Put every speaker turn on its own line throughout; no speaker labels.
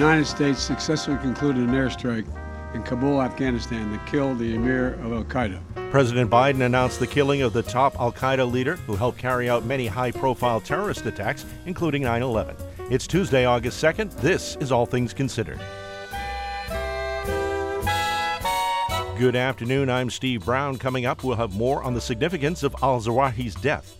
United States successfully concluded an airstrike in Kabul, Afghanistan, that killed the emir of Al Qaeda.
President Biden announced the killing of the top Al Qaeda leader who helped carry out many high profile terrorist attacks, including 9 11. It's Tuesday, August 2nd. This is All Things Considered. Good afternoon. I'm Steve Brown. Coming up, we'll have more on the significance of al Zawahiri's death.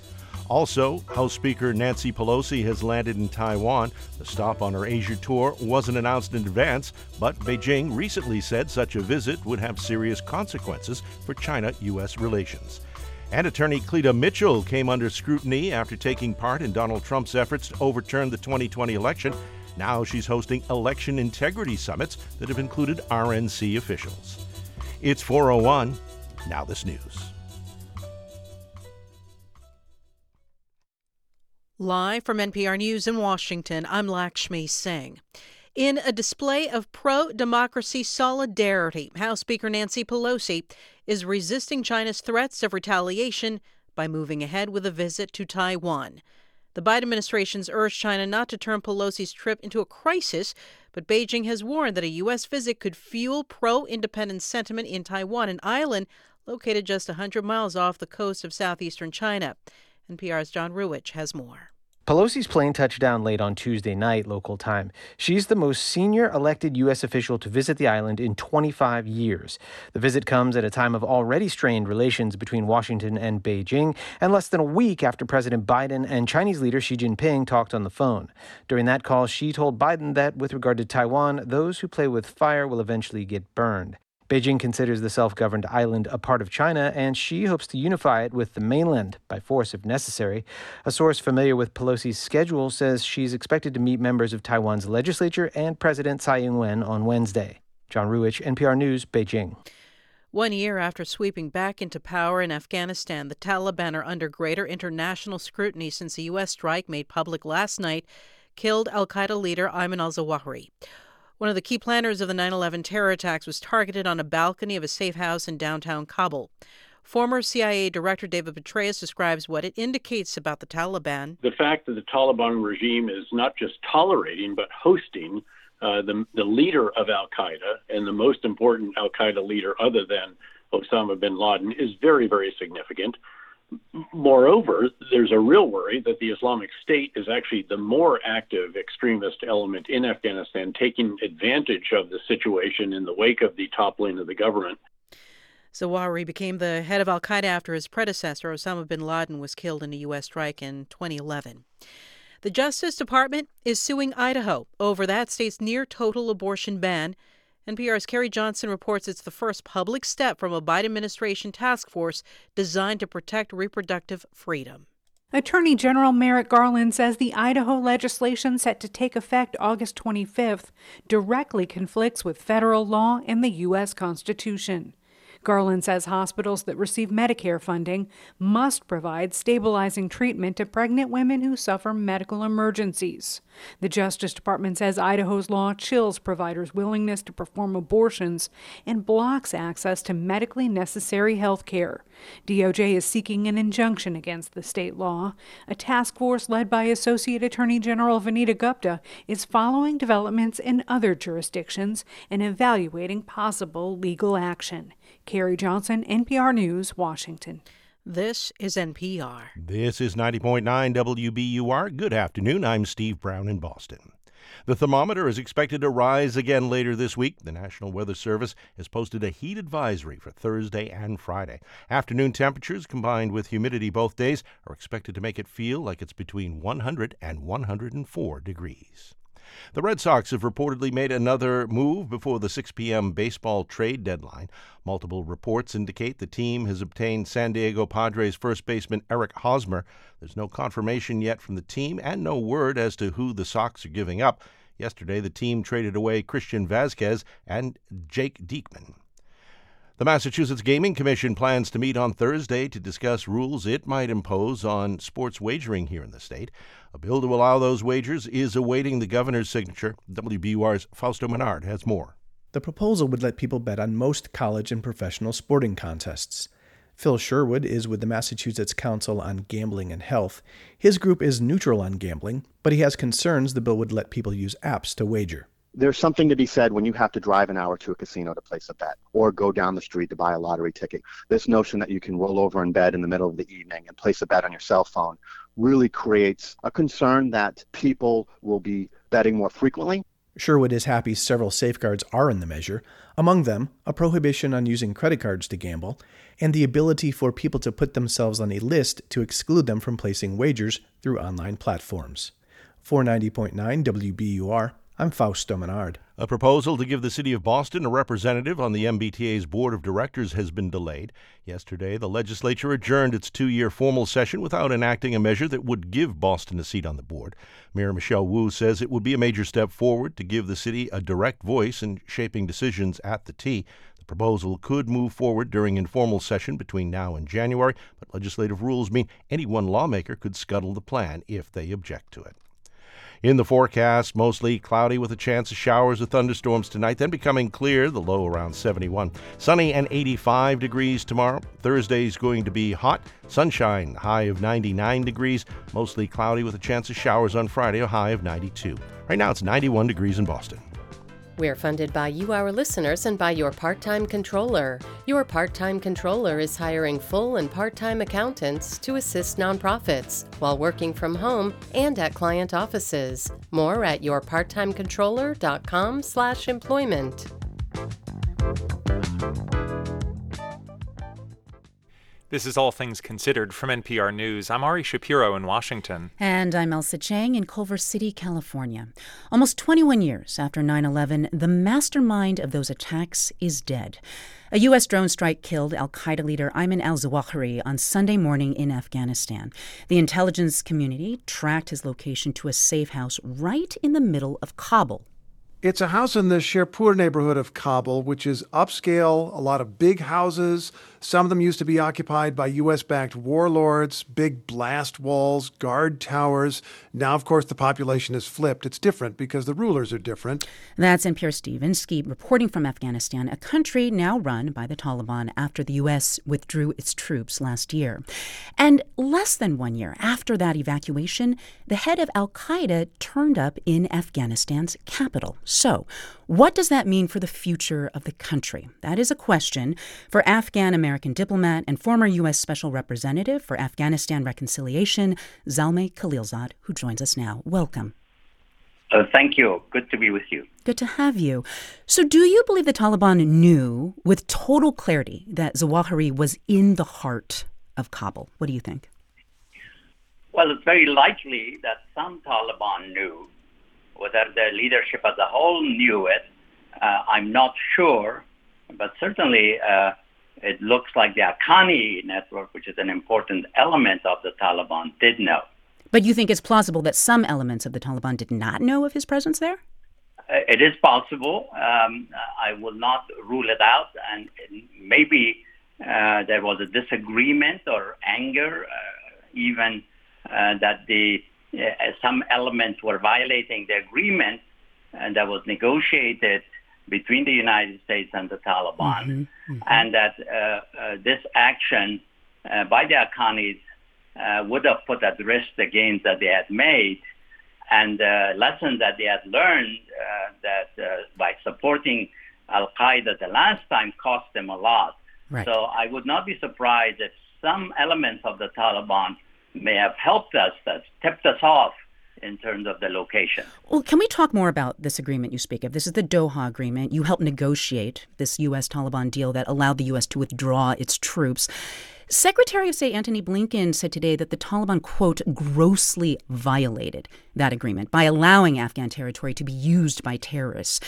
Also, House Speaker Nancy Pelosi has landed in Taiwan. The stop on her Asia tour wasn't announced in advance, but Beijing recently said such a visit would have serious consequences for China U.S. relations. And attorney Cleta Mitchell came under scrutiny after taking part in Donald Trump's efforts to overturn the 2020 election. Now she's hosting election integrity summits that have included RNC officials. It's 401. Now, this news.
Live from NPR News in Washington, I'm Lakshmi Singh. In a display of pro democracy solidarity, House Speaker Nancy Pelosi is resisting China's threats of retaliation by moving ahead with a visit to Taiwan. The Biden administration's urged China not to turn Pelosi's trip into a crisis but Beijing has warned that a U.S. visit could fuel pro independence sentiment in Taiwan, an island located just 100 miles off the coast of southeastern China. NPR's John Ruwitch has more.
Pelosi's plane touched down late on Tuesday night, local time. She's the most senior elected U.S. official to visit the island in 25 years. The visit comes at a time of already strained relations between Washington and Beijing, and less than a week after President Biden and Chinese leader Xi Jinping talked on the phone. During that call, she told Biden that with regard to Taiwan, those who play with fire will eventually get burned. Beijing considers the self governed island a part of China, and she hopes to unify it with the mainland by force if necessary. A source familiar with Pelosi's schedule says she's expected to meet members of Taiwan's legislature and President Tsai Ing wen on Wednesday. John Ruwitch, NPR News, Beijing.
One year after sweeping back into power in Afghanistan, the Taliban are under greater international scrutiny since a U.S. strike made public last night killed Al Qaeda leader Ayman al Zawahiri. One of the key planners of the 9 11 terror attacks was targeted on a balcony of a safe house in downtown Kabul. Former CIA Director David Petraeus describes what it indicates about the Taliban.
The fact that the Taliban regime is not just tolerating, but hosting uh, the, the leader of Al Qaeda and the most important Al Qaeda leader other than Osama bin Laden is very, very significant. Moreover, there's a real worry that the Islamic State is actually the more active extremist element in Afghanistan, taking advantage of the situation in the wake of the toppling of the government.
Zawahiri became the head of Al Qaeda after his predecessor, Osama bin Laden, was killed in a U.S. strike in 2011. The Justice Department is suing Idaho over that state's near total abortion ban NPR's Carrie Johnson reports it's the first public step from a Biden administration task force designed to protect reproductive freedom.
Attorney General Merrick Garland says the Idaho legislation set to take effect August 25th directly conflicts with federal law and the U.S. Constitution. Garland says hospitals that receive Medicare funding must provide stabilizing treatment to pregnant women who suffer medical emergencies. The Justice Department says Idaho's law chills providers' willingness to perform abortions and blocks access to medically necessary health care. DOJ is seeking an injunction against the state law. A task force led by Associate Attorney General Vanita Gupta is following developments in other jurisdictions and evaluating possible legal action. Carrie Johnson, NPR News, Washington.
This is NPR.
This is 90.9 WBUR. Good afternoon. I'm Steve Brown in Boston. The thermometer is expected to rise again later this week. The National Weather Service has posted a heat advisory for Thursday and Friday. Afternoon temperatures combined with humidity both days are expected to make it feel like it's between 100 and 104 degrees. The Red Sox have reportedly made another move before the 6 p.m. baseball trade deadline. Multiple reports indicate the team has obtained San Diego Padres first baseman Eric Hosmer. There's no confirmation yet from the team and no word as to who the Sox are giving up. Yesterday, the team traded away Christian Vasquez and Jake Diekman. The Massachusetts Gaming Commission plans to meet on Thursday to discuss rules it might impose on sports wagering here in the state. A bill to allow those wagers is awaiting the governor's signature. WBUR's Fausto Menard has more.
The proposal would let people bet on most college and professional sporting contests. Phil Sherwood is with the Massachusetts Council on Gambling and Health. His group is neutral on gambling, but he has concerns the bill would let people use apps to wager.
There's something to be said when you have to drive an hour to a casino to place a bet or go down the street to buy a lottery ticket. This notion that you can roll over in bed in the middle of the evening and place a bet on your cell phone really creates a concern that people will be betting more frequently.
Sherwood is happy several safeguards are in the measure, among them a prohibition on using credit cards to gamble and the ability for people to put themselves on a list to exclude them from placing wagers through online platforms. 490.9 WBUR, I'm Fausto Menard.
A proposal to give the City of Boston a representative on the MBTA's Board of Directors has been delayed. Yesterday, the legislature adjourned its two year formal session without enacting a measure that would give Boston a seat on the board. Mayor Michelle Wu says it would be a major step forward to give the city a direct voice in shaping decisions at the T. The proposal could move forward during informal session between now and January, but legislative rules mean any one lawmaker could scuttle the plan if they object to it. In the forecast, mostly cloudy with a chance of showers or thunderstorms tonight, then becoming clear, the low around 71. Sunny and 85 degrees tomorrow. Thursday is going to be hot, sunshine, high of 99 degrees. Mostly cloudy with a chance of showers on Friday, a high of 92. Right now it's 91 degrees in Boston.
We're funded by you, our listeners, and by your part time controller. Your part time controller is hiring full and part time accountants to assist nonprofits while working from home and at client offices. More at yourparttimecontroller.com/slash employment.
This is All Things Considered from NPR News. I'm Ari Shapiro in Washington.
And I'm Ailsa Chang in Culver City, California. Almost 21 years after 9 11, the mastermind of those attacks is dead. A U.S. drone strike killed Al Qaeda leader Ayman al Zawahiri on Sunday morning in Afghanistan. The intelligence community tracked his location to a safe house right in the middle of Kabul,
it's a house in the Sherpur neighborhood of Kabul, which is upscale, a lot of big houses. Some of them used to be occupied by U.S. backed warlords, big blast walls, guard towers. Now, of course, the population has flipped. It's different because the rulers are different.
That's NPR Steve Inskeep reporting from Afghanistan, a country now run by the Taliban after the U.S. withdrew its troops last year. And less than one year after that evacuation, the head of Al Qaeda turned up in Afghanistan's capital. So, what does that mean for the future of the country? That is a question for Afghan American diplomat and former U.S. Special Representative for Afghanistan Reconciliation, Zalmay Khalilzad, who joins us now. Welcome.
Uh, thank you. Good to be with you.
Good to have you. So, do you believe the Taliban knew with total clarity that Zawahiri was in the heart of Kabul? What do you think?
Well, it's very likely that some Taliban knew whether the leadership as a whole knew it, uh, I'm not sure, but certainly uh, it looks like the Haqqani network, which is an important element of the Taliban, did know.
But you think it's plausible that some elements of the Taliban did not know of his presence there?
Uh, it is possible. Um, I will not rule it out, and maybe uh, there was a disagreement or anger, uh, even uh, that the uh, some elements were violating the agreement and that was negotiated between the United States and the Taliban, mm-hmm, mm-hmm. and that uh, uh, this action uh, by the Haqqanis uh, would have put at risk the gains that they had made and the lessons that they had learned uh, that by supporting Al Qaeda the last time cost them a lot. Right. So I would not be surprised if some elements of the Taliban may have helped us, that's tipped us off in terms of the location.
Well, can we talk more about this agreement you speak of? This is the Doha Agreement. You helped negotiate this U.S. Taliban deal that allowed the U.S. to withdraw its troops. Secretary of State Antony Blinken said today that the Taliban, quote, grossly violated that agreement by allowing Afghan territory to be used by terrorists.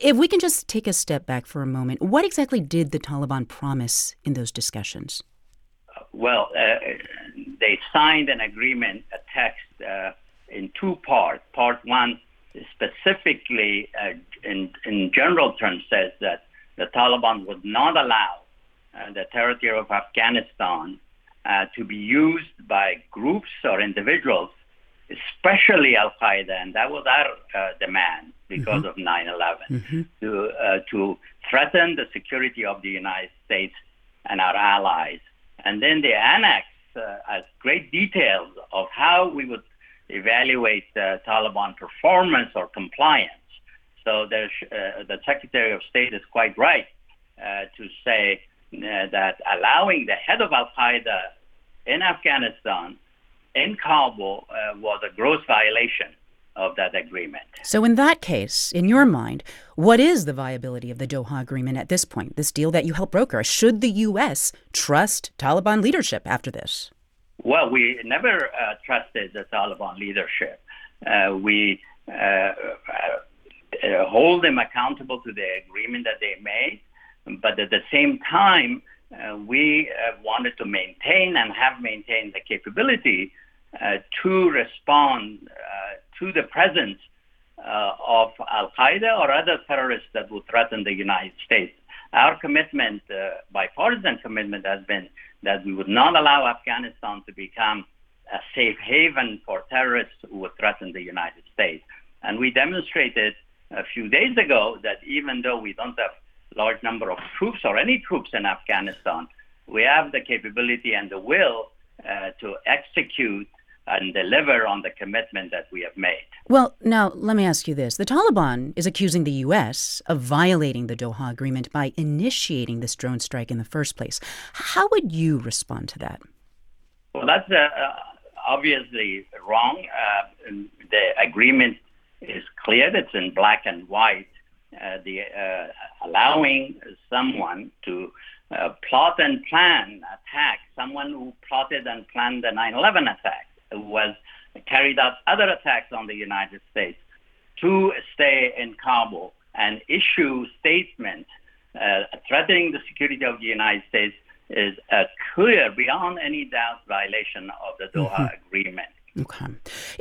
If we can just take a step back for a moment, what exactly did the Taliban promise in those discussions?
Well, uh, they signed an agreement, a text uh, in two parts. Part one specifically, uh, in, in general terms, says that the Taliban would not allow uh, the territory of Afghanistan uh, to be used by groups or individuals, especially Al Qaeda, and that was our uh, demand because mm-hmm. of 9 11, mm-hmm. to, to threaten the security of the United States and our allies. And then they annexed uh, as great details of how we would evaluate uh, Taliban performance or compliance. So uh, the Secretary of State is quite right uh, to say uh, that allowing the head of Al Qaeda in Afghanistan, in Kabul, uh, was a gross violation of that agreement.
So, in that case, in your mind, what is the viability of the Doha Agreement at this point, this deal that you helped broker? Should the U.S. trust Taliban leadership after this?
Well, we never uh, trusted the Taliban leadership. Uh, we uh, uh, hold them accountable to the agreement that they made, but at the same time, uh, we uh, wanted to maintain and have maintained the capability to respond to the presence of Al Qaeda or other terrorists that would threaten the United States. Our commitment, bipartisan commitment, has been that we would not allow Afghanistan to become a safe haven for terrorists who would threaten the United States. And we demonstrated a few days ago that even though we don't have a large number of troops or any troops in Afghanistan, we have the capability and the will uh, to execute and deliver on the commitment that we have made.
Well, now let me ask you this. The Taliban is accusing the U.S. of violating the Doha Agreement by initiating this drone strike in the first place. How would you respond to that?
Well, that's uh, uh obviously wrong. Uh, the agreement is clear, it's in black and white. Uh, the uh, allowing someone to uh, plot and plan attack, someone who plotted and planned the 9/11 attack, was carried out other attacks on the United States, to stay in Kabul and issue statements uh, threatening the security of the United States is a clear, beyond any doubt, violation of the Doha mm-hmm. Agreement.
Okay.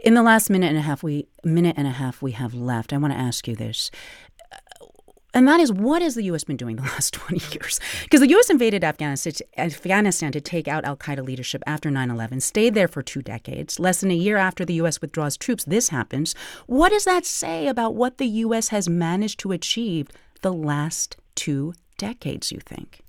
In the last minute and a half we minute and a half we have left, I want to ask you this. And that is what has the U.S. been doing the last 20 years? Because the U.S. invaded Afghanistan, to take out al Qaeda leadership after 9 11, stayed there for two decades. Less than a year after the U.S. withdraws troops, this happens. What does that say about what the U.S. has managed to achieve the last two decades, you think?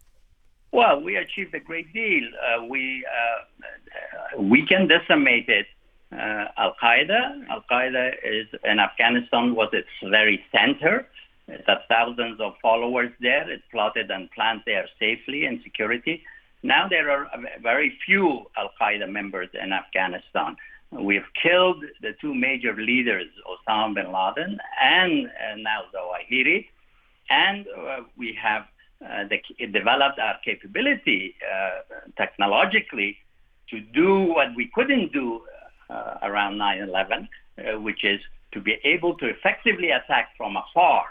Well, we achieved a great deal. Uh, we uh, decimate it. uh, Al Qaeda. Al Qaeda is in Afghanistan was its very center. Has thousands of followers there. It plotted and planned there safely and security. Now there are very few Al Qaeda members in Afghanistan. We've killed the two major leaders, Osama bin Laden and uh, now Zawahiri, and uh, we have uh, the, developed our capability uh, technologically to do what we couldn't do uh, around 9 11, uh, which is to be able to effectively attack from afar.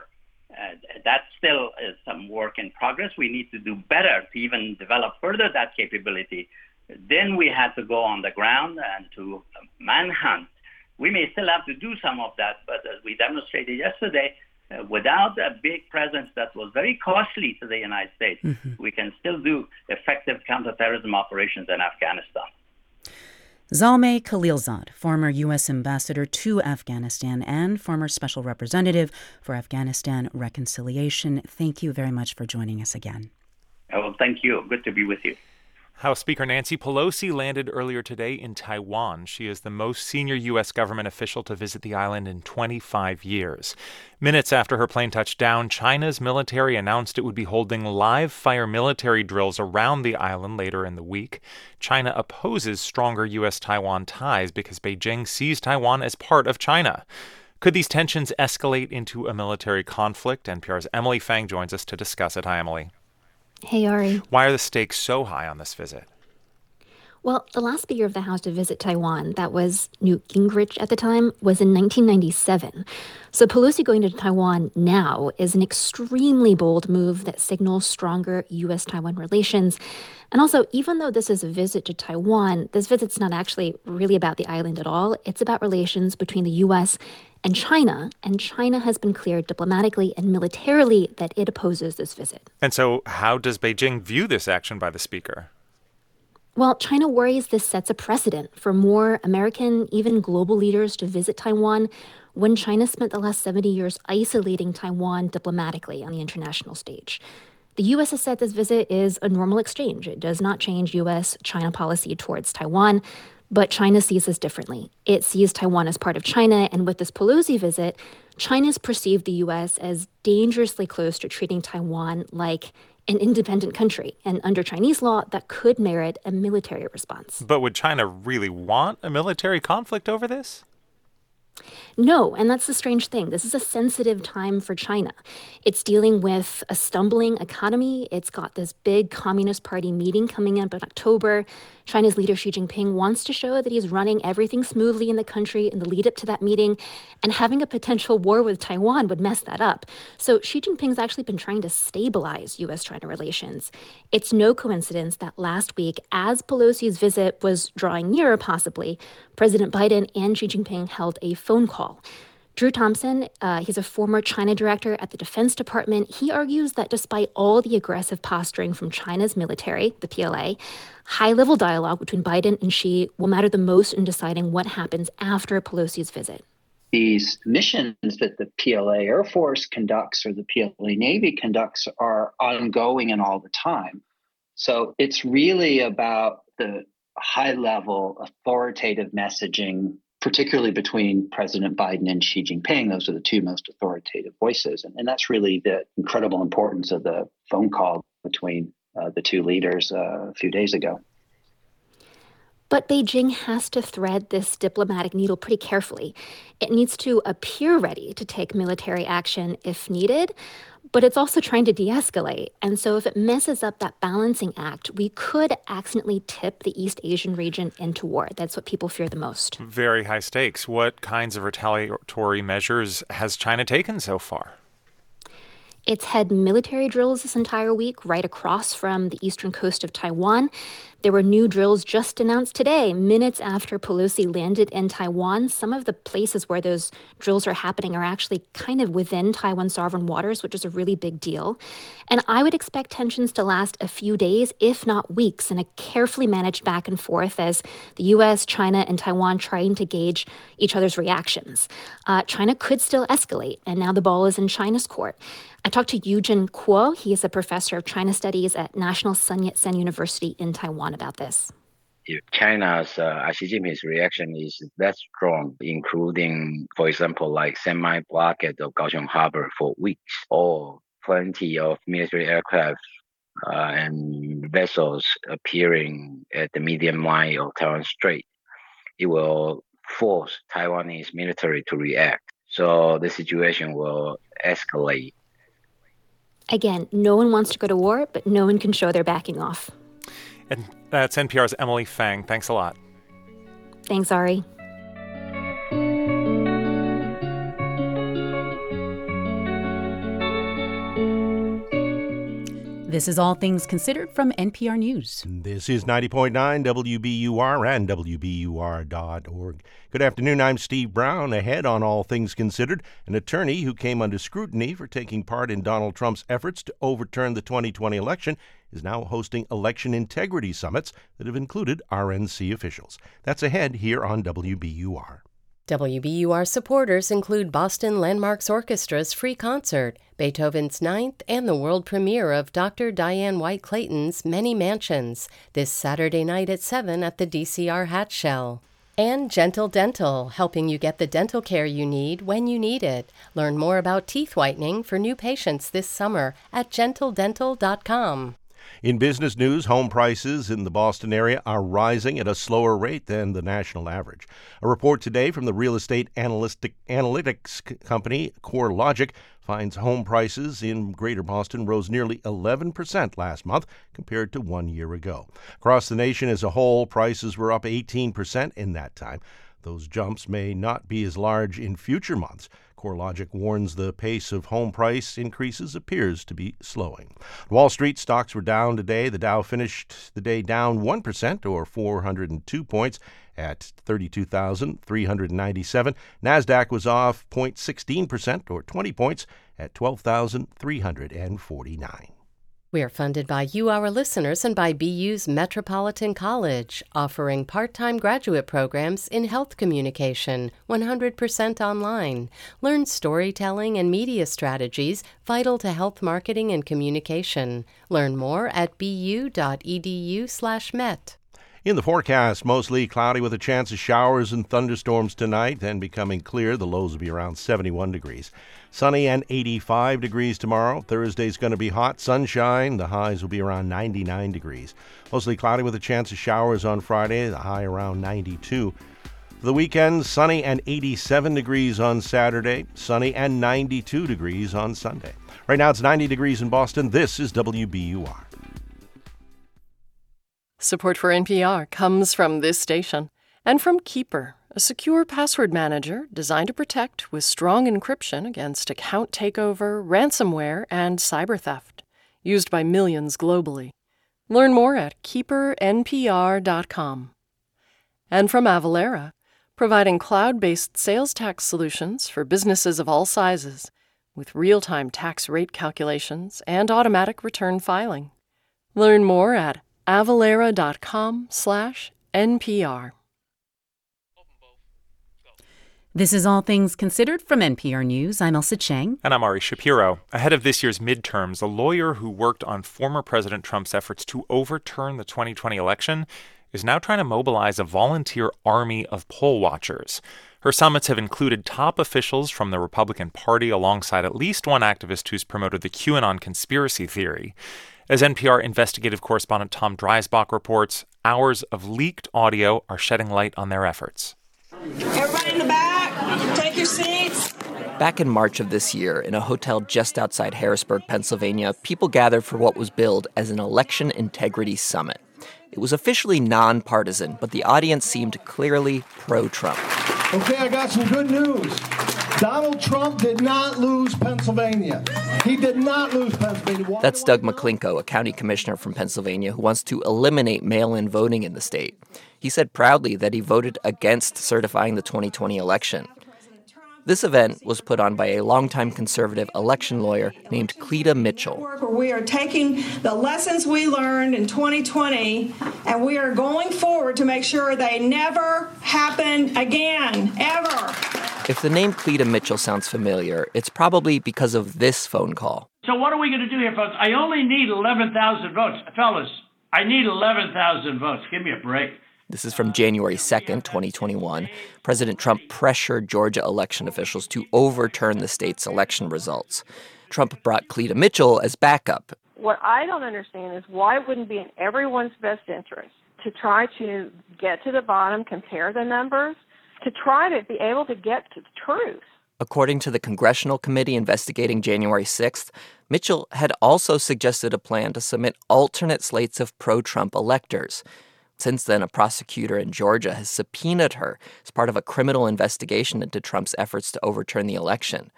Uh, that still is some work in progress. We need to do better to even develop further that capability. Then we had to go on the ground and to manhunt. We may still have to do some of that, but as we demonstrated yesterday, uh, without a big presence that was very costly to the United States, mm-hmm. we can still do effective counterterrorism operations in Afghanistan.
Zalmay Khalilzad, former U.S. ambassador to Afghanistan and former special representative for Afghanistan reconciliation, thank you very much for joining us again.
Oh, thank you. Good to be with you.
House Speaker Nancy Pelosi landed earlier today in Taiwan. She is the most senior U.S. government official to visit the island in 25 years. Minutes after her plane touched down, China's military announced it would be holding live fire military drills around the island later in the week. China opposes stronger U.S. Taiwan ties because Beijing sees Taiwan as part of China. Could these tensions escalate into a military conflict? NPR's Emily Feng joins us to discuss it. Hi, Emily.
Hey, Ari.
Why are the stakes so high on this visit?
Well, the last Speaker of the House to visit Taiwan, that was Newt Gingrich at the time, was in 1997. So Pelosi going to Taiwan now is an extremely bold move that signals stronger U.S. Taiwan relations. And also, even though this is a visit to Taiwan, this visit's not actually really about the island at all. It's about relations between the U.S. and China. And China has been cleared diplomatically and militarily that it opposes this visit.
And so, how does Beijing view this action by the Speaker?
Well, China worries this sets a precedent for more American, even global leaders to visit Taiwan when China spent the last 70 years isolating Taiwan diplomatically on the international stage. The U.S. has said this visit is a normal exchange. It does not change U.S. China policy towards Taiwan. But China sees this differently. It sees Taiwan as part of China, and with this Pelosi visit, China's perceived the U.S. as dangerously close to treating Taiwan like an independent country. And under Chinese law, that could merit a military response.
But would China really want a military conflict over this?
No, and that's the strange thing. This is a sensitive time for China. It's dealing with a stumbling economy. It's got this big Communist Party meeting coming up in October. China's leader Xi Jinping wants to show that he's running everything smoothly in the country in the lead up to that meeting, and having a potential war with Taiwan would mess that up. So Xi Jinping's actually been trying to stabilize US China relations. It's no coincidence that last week, as Pelosi's visit was drawing nearer, possibly, President Biden and Xi Jinping held a phone call. Drew Thompson, uh, he's a former China director at the Defense Department. He argues that despite all the aggressive posturing from China's military, the PLA, high level dialogue between Biden and Xi will matter the most in deciding what happens after Pelosi's visit.
These missions that the PLA Air Force conducts or the PLA Navy conducts are ongoing and all the time. So it's really about the high level authoritative messaging particularly between President Biden and Xi Jinping. Those are the two most authoritative voices. And, and that's really the incredible importance of the phone call between uh, the two leaders uh, a few days ago.
But Beijing has to thread this diplomatic needle pretty carefully. It needs to appear ready to take military action if needed, but it's also trying to de escalate. And so, if it messes up that balancing act, we could accidentally tip the East Asian region into war. That's what people fear the most.
Very high stakes. What kinds of retaliatory measures has China taken so far?
It's had military drills this entire week right across from the eastern coast of Taiwan. There were new drills just announced today, minutes after Pelosi landed in Taiwan. Some of the places where those drills are happening are actually kind of within Taiwan sovereign waters, which is a really big deal. And I would expect tensions to last a few days, if not weeks, in a carefully managed back and forth as the US, China, and Taiwan trying to gauge each other's reactions. Uh, China could still escalate, and now the ball is in China's court. I talked to Yujin Kuo. He is a professor of China Studies at National Sun Yat-sen University in Taiwan about this.
China's uh, Xi Jinping's reaction is that strong, including, for example, like semi-blockade of Kaohsiung Harbor for weeks, or plenty of military aircraft uh, and vessels appearing at the medium line of Taiwan Strait, it will force Taiwanese military to react. So the situation will escalate
Again, no one wants to go to war, but no one can show they're backing off.
And that's NPR's Emily Feng. Thanks a lot.
Thanks, Ari.
This is All Things Considered from NPR News.
This is 90.9 WBUR and WBUR.org. Good afternoon. I'm Steve Brown. Ahead on All Things Considered, an attorney who came under scrutiny for taking part in Donald Trump's efforts to overturn the 2020 election is now hosting election integrity summits that have included RNC officials. That's ahead here on WBUR.
WBUR supporters include Boston Landmarks Orchestra's free concert, Beethoven's Ninth, and the world premiere of Dr. Diane White Clayton's Many Mansions this Saturday night at 7 at the DCR Hatch Shell. And Gentle Dental, helping you get the dental care you need when you need it. Learn more about teeth whitening for new patients this summer at gentledental.com.
In business news, home prices in the Boston area are rising at a slower rate than the national average. A report today from the real estate analytics company CoreLogic finds home prices in Greater Boston rose nearly 11% last month compared to one year ago. Across the nation as a whole, prices were up 18% in that time. Those jumps may not be as large in future months. CoreLogic warns the pace of home price increases appears to be slowing. Wall Street stocks were down today. The Dow finished the day down 1% or 402 points at 32,397. Nasdaq was off 0.16% or 20 points at 12,349.
We are funded by you, our listeners, and by BU's Metropolitan College, offering part time graduate programs in health communication, 100% online. Learn storytelling and media strategies vital to health marketing and communication. Learn more at bu.edu/met.
In the forecast, mostly cloudy with a chance of showers and thunderstorms tonight, then becoming clear. The lows will be around 71 degrees. Sunny and 85 degrees tomorrow. Thursday's going to be hot, sunshine. The highs will be around 99 degrees. Mostly cloudy with a chance of showers on Friday, the high around 92. The weekend, sunny and 87 degrees on Saturday, sunny and 92 degrees on Sunday. Right now it's 90 degrees in Boston. This is WBUR.
Support for NPR comes from this station and from Keeper, a secure password manager designed to protect with strong encryption against account takeover, ransomware, and cyber theft, used by millions globally. Learn more at keepernpr.com. And from Avalara, providing cloud based sales tax solutions for businesses of all sizes with real time tax rate calculations and automatic return filing. Learn more at avalara.com slash NPR.
This is All Things Considered from NPR News. I'm Ailsa Chang.
And I'm Ari Shapiro. Ahead of this year's midterms, a lawyer who worked on former President Trump's efforts to overturn the 2020 election is now trying to mobilize a volunteer army of poll watchers. Her summits have included top officials from the Republican Party alongside at least one activist who's promoted the QAnon conspiracy theory. As NPR investigative correspondent Tom Dreisbach reports, hours of leaked audio are shedding light on their efforts.
Everybody in the back, take your seats.
Back in March of this year, in a hotel just outside Harrisburg, Pennsylvania, people gathered for what was billed as an election integrity summit. It was officially nonpartisan, but the audience seemed clearly pro Trump.
Okay, I got some good news. Donald Trump did not lose Pennsylvania. He did not lose Pennsylvania.
That's Doug McLinko, a county commissioner from Pennsylvania who wants to eliminate mail in voting in the state. He said proudly that he voted against certifying the 2020 election. This event was put on by a longtime conservative election lawyer named Cleta Mitchell.
We are taking the lessons we learned in 2020 and we are going forward to make sure they never happen again, ever.
If the name Cleta Mitchell sounds familiar, it's probably because of this phone call.
So, what are we going to do here, folks? I only need 11,000 votes. Fellas, I need 11,000 votes. Give me a break.
This is from January 2nd, 2021. President Trump pressured Georgia election officials to overturn the state's election results. Trump brought Cleta Mitchell as backup.
What I don't understand is why it wouldn't be in everyone's best interest to try to get to the bottom, compare the numbers, to try to be able to get to the truth.
According to the congressional committee investigating January 6th, Mitchell had also suggested a plan to submit alternate slates of pro Trump electors. Since then, a prosecutor in Georgia has subpoenaed her as part of a criminal investigation into Trump's efforts to overturn the election.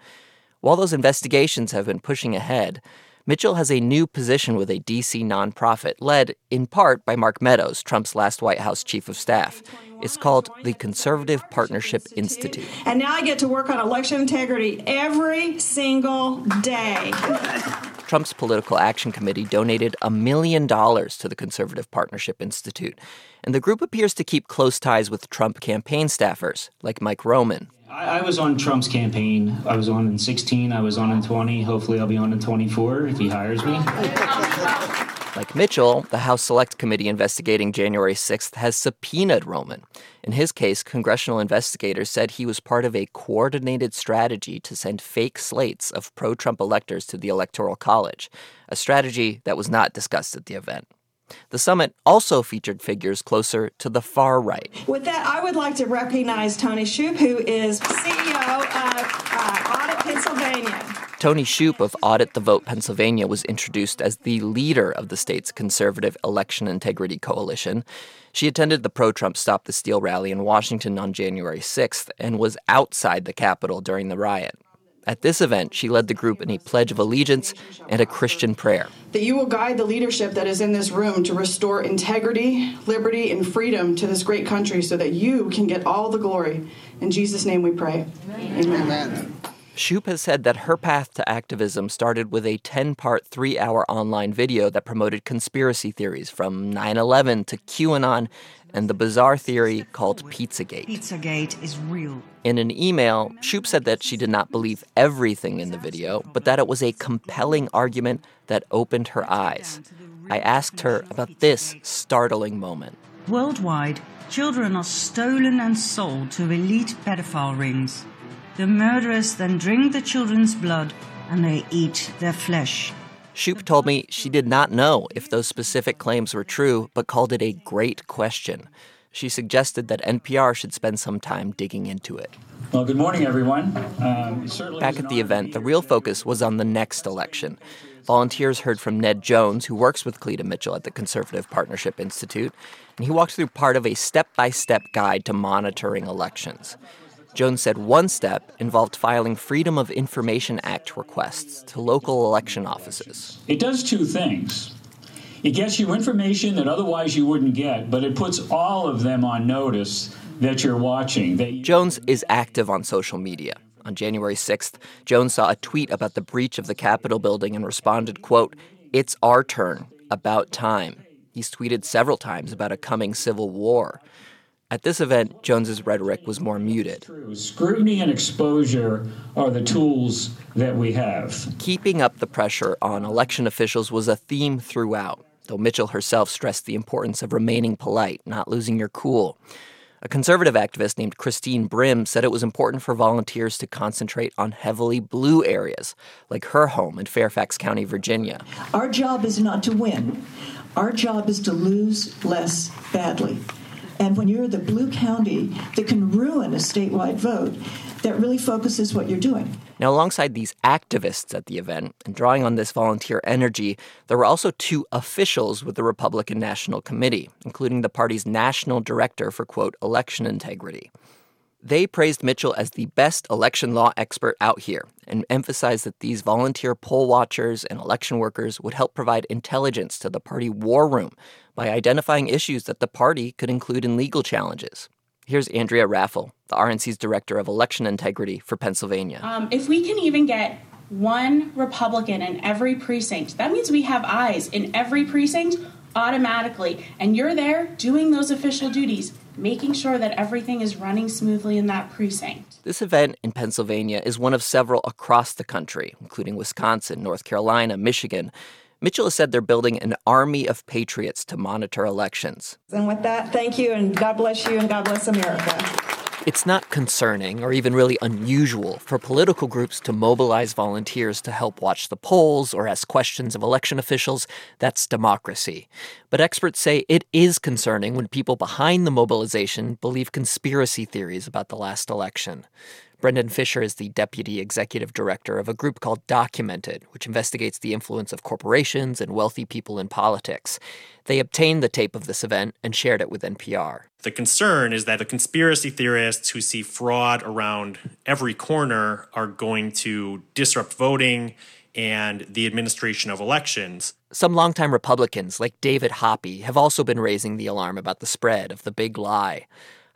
While those investigations have been pushing ahead, Mitchell has a new position with a D.C. nonprofit led in part by Mark Meadows, Trump's last White House chief of staff. It's called the Conservative Partnership Institute.
And now I get to work on election integrity every single day.
Trump's political action committee donated a million dollars to the Conservative Partnership Institute, and the group appears to keep close ties with Trump campaign staffers like Mike Roman.
I, I was on Trump's campaign. I was on in 16, I was on in 20. Hopefully, I'll be on in 24 if he hires me.
Like Mitchell, the House Select Committee investigating January 6th has subpoenaed Roman. In his case, congressional investigators said he was part of a coordinated strategy to send fake slates of pro Trump electors to the Electoral College, a strategy that was not discussed at the event. The summit also featured figures closer to the far right.
With that, I would like to recognize Toni Shuppe, who is CEO of uh, Audit Pennsylvania.
Toni Shuppe of Audit the Vote Pennsylvania was introduced as the leader of the state's conservative election integrity coalition. She attended the pro Trump Stop the Steal rally in Washington on January 6th and was outside the Capitol during the riot. At this event, she led the group in a pledge of allegiance and a Christian prayer.
That you will guide the leadership that is in this room to restore integrity, liberty, and freedom to this great country so that you can get all the glory. In Jesus' name we pray. Amen. Amen.
Shuppe has said that her path to activism started with a 10 part, three hour online video that promoted conspiracy theories from 9 11 to QAnon and the bizarre theory called Pizzagate.
Pizzagate is real.
In an email, Shuppe said that she did not believe everything in the video, but that it was a compelling argument that opened her eyes. I asked her about this startling moment.
Worldwide, children are stolen and sold to elite pedophile rings. The murderers then drink the children's blood and they eat their flesh.
Shuppe told me she did not know if those specific claims were true, but called it a great question. She suggested that NPR should spend some time digging into it.
Well, good morning, everyone. Um,
Back at the event, the real focus was on the next election. Volunteers heard from Ned Jones, who works with Cleta Mitchell at the Conservative Partnership Institute, and he walked through part of a step by step guide to monitoring elections. Jones said one step involved filing Freedom of Information Act requests to local election offices.
It does two things. It gets you information that otherwise you wouldn't get, but it puts all of them on notice that you're watching. That you-
Jones is active on social media. On January 6th, Jones saw a tweet about the breach of the Capitol building and responded, quote, "It's our turn. About time." He's tweeted several times about a coming civil war. At this event, Jones's rhetoric was more muted.
Scrutiny and exposure are the tools that we have.
Keeping up the pressure on election officials was a theme throughout, though Mitchell herself stressed the importance of remaining polite, not losing your cool. A conservative activist named Christine Brim said it was important for volunteers to concentrate on heavily blue areas, like her home in Fairfax County, Virginia.
Our job is not to win. Our job is to lose less badly. And when you're the blue county that can ruin a statewide vote, that really focuses what you're doing.
Now, alongside these activists at the event and drawing on this volunteer energy, there were also two officials with the Republican National Committee, including the party's national director for, quote, election integrity. They praised Mitchell as the best election law expert out here and emphasized that these volunteer poll watchers and election workers would help provide intelligence to the party war room by identifying issues that the party could include in legal challenges. Here's Andrea Raffel, the RNC's director of election integrity for Pennsylvania.
Um, if we can even get one Republican in every precinct, that means we have eyes in every precinct automatically. And you're there doing those official duties, making sure that everything is running smoothly in that precinct.
This event in Pennsylvania is one of several across the country, including Wisconsin, North Carolina, Michigan. Mitchell has said they're building an army of patriots to monitor elections.
And with that, thank you, and God bless you, and God bless America.
It's not concerning or even really unusual for political groups to mobilize volunteers to help watch the polls or ask questions of election officials. That's democracy. But experts say it is concerning when people behind the mobilization believe conspiracy theories about the last election. Brendan Fischer is the deputy executive director of a group called Documented, which investigates the influence of corporations and wealthy people in politics. They obtained the tape of this event and shared it with NPR.
The concern is that the conspiracy theorists who see fraud around every corner are going to disrupt voting and the administration of elections.
Some longtime Republicans, like David Hoppe, have also been raising the alarm about the spread of the big lie.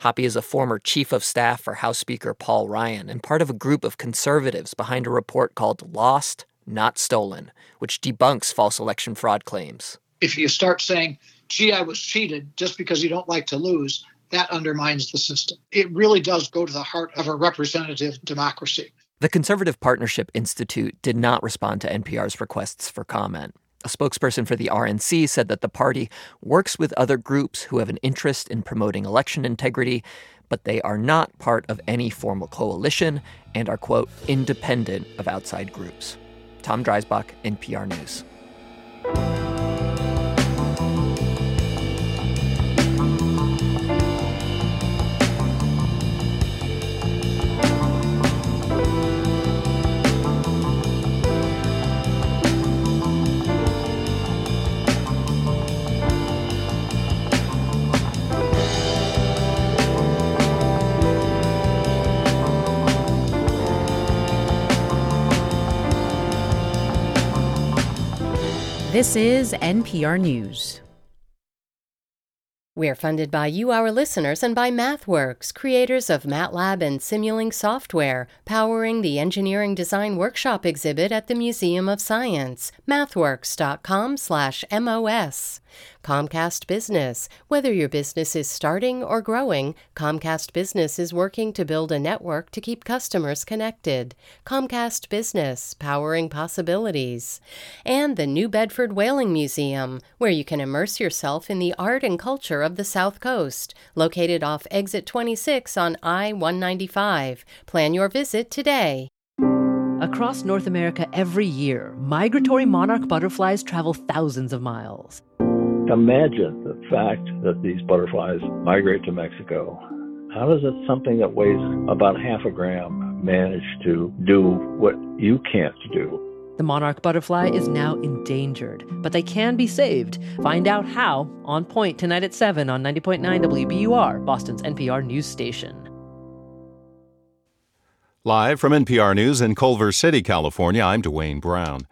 Hoppe is a former chief of staff for House Speaker Paul Ryan and part of a group of conservatives behind a report called Lost, Not Stolen, which debunks false election fraud claims.
If you start saying, gee, I was cheated just because you don't like to lose, that undermines the system. It really does go to the heart of a representative democracy.
The Conservative Partnership Institute did not respond to NPR's requests for comment. A spokesperson for the RNC said that the party works with other groups who have an interest in promoting election integrity, but they are not part of any formal coalition and are, quote, independent of outside groups. Tom Dreisbach, NPR News.
This is NPR News.
We're funded by you, our listeners, and by MathWorks, creators of MATLAB and Simulink software, powering the Engineering Design Workshop exhibit at the Museum of Science. MathWorks.com/mos. Comcast Business. Whether your business is starting or growing, Comcast Business is working to build a network to keep customers connected. Comcast Business, powering possibilities. And the New Bedford Whaling Museum, where you can immerse yourself in the art and culture of the South Coast, located off exit 26 on I 195. Plan your visit today.
Across North America every year, migratory monarch butterflies travel thousands of miles.
Imagine the fact that these butterflies migrate to Mexico. How does it, something that weighs about half a gram manage to do what you can't do?
The monarch butterfly is now endangered, but they can be saved. Find out how on point tonight at 7 on 90.9 WBUR, Boston's NPR news station.
Live from NPR News in Culver City, California, I'm Dwane Brown.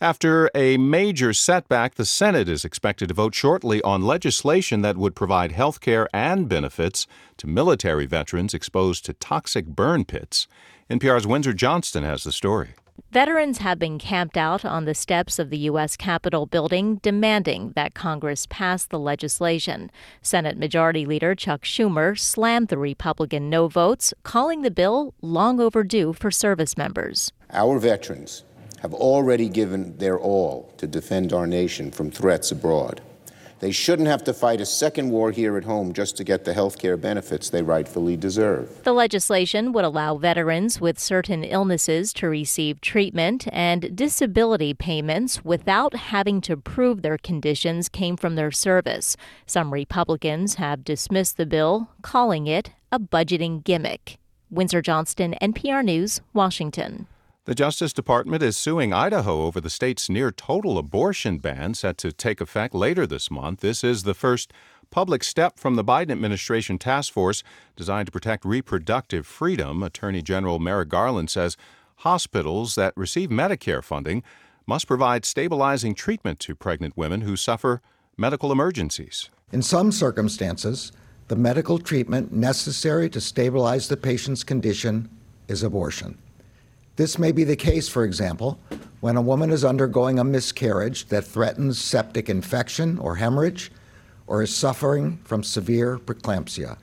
After a major setback, the Senate is expected to vote shortly on legislation that would provide health care and benefits to military veterans exposed to toxic burn pits. NPR's Windsor Johnston has the story.
Veterans have been camped out on the steps of the U.S. Capitol building demanding that Congress pass the legislation. Senate Majority Leader Chuck Schumer slammed the Republican no votes, calling the bill long overdue for service members.
Our veterans have already given their all to defend our nation from threats abroad. They shouldn't have to fight a second war here at home just to get the health care benefits they rightfully deserve.
The legislation would allow veterans with certain illnesses to receive treatment and disability payments without having to prove their conditions came from their service. Some Republicans have dismissed the bill, calling it a budgeting gimmick. Windsor Johnston, NPR News, Washington.
The Justice Department is suing Idaho over the state's near total abortion ban set to take effect later this month. This is the first public step from the Biden administration task force designed to protect reproductive freedom. Attorney General Merrick Garland says hospitals that receive Medicare funding must provide stabilizing treatment to pregnant women who suffer medical emergencies.
In some circumstances, the medical treatment necessary to stabilize the patient's condition is abortion. This may be the case, for example, when a woman is undergoing a miscarriage that threatens septic infection or hemorrhage, or is suffering from severe preeclampsia.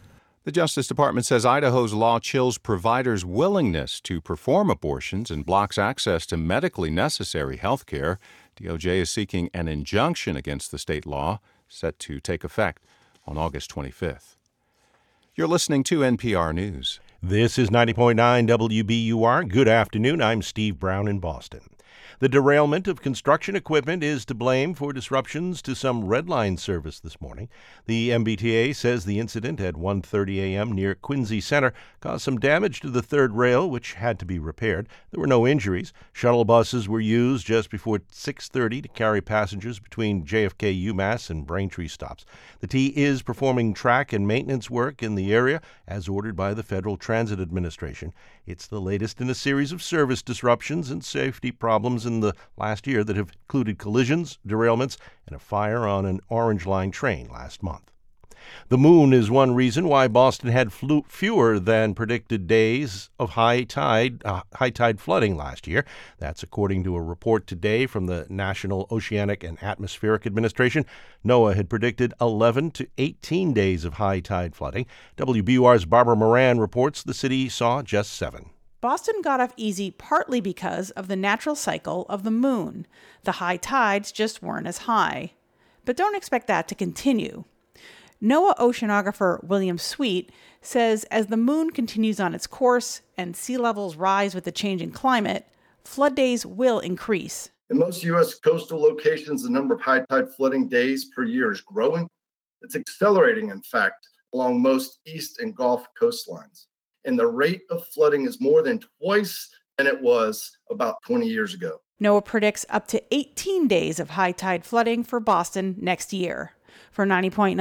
The Justice Department says Idaho's law chills providers' willingness to perform abortions and blocks access to medically necessary health care. DOJ is seeking an injunction against the state law, set to take effect on August 25th. You're listening to NPR News. This is 90.9 WBUR. Good afternoon. I'm Steve Brown in Boston. The derailment of construction equipment is to blame for disruptions to some Red Line service this morning. The MBTA says the incident at 1:30 a.m. near Quincy Center caused some damage to the third rail which had to be repaired. There were no injuries. Shuttle buses were used just before 6:30 to carry passengers between JFK UMass and Braintree stops. The T is performing track and maintenance work in the area as ordered by the Federal Transit Administration. It's the latest in a series of service disruptions and safety problems in the last year that have included collisions, derailments, and a fire on an Orange Line train last month. The moon is one reason why Boston had flu- fewer than predicted days of high tide, uh, high tide flooding last year. That's according to a report today from the National Oceanic and Atmospheric Administration. NOAA had predicted 11 to 18 days of high tide flooding. WBUR's Barbara Moran reports the city saw just seven.
Boston got off easy partly because of the natural cycle of the moon. The high tides just weren't as high. But don't expect that to continue. NOAA oceanographer William Sweet says as the moon continues on its course and sea levels rise with the changing climate, flood days will increase.
In most U.S. coastal locations, the number of high tide flooding days per year is growing. It's accelerating, in fact, along most east and Gulf coastlines. And the rate of flooding is more than twice than it was about 20 years ago.
NOAA predicts up to 18 days of high tide flooding for Boston next year. For 90.9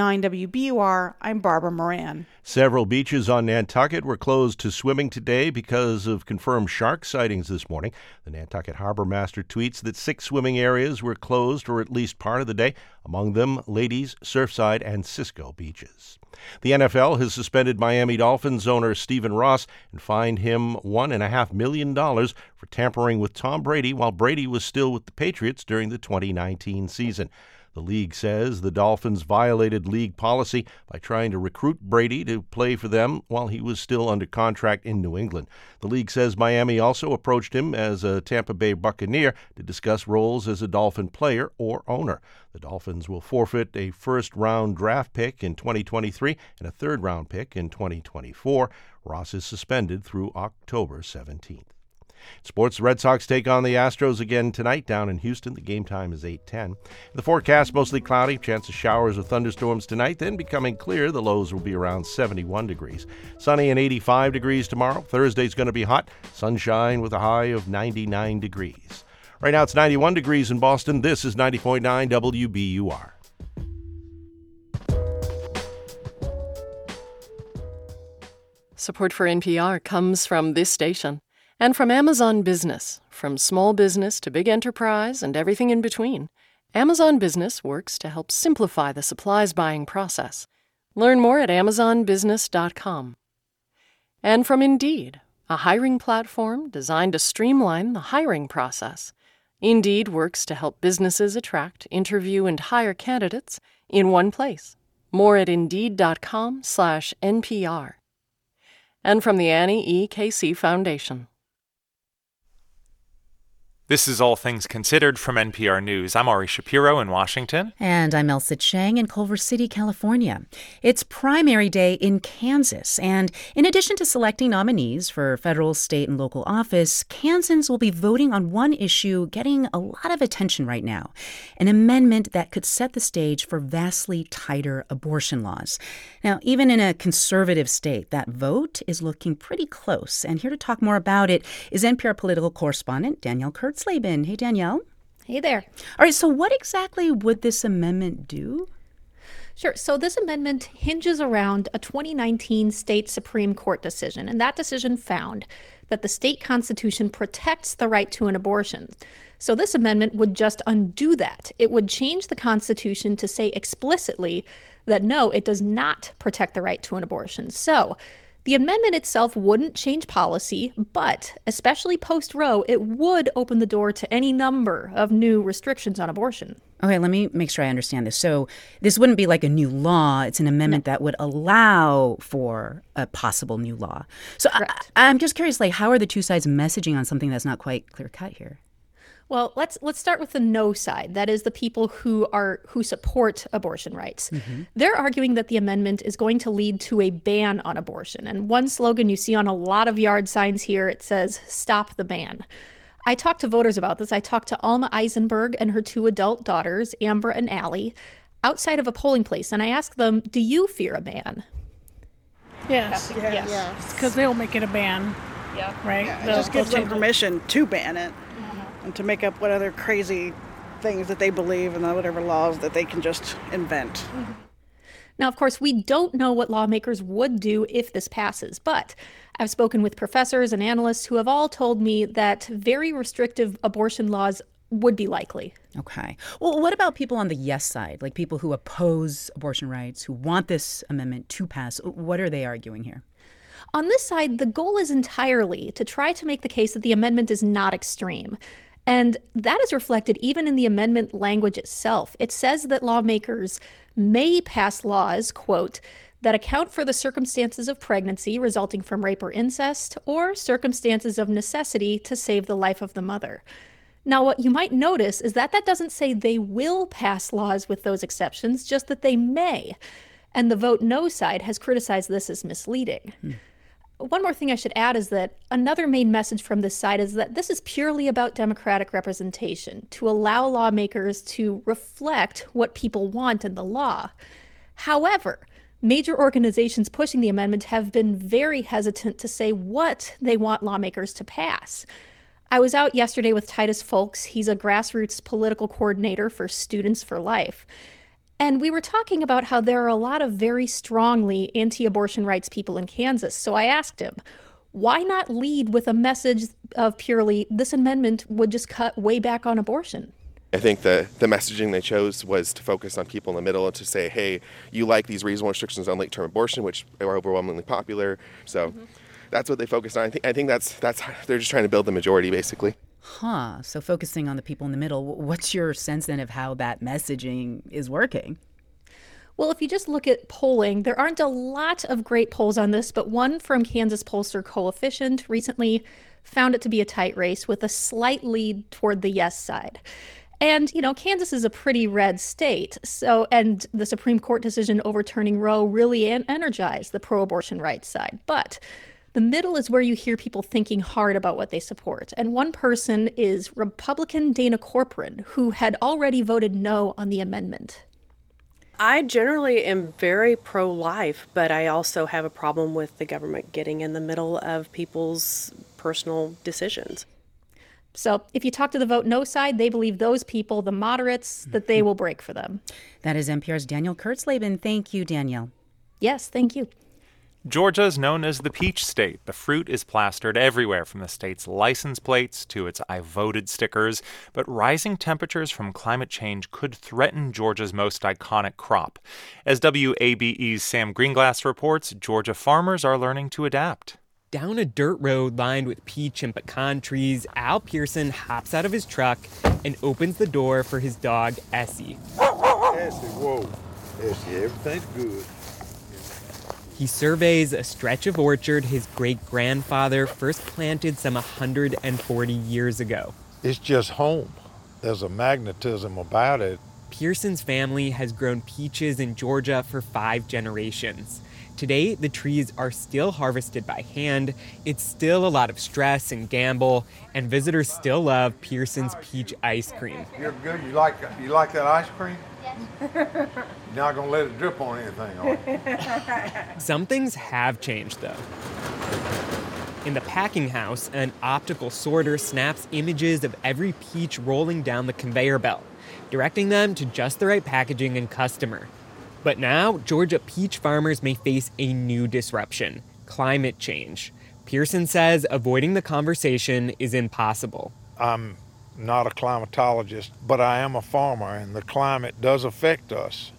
WBUR, I'm Barbara Moran.
Several beaches on Nantucket were closed to swimming today because of confirmed shark sightings this morning. The Nantucket Harbor Master tweets that six swimming areas were closed for at least part of the day, among them Ladies, Surfside, and Cisco beaches. The NFL has suspended Miami Dolphins owner Stephen Ross and fined him $1.5 million for tampering with Tom Brady while Brady was still with the Patriots during the 2019 season. The league says the Dolphins violated league policy by trying to recruit Brady to play for them while he was still under contract in New England. The league says Miami also approached him as a Tampa Bay Buccaneer to discuss roles as a Dolphin player or owner. The Dolphins will forfeit a first round draft pick in 2023 and a third round pick in 2024. Ross is suspended through October 17th. Sports Red Sox take on the Astros again tonight down in Houston. The game time is 8:10. The forecast mostly cloudy, chance of showers or thunderstorms tonight, then becoming clear. The lows will be around 71 degrees. Sunny and 85 degrees tomorrow. Thursday's going to be hot, sunshine with a high of 99 degrees. Right now it's 91 degrees in Boston. This is 90.9 WBUR.
Support for NPR comes from this station and from Amazon Business. From small business to big enterprise and everything in between, Amazon Business works to help simplify the supplies buying process. Learn more at amazonbusiness.com. And from Indeed, a hiring platform designed to streamline the hiring process. Indeed works to help businesses attract, interview, and hire candidates in one place. More at indeed.com/npr. And from the Annie E. Casey Foundation.
This is All Things Considered from NPR News. I'm Ari Shapiro in Washington.
And I'm Ailsa Chang in Culver City, California. It's primary day in Kansas. And in addition to selecting nominees for federal, state, and local office, Kansans will be voting on one issue getting a lot of attention right now an amendment that could set the stage for vastly tighter abortion laws. Now, even in a conservative state, that vote is looking pretty close. And here to talk more about it is NPR political correspondent Danielle Kurtz. Slavin. Hey, Danielle.
Hey there.
All right, so what exactly would this amendment do?
Sure. So, this amendment hinges around a 2019 state Supreme Court decision, and that decision found that the state constitution protects the right to an abortion. So, this amendment would just undo that. It would change the Constitution to say explicitly that no, it does not protect the right to an abortion. So, the amendment itself wouldn't change policy, but especially post Roe, it would open the door to any number of new restrictions on abortion.
Okay, let me make sure I understand this. So, this wouldn't be like a new law, it's an amendment no. that would allow for a possible new law. So, I, I'm just curious like how are the two sides messaging on something that's not quite clear cut here?
Well, let's let's start with the no side. That is the people who are who support abortion rights. Mm-hmm. They're arguing that the amendment is going to lead to a ban on abortion. And one slogan you see on a lot of yard signs here it says stop the ban. I talked to voters about this. I talked to Alma Eisenberg and her two adult daughters, Amber and Allie, outside of a polling place and I asked them, "Do you fear a ban?"
Yes. Yes. Yes. Because they'll make it a ban.
Yeah.
Right?
Yeah, it just gives them permission to ban it and to make up what other crazy things that they believe and whatever laws that they can just invent. Mm-hmm.
Now, of course, we don't know what lawmakers would do if this passes, but I've spoken with professors and analysts who have all told me that very restrictive abortion laws would be likely.
Okay. Well, what about people on the yes side, like people who oppose abortion rights, who want this amendment to pass? What are they arguing here?
On this side, the goal is entirely to try to make the case that the amendment is not extreme. And that is reflected even in the amendment language itself. It says that lawmakers may pass laws, quote, that account for the circumstances of pregnancy resulting from rape or incest, or circumstances of necessity to save the life of the mother. Now, what you might notice is that that doesn't say they will pass laws with those exceptions, just that they may. And the vote no side has criticized this as misleading. Hmm one more thing I should add is that another main message from this side is that this is purely about democratic representation, to allow lawmakers to reflect what people want in the law. However, major organizations pushing the amendment have been very hesitant to say what they want lawmakers to pass. I was out yesterday with Titus Folks. He's a grassroots political coordinator for Students for Life. And we were talking about how there are a lot of very strongly anti abortion rights people in Kansas. So I asked him, why not lead with a message of purely this amendment would just cut way back on abortion?
I think the, the messaging they chose was to focus on people in the middle and to say, hey, you like these reasonable restrictions on late term abortion, which are overwhelmingly popular. So mm-hmm. that's what they focused on. I think, I think that's, that's they're just trying to build the majority, basically.
Huh. So focusing on the people in the middle, what's your sense then of how that messaging is working?
Well, if you just look at polling, there aren't a lot of great polls on this, but one from Kansas pollster Coefficient recently found it to be a tight race with a slight lead toward the yes side. And, you know, Kansas is a pretty red state. So, and the Supreme Court decision overturning Roe really energized the pro abortion rights side. But the middle is where you hear people thinking hard about what they support. And one person is Republican Dana Corporon, who had already voted no on the amendment.
I generally am very pro life, but I also have a problem with the government getting in the middle of people's personal decisions.
So, if you talk to the vote no side, they believe those people, the moderates, that they will break for them.
That is NPR's Danielle Kurtzleben. Thank you, Danielle.
Yes, thank you.
Georgia is known as the peach state. The fruit is plastered everywhere from the state's license plates to its I voted stickers. But rising temperatures from climate change could threaten Georgia's most iconic crop. As WABE's Sam Gringlas reports, Georgia farmers are learning to adapt.
Down a dirt road lined with peach and pecan trees, Al Pearson hops out of his truck and opens the door for his dog, Essie.
Essie, whoa. Essie, everything's good.
He surveys a stretch of orchard his great grandfather first planted some 140 years ago.
It's just home. There's a magnetism about it.
Pearson's family has grown peaches in Georgia for five generations. Today, the trees are still harvested by hand. It's still a lot of stress and gamble, and visitors still love Pearson's peach ice cream.
You're good. You like you like that ice cream? You're not gonna let it drip on anything, are you?
Some things have changed, though. In the packing house, an optical sorter snaps images of every peach rolling down the conveyor belt, directing them to just the right packaging and customer. But now, Georgia peach farmers may face a new disruption climate change. Pearson says avoiding the conversation is impossible.
I'm not a climatologist, but I am a farmer, and the climate does affect us.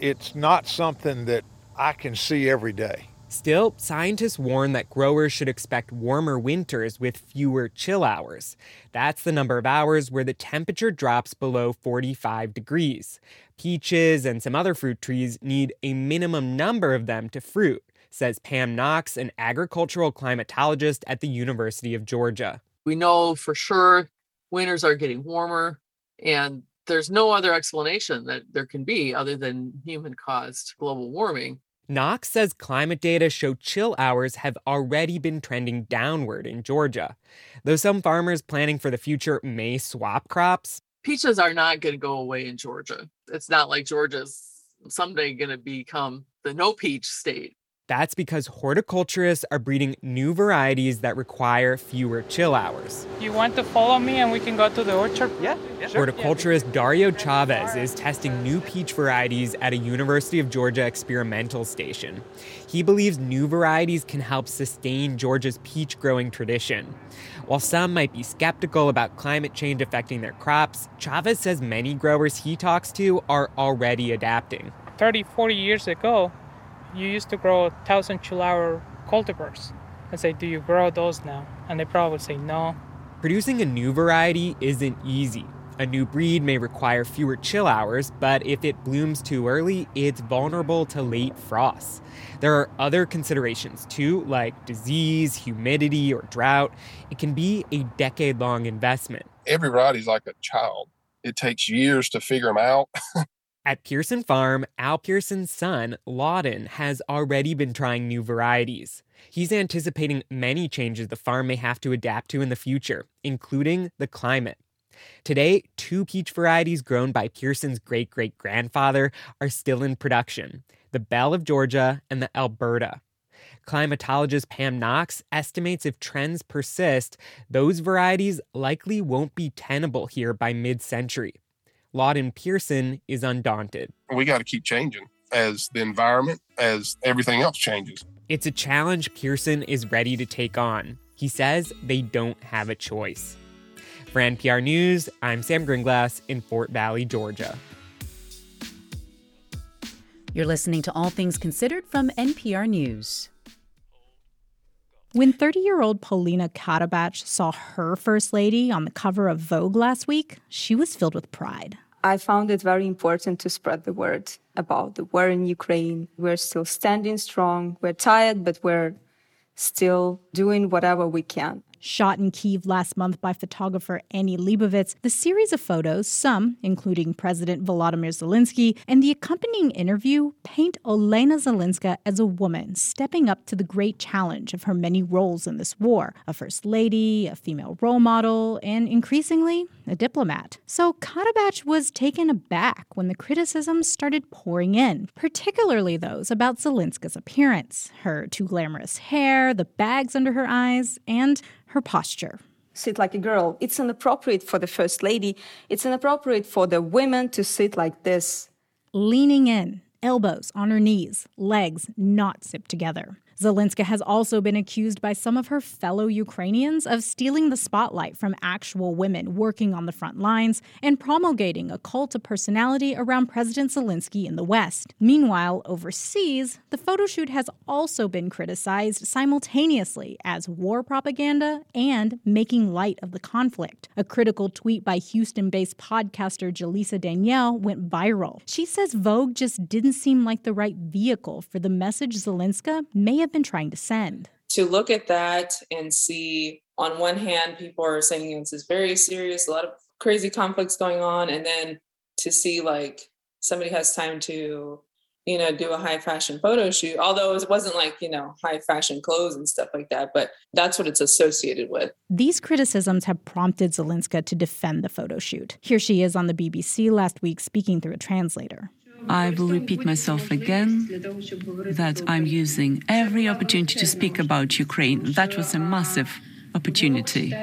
It's not something that I can see every day.
Still, scientists warn that growers should expect warmer winters with fewer chill hours. That's the number of hours where the temperature drops below 45 degrees. Peaches and some other fruit trees need a minimum number of them to fruit, says Pam Knox, an agricultural climatologist at the University of Georgia.
We know for sure winters are getting warmer, and there's no other explanation that there can be other than human caused global warming.
Knox says climate data show chill hours have already been trending downward in Georgia. Though some farmers planning for the future may swap crops,
peaches are not going to go away in Georgia. It's not like Georgia's someday going to become the no peach state.
That's because horticulturists are breeding new varieties that require fewer chill hours.
You want to follow me and we can go to the orchard?
Yeah.
yeah sure. Horticulturist Dario Chavez is testing new peach varieties at a University of Georgia experimental station. He believes new varieties can help sustain Georgia's peach growing tradition. While some might be skeptical about climate change affecting their crops, Chavez says many growers he talks to are already adapting.
30, 40 years ago, you used to grow thousand chihuahua cultivars. I say, do you grow those now? And they probably say no.
Producing a new variety isn't easy. A new breed may require fewer chill hours, but if it blooms too early, it's vulnerable to late frosts. There are other considerations too, like disease, humidity, or drought. It can be a decade long investment.
Every variety is like a child. It takes years to figure them out.
At Pearson Farm, Al Pearson's son, Lawden, has already been trying new varieties. He's anticipating many changes the farm may have to adapt to in the future, including the climate. Today, two peach varieties grown by Pearson's great great grandfather are still in production the Belle of Georgia and the Elberta. Climatologist Pam Knox estimates if trends persist, those varieties likely won't be tenable here by mid century. Lawden Pearson is undaunted.
We got to keep changing as the environment, as everything else changes.
It's a challenge Pearson is ready to take on. He says they don't have a choice. For NPR News, I'm Sam Gringlas in Fort Valley, Georgia.
You're listening to All Things Considered from NPR News.
When 30 year old Polina Katabach saw her first lady on the cover of Vogue last week, she was filled with pride.
I found it very important to spread the word about the war in Ukraine. We're still standing strong. We're tired, but we're still doing whatever we can.
Shot in Kiev last month by photographer Annie Leibovitz, the series of photos, some including President Volodymyr Zelensky, and the accompanying interview paint Olena Zelenska as a woman stepping up to the great challenge of her many roles in this war a first lady, a female role model, and increasingly, a diplomat. So Katabach was taken aback when the criticisms started pouring in, particularly those about Zelenska's appearance, her too glamorous hair, the bags under her eyes, and her posture.
Sit like a girl. It's inappropriate for the first lady. It's inappropriate for the women to sit like this.
Leaning in, elbows on her knees, legs not zipped together. Zelenska has also been accused by some of her fellow Ukrainians of stealing the spotlight from actual women working on the front lines and promulgating a cult of personality around President Zelensky in the West. Meanwhile, overseas, the photo shoot has also been criticized simultaneously as war propaganda and making light of the conflict. A critical tweet by Houston based podcaster Jaleesa Danielle went viral. She says Vogue just didn't seem like the right vehicle for the message Zelenska may have been trying to send.
To look at that and see, on one hand, people are saying this is very serious, a lot of crazy conflicts going on, and then to see like somebody has time to you know do a high fashion photo shoot although it wasn't like you know high fashion clothes and stuff like that but that's what it's associated with.
These criticisms have prompted zelenska to defend the photo shoot. Here she is on the bbc last week speaking through a translator
I will repeat myself again that I'm using every opportunity to speak about Ukraine. That was a massive opportunity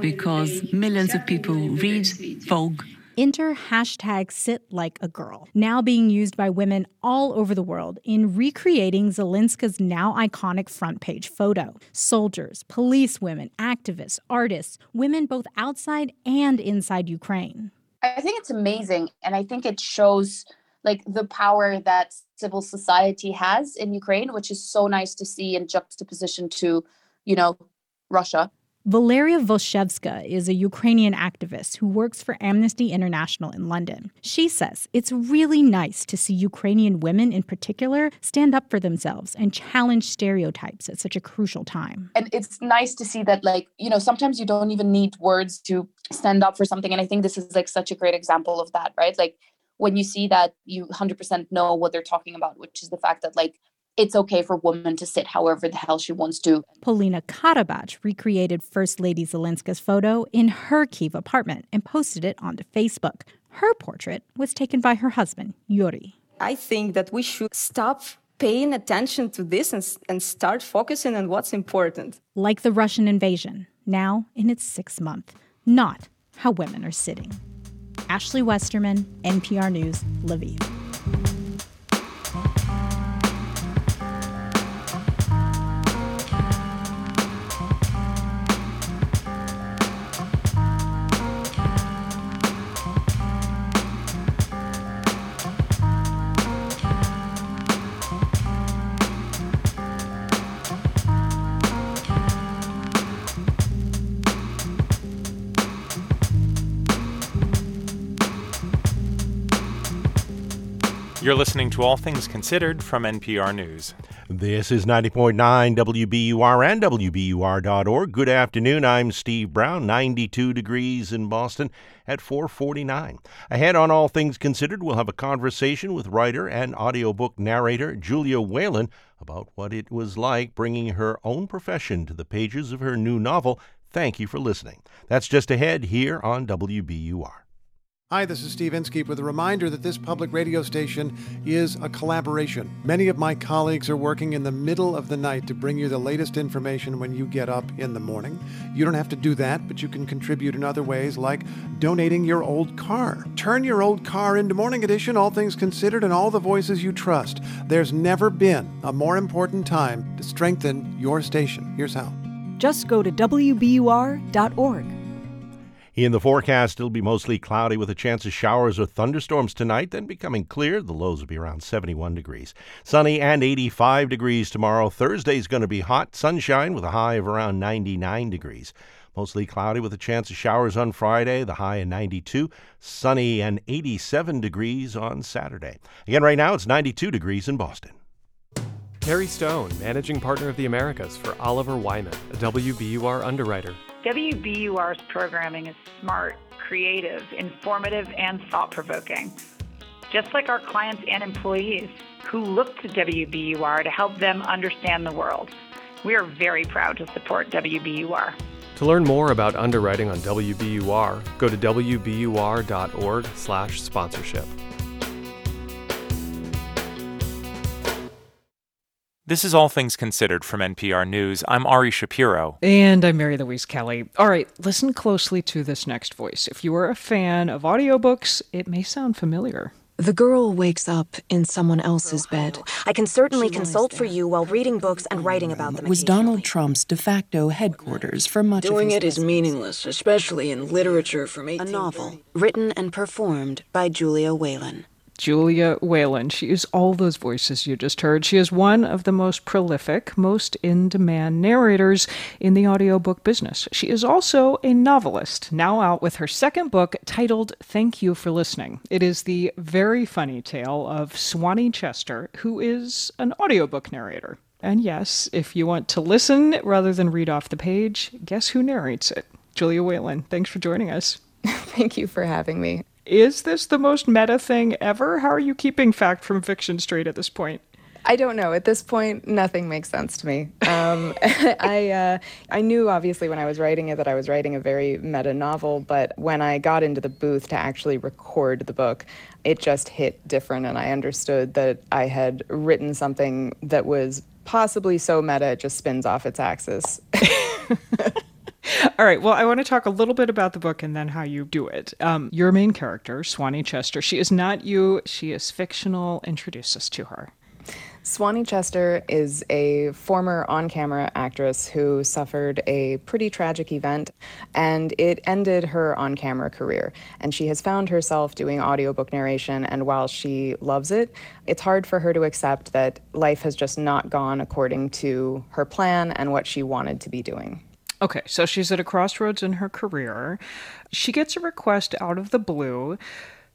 because millions of people read Vogue.
Enter hashtag sit like a girl, now being used by women all over the world in recreating Zelenska's now iconic front page photo. Soldiers, police women, activists, artists, women both outside and inside Ukraine.
I think it's amazing, and I think it shows like the power that civil society has in Ukraine, which is so nice to see in juxtaposition to, you know, Russia.
Valeria Volshevska is a Ukrainian activist who works for Amnesty International in London. She says it's really nice to see Ukrainian women in particular stand up for themselves and challenge stereotypes at such a crucial time.
And it's nice to see that, like, you know, sometimes you don't even need words to stand up for something. And I think this is like such a great example of that, right? Like, when you see that you 100% know what they're talking about which is the fact that like it's okay for women to sit however the hell she wants to.
Polina Katabach recreated First Lady Zelenska's photo in her Kiev apartment and posted it onto Facebook. Her portrait was taken by her husband, Yuri.
I think that we should stop paying attention to this and, and start focusing on what's important.
Like the Russian invasion, now in its sixth month, not how women are sitting. Ashley Westerman, NPR News, Lviv.
You're listening to All Things Considered from NPR News.
This is 90.9 WBUR and WBUR.org. Good afternoon. I'm Steve Brown, 92 degrees in Boston at 449. Ahead on All Things Considered, we'll have a conversation with writer and audiobook narrator Julia Whelan about what it was like bringing her own profession to the pages of her new novel. Thank you for listening. That's just ahead here on WBUR.
Hi, this is Steve Inskeep with a reminder that this public radio station is a collaboration. Many of my colleagues are working in the middle of the night to bring you the latest information when you get up in the morning. You don't have to do that, but you can contribute in other ways like donating your old car. Turn your old car into Morning Edition, all things considered, and all the voices you trust. There's never been a more important time to strengthen your station. Here's how.
Just go to WBUR.org.
In the forecast, it'll be mostly cloudy with a chance of showers or thunderstorms tonight, then becoming clear. The lows will be around 71 degrees. Sunny and 85 degrees tomorrow. Thursday's going to be hot, sunshine with a high of around 99 degrees. Mostly cloudy with a chance of showers on Friday, the high of 92. Sunny and 87 degrees on Saturday. Again, right now it's 92 degrees in Boston.
Terry Stone, managing partner of the Americas for Oliver Wyman, a WBUR underwriter.
WBUR's programming is smart, creative, informative, and thought provoking. Just like our clients and employees who look to WBUR to help them understand the world. We are very proud to support WBUR.
To learn more about underwriting on WBUR, go to wbur.org/sponsorship.
This is All Things Considered from NPR News. I'm Ari Shapiro.
And I'm Mary Louise Kelly. All right, listen closely to this next voice. If you are a fan of audiobooks, it may sound familiar.
The girl wakes up in someone else's bed.
I can certainly consult for you while reading books and writing about them.
Was Donald Trump's de facto headquarters for much of the time.
Doing
of
it is meaningless, especially in literature from 18.
A novel written and performed by Julia Whelan.
Julia Whelan. She is all those voices you just heard. She is one of the most prolific, most in demand narrators in the audiobook business. She is also a novelist, now out with her second book titled Thank You for Listening. It is the very funny tale of Sewanee Chester, who is an audiobook narrator. And yes, if you want to listen rather than read off the page, guess who narrates it? Julia Whelan. Thanks for joining us.
Thank you for having me.
Is this the most meta thing ever? How are you keeping fact from fiction straight at this point?
I don't know. At this point, nothing makes sense to me. Um, I uh, I knew obviously when I was writing it that I was writing a very meta novel, but when I got into the booth to actually record the book, it just hit different, and I understood that I had written something that was possibly so meta it just spins off its axis.
All right. Well, I want to talk a little bit about the book and then how you do it. Um, your main character, Sewanee Chester, she is not you, she is fictional. Introduce us to her.
Sewanee Chester is a former on camera actress who suffered a pretty tragic event, and it ended her on camera career. And she has found herself doing audiobook narration, and while she loves it, it's hard for her to accept that life has just not gone according to her plan and what she wanted to be doing.
Okay, so she's at a crossroads in her career. She gets a request out of the blue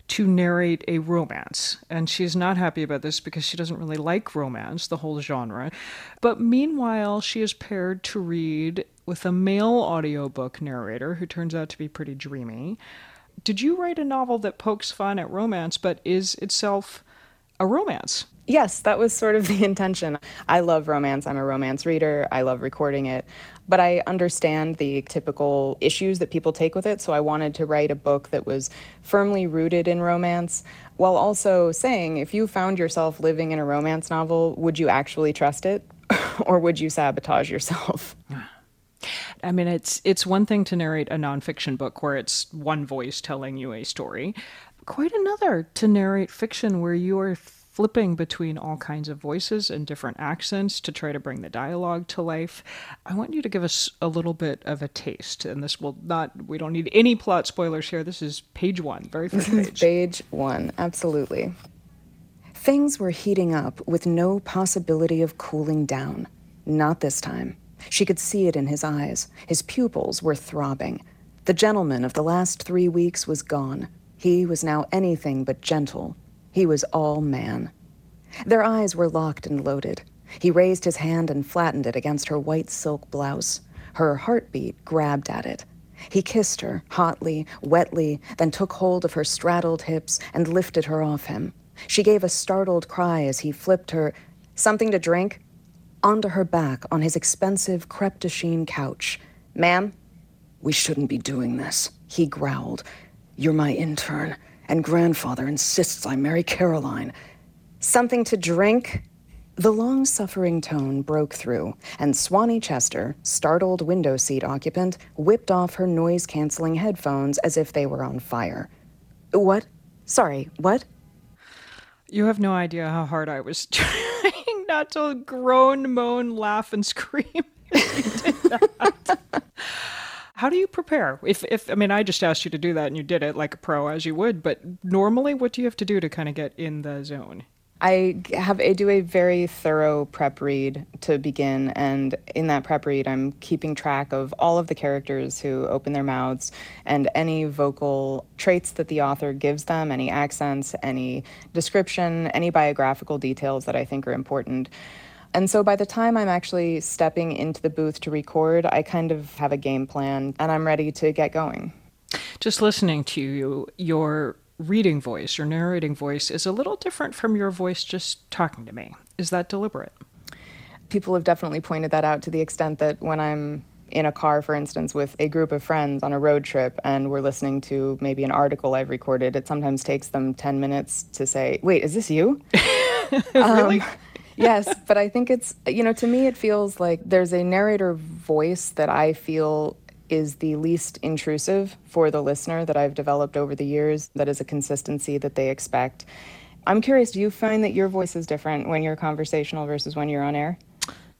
to narrate a romance. And she's not happy about this because she doesn't really like romance, the whole genre. But meanwhile, she is paired to read with a male audiobook narrator who turns out to be pretty dreamy. Did you write a novel that pokes fun at romance but is itself a romance?
Yes, that was sort of the intention. I love romance. I'm a romance reader. I love recording it. But I understand the typical issues that people take with it. So I wanted to write a book that was firmly rooted in romance while also saying if you found yourself living in a romance novel, would you actually trust it? or would you sabotage yourself?
I mean, it's it's one thing to narrate a nonfiction book where it's one voice telling you a story. Quite another to narrate fiction where you are flipping between all kinds of voices and different accents to try to bring the dialogue to life. I want you to give us a little bit of a taste, and this will not, we don't need any plot spoilers here. This is page one, very first page.
page one, absolutely. Things were heating up with no possibility of cooling down. Not this time. She could see it in his eyes. His pupils were throbbing. The gentleman of the last three weeks was gone. He was now anything but gentle, he was all man. Their eyes were locked and loaded. He raised his hand and flattened it against her white silk blouse. Her heartbeat grabbed at it. He kissed her, hotly, wetly, then took hold of her straddled hips and lifted her off him. She gave a startled cry as he flipped her, something to drink, onto her back on his expensive crepe de chine couch. Ma'am? We shouldn't be doing this, he growled. You're my intern and grandfather insists I marry Caroline. Something to drink? The long suffering tone broke through, and Sewanee Chester, startled window seat occupant, whipped off her noise canceling headphones as if they were on fire. What? Sorry, what?
You have no idea how hard I was trying not to groan, moan, laugh, and scream. How do you prepare? If, if I mean, I just asked you to do that and you did it like a pro as you would, but normally, what do you have to do to kind of get in the zone?
I have I do a very thorough prep read to begin, and in that prep read, I'm keeping track of all of the characters who open their mouths and any vocal traits that the author gives them, any accents, any description, any biographical details that I think are important. And so by the time I'm actually stepping into the booth to record, I kind of have a game plan and I'm ready to get going.
Just listening to you, your reading voice, your narrating voice, is a little different from your voice just talking to me. Is that deliberate?
People have definitely pointed that out to the extent that when I'm in a car, for instance, with a group of friends on a road trip and we're listening to maybe an article I've recorded, it sometimes takes them 10 minutes to say, Wait, is this you?
really?
Um, yes, but I think it's, you know, to me, it feels like there's a narrator voice that I feel is the least intrusive for the listener that I've developed over the years, that is a consistency that they expect. I'm curious, do you find that your voice is different when you're conversational versus when you're on air?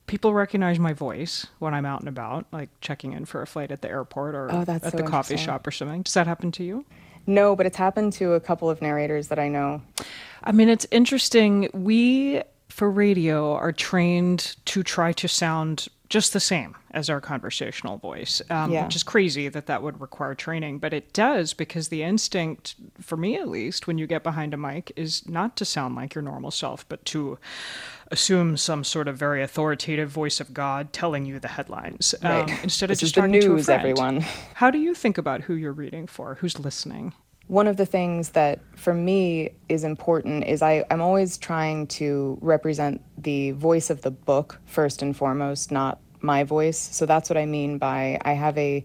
People recognize my voice when I'm out and about, like checking in for a flight at the airport or
Oh,
at
so
the coffee shop or something. Does that happen to you?
No, but it's happened to a couple of narrators that I know.
I mean, it's interesting. We, for radio, are trained to try to sound just the same as our conversational voice, um,
Yeah.
which is crazy that that would require training, but it does because the instinct, for me at least, when you get behind a mic, is not to sound like your normal self, but to assume some sort of very authoritative voice of God telling you the headlines um,
Right.
instead of
This
just
the
talking to a
news, everyone.
How do you think about who you're reading for? Who's listening?
One of the things that for me is important is I, I'm always trying to represent the voice of the book first and foremost, not my voice. So that's what I mean by I have a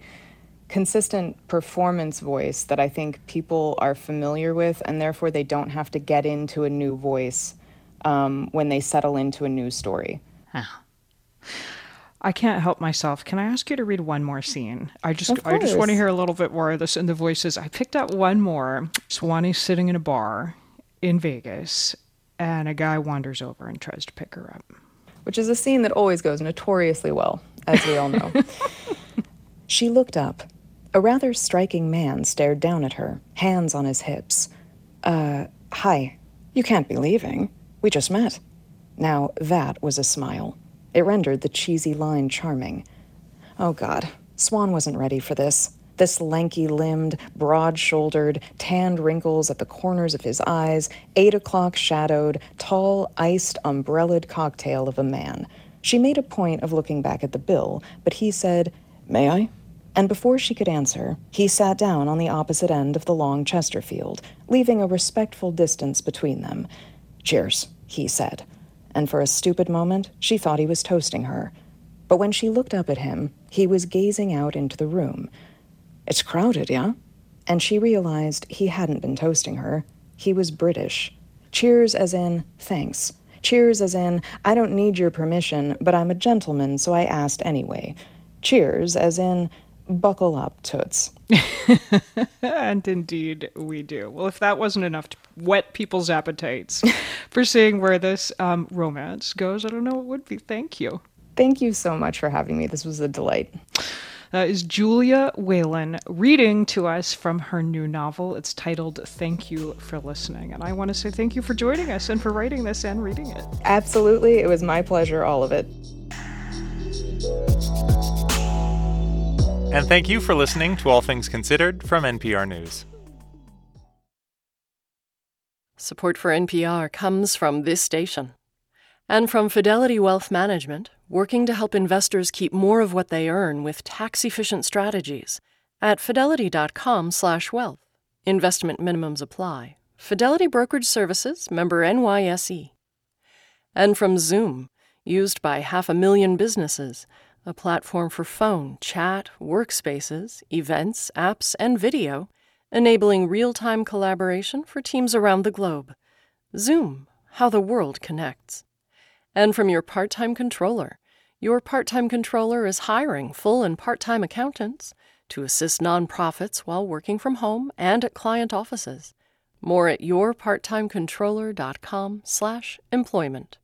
consistent performance voice that I think people are familiar with, and therefore they don't have to get into a new voice um, when they settle into a new story.
I can't help myself. Can I ask you to read one more scene? I just I just want to hear a little bit more of this in the voices. I picked out one more. Sewanee's sitting in a bar in Vegas and a guy wanders over and tries to pick her up.
which is a scene that always goes notoriously well, as we all know. she looked up. A rather striking man stared down at her, hands on his hips. Uh, hi. You can't be leaving. We just met. Now, that was a smile. It rendered the cheesy line charming. Oh, God. Swan wasn't ready for this. This lanky limbed, broad shouldered, tanned wrinkles at the corners of his eyes, eight o'clock shadowed, tall, iced, umbrellaed cocktail of a man. She made a point of looking back at the bill, but he said, May I? And before she could answer, he sat down on the opposite end of the long Chesterfield, leaving a respectful distance between them. Cheers, he said. And for a stupid moment, she thought he was toasting her. But when she looked up at him, he was gazing out into the room. It's crowded, yeah? And she realized he hadn't been toasting her. He was British. Cheers as in, thanks. Cheers as in, I don't need your permission, but I'm a gentleman, so I asked anyway. Cheers as in, buckle up, toots.
and indeed, we do. Well, if that wasn't enough to whet people's appetites for seeing where this um, romance goes, I don't know what would be. Thank you.
Thank you so much for having me. This was a delight.
That is Julia Whelan reading to us from her new novel. It's titled Thank You for Listening. And I want to say thank you for joining us and for writing this and reading it.
Absolutely. It was my pleasure, all of it.
And thank you for listening to All Things Considered from NPR News.
Support for NPR comes from this station and from Fidelity Wealth Management, working to help investors keep more of what they earn with tax-efficient strategies at fidelity.com/wealth. Investment minimums apply. Fidelity Brokerage Services, member NYSE. And from Zoom, used by half a million businesses, a platform for phone, chat, workspaces, events, apps, and video, enabling real-time collaboration for teams around the globe. Zoom, how the world connects. And from your part time controller. Your part time controller is hiring full and part time accountants to assist nonprofits while working from home and at client offices. More at yourparttimecontroller.com slash employment.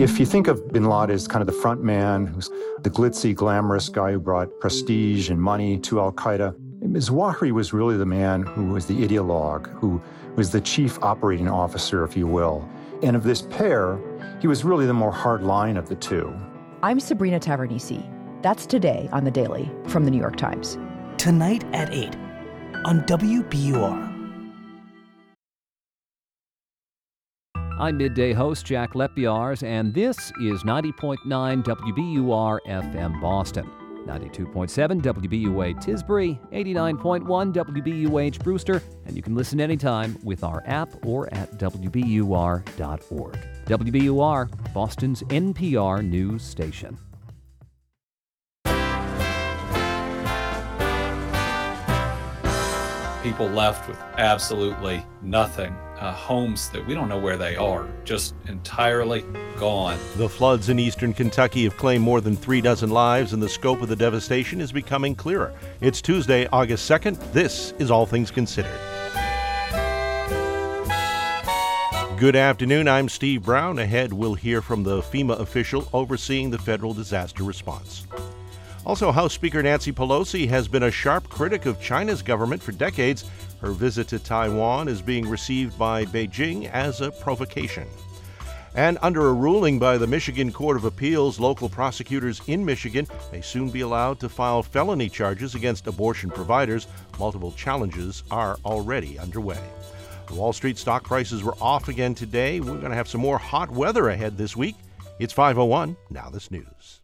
If you think of bin Laden as kind of the front man, who's the glitzy, glamorous guy who brought prestige and money to Al Qaeda, Zawahiri was really the man who was the ideologue, who was the chief operating officer, if you will. And of this pair, he was really the more hard line of the two.
I'm Sabrina Tavernise. That's today on The Daily from The New York Times.
Tonight at 8 on WBUR.
I'm midday host Jack Lepiarz, and this is 90.9 WBUR FM Boston, 92.7 WBUA Tisbury, 89.1 WBUH Brewster, and you can listen anytime with our app or at WBUR.org. WBUR, Boston's NPR news station.
People left with absolutely nothing uh, homes that we don't know where they are, just entirely gone.
The floods in eastern Kentucky have claimed more than three dozen lives, and the scope of the devastation is becoming clearer. It's Tuesday, August 2nd. This is All Things Considered. Good afternoon. I'm Steve Brown. Ahead, we'll hear from the FEMA official overseeing the federal disaster response. Also, House Speaker Nancy Pelosi has been a sharp critic of China's government for decades. Her visit to Taiwan is being received by Beijing as a provocation. And under a ruling by the Michigan Court of Appeals, local prosecutors in Michigan may soon be allowed to file felony charges against abortion providers. Multiple challenges are already underway. Wall Street stock prices were off again today. We're going to have some more hot weather ahead this week. It's 501. Now this news.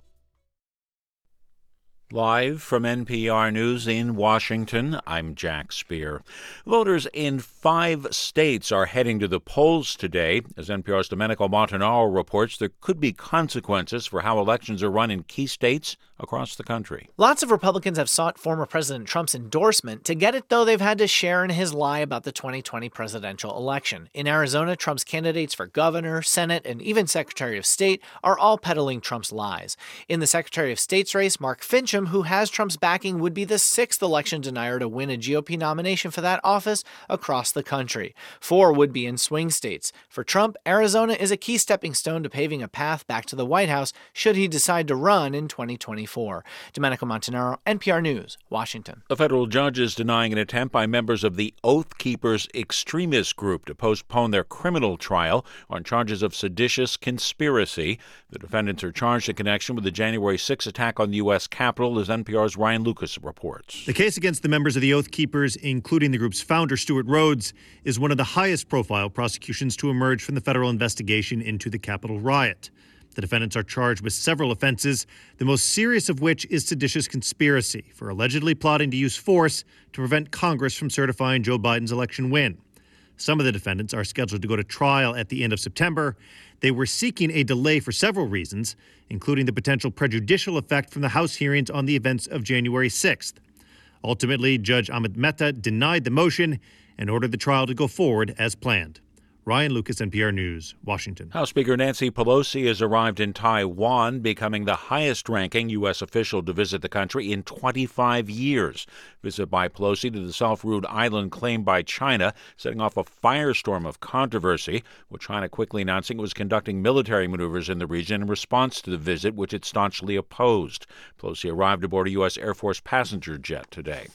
Live from NPR News in Washington, I'm Jack Speer. Voters in five states are heading to the polls today. As NPR's Domenico Montanaro reports, there could be consequences for how elections are run in key states across the country.
Lots of Republicans have sought former President Trump's endorsement. To get it, though, they've had to share in his lie about the 2020 presidential election. In Arizona, Trump's candidates for governor, Senate, and even Secretary of State are all peddling Trump's lies. In the Secretary of State's race, Mark Who has Trump's backing, would be the sixth election denier to win a GOP nomination for that office across the country. Four would be in swing states. For Trump, Arizona is a key stepping stone to paving a path back to the White House should he decide to run in 2024. Domenico Montanaro, NPR News, Washington.
A federal judge is denying an attempt by members of the Oath Keepers extremist group to postpone their criminal trial on charges of seditious conspiracy. The defendants are charged in connection with the January 6 attack on the U.S. Capitol, as NPR's Ryan Lucas reports.
The case against the members of the Oath Keepers, including the group's founder, Stewart Rhodes, is one of the highest profile prosecutions to emerge from the federal investigation into the Capitol riot. The defendants are charged with several offenses, the most serious of which is seditious conspiracy for allegedly plotting to use force to prevent Congress from certifying Joe Biden's election win. Some of the defendants are scheduled to go to trial at the end of September. They were seeking a delay for several reasons, including the potential prejudicial effect from the House hearings on the events of January 6th. Ultimately, Judge Amit Mehta denied the motion and ordered the trial to go forward as planned. Ryan Lucas, NPR News, Washington.
House Speaker Nancy Pelosi has arrived in Taiwan, becoming the highest ranking U.S. official to visit the country in 25 years. Visit by Pelosi to the self ruled island claimed by China, setting off a firestorm of controversy, with China quickly announcing it was conducting military maneuvers in the region in response to the visit, which it staunchly opposed. Pelosi arrived aboard a U.S. Air Force passenger jet today.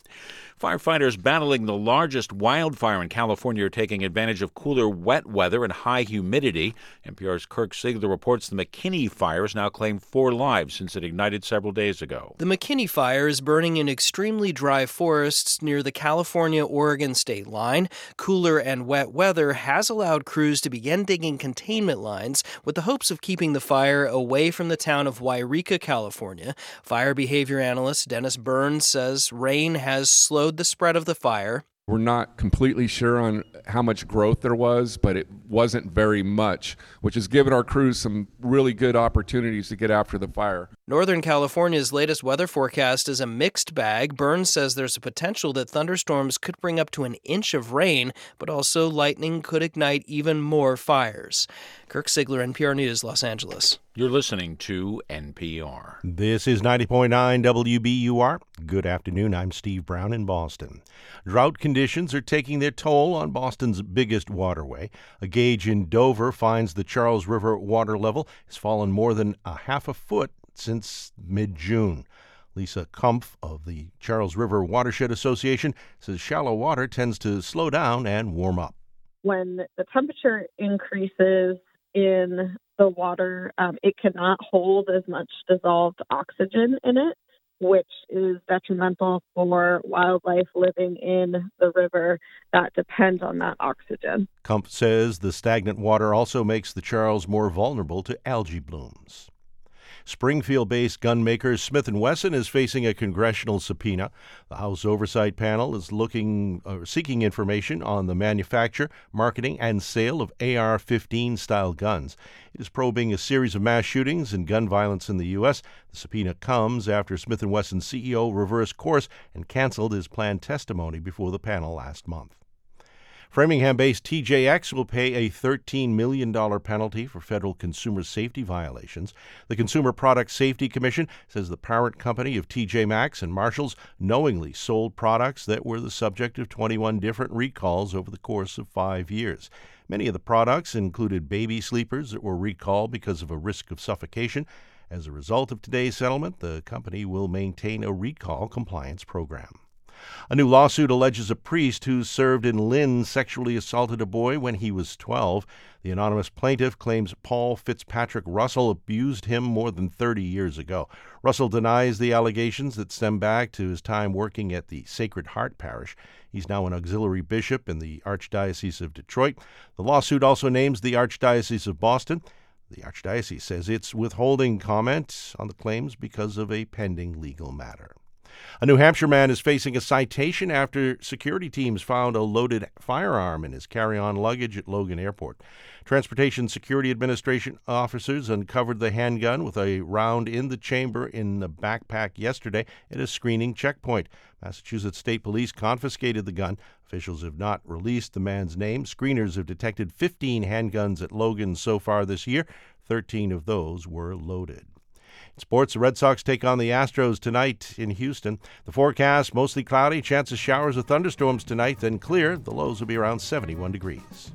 Firefighters battling the largest wildfire in California are taking advantage of cooler, wet weather and high humidity. NPR's Kirk Siegler reports the McKinney fire has now claimed four lives since it ignited several days ago.
The McKinney fire is burning in extremely dry forests near the California Oregon state line. Cooler and wet weather has allowed crews to begin digging containment lines with the hopes of keeping the fire away from the town of Yreka, California. Fire behavior analyst Dennis Burns says rain has slowed slowed the spread of the fire.
We're not completely sure on how much growth there was, but it wasn't very much, which has given our crews some really good opportunities to get after the fire.
Northern California's latest weather forecast is a mixed bag. Burns says there's a potential that thunderstorms could bring up to an inch of rain, but also lightning could ignite even more fires. Kirk Siegler, NPR News, Los Angeles.
You're listening to NPR.
This is 90.9 WBUR. Good afternoon. I'm Steve Brown in Boston. Drought conditions are taking their toll on Boston's biggest waterway. A gauge in Dover finds the Charles River water level has fallen more than a half a foot since mid June. Lisa Kumpf of the Charles River Watershed Association says shallow water tends to slow down and warm up.
When the temperature increases in the water, um, it cannot hold as much dissolved oxygen in it, which is detrimental for wildlife living in the river that depends on that oxygen.
Kumpf says the stagnant water also makes the Charles more vulnerable to algae blooms. Springfield-based gunmaker Smith & Wesson is facing a congressional subpoena. The House Oversight Panel is looking uh, seeking information on the manufacture, marketing, and sale of AR-15 style guns. It is probing a series of mass shootings and gun violence in the U.S. The subpoena comes after Smith & Wesson's CEO reversed course and canceled his planned testimony before the panel last month. Framingham based TJX will pay a $13 million penalty for federal consumer safety violations. The Consumer Product Safety Commission says the parent company of TJ Maxx and Marshalls knowingly sold products that were the subject of 21 different recalls over the course of five years. Many of the products included baby sleepers that were recalled because of a risk of suffocation. As a result of today's settlement, the company will maintain a recall compliance program. A new lawsuit alleges a priest who served in Lynn sexually assaulted a boy when he was 12. The anonymous plaintiff claims Paul Fitzpatrick Russell abused him more than 30 years ago. Russell denies the allegations that stem back to his time working at the Sacred Heart Parish. He's now an auxiliary bishop in the Archdiocese of Detroit. The lawsuit also names the Archdiocese of Boston. The Archdiocese says it's withholding comment on the claims because of a pending legal matter. A New Hampshire man is facing a citation after security teams found a loaded firearm in his carry on luggage at Logan Airport. Transportation Security Administration officers uncovered the handgun with a round in the chamber in the backpack yesterday at a screening checkpoint. Massachusetts State Police confiscated the gun. Officials have not released the man's name. Screeners have detected 15 handguns at Logan so far this year. 13 of those were loaded. Sports, the Red Sox take on the Astros tonight in Houston. The forecast mostly cloudy, chance of showers or thunderstorms tonight, then clear. The lows will be around 71 degrees.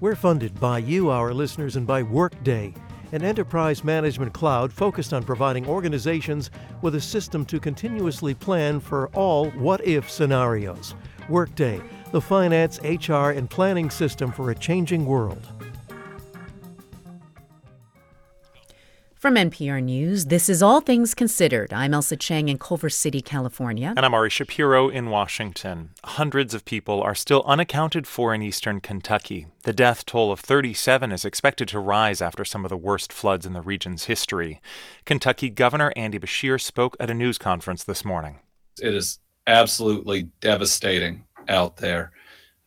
We're funded by you, our listeners, and by Workday, an enterprise management cloud focused on providing organizations with a system to continuously plan for all what if scenarios. Workday, the finance, HR, and planning system for a changing world.
From NPR News, this is All Things Considered. I'm Ailsa Chang in Culver City, California.
And I'm Ari Shapiro in Washington. Hundreds of people are still unaccounted for in eastern Kentucky. The death toll of 37 is expected to rise after some of the worst floods in the region's history. Kentucky Governor Andy Beshear spoke at a news conference this morning.
It is absolutely devastating out there.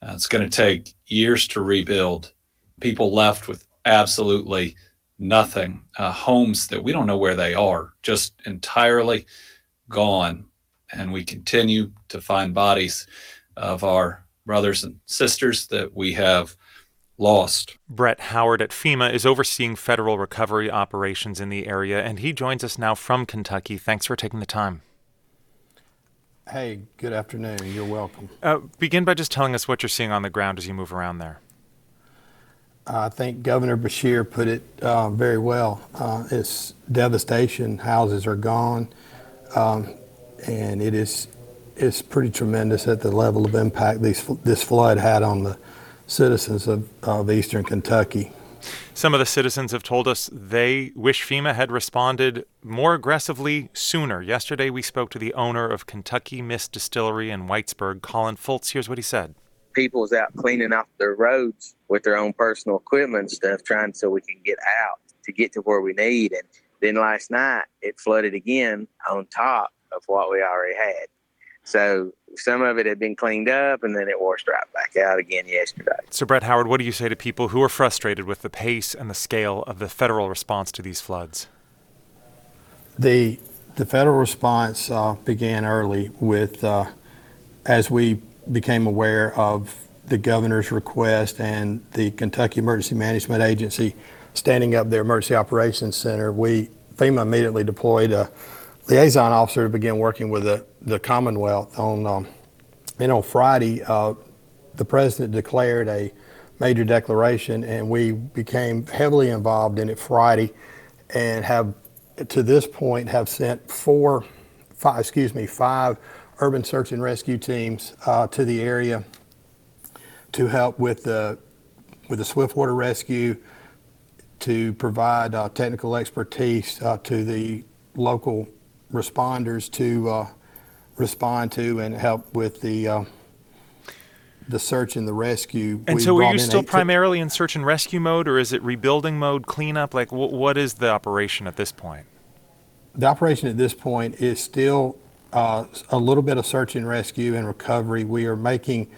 Uh, it's going to take years to rebuild. People left with absolutely nothing. Uh, homes that we don't know where they are, just entirely gone. And we continue to find bodies of our brothers and sisters that we have lost.
Brett Howard at FEMA is overseeing federal recovery operations in the area, and he joins us now from Kentucky. Thanks for taking the time.
Hey, good afternoon. You're welcome.
Uh, begin by just telling us what you're seeing on the ground as you move around there.
I think Governor Beshear put it uh, very well. Uh, it's devastation. Houses are gone, um, and it is it's pretty tremendous at the level of impact these, this flood had on the citizens of, of eastern Kentucky.
Some of the citizens have told us they wish FEMA had responded more aggressively sooner. Yesterday, we spoke to the owner of Kentucky Mist Distillery in Whitesburg, Colin Fultz. Here's what he said
people's out cleaning off their roads with their own personal equipment and stuff, trying so we can get out to get to where we need. And then last night it flooded again on top of what we already had. So some of it had been cleaned up and then it washed right back out again yesterday.
So, Brett Howard, what do you say to people who are frustrated with the pace and the scale of the federal response to these floods?
The, the federal response uh, began early with, uh, as we became aware of the governor's request and the Kentucky Emergency Management Agency standing up their emergency operations center, we FEMA immediately deployed a liaison officer to begin working with the, the Commonwealth on. Um, and on Friday, uh, the president declared a major declaration, and we became heavily involved in it Friday, and have to this point have sent four, five, excuse me, five urban search and rescue teams uh, to the area to help with the with the swiftwater rescue, to provide uh, technical expertise uh, to the local responders to uh, respond to and help with the uh, the search and the rescue.
And
We
so, are you still primarily in search and rescue mode, or is it rebuilding mode, cleanup? Like, wh- what is the operation at this point?
The operation at this point is still a little bit of search and rescue and recovery. We are making,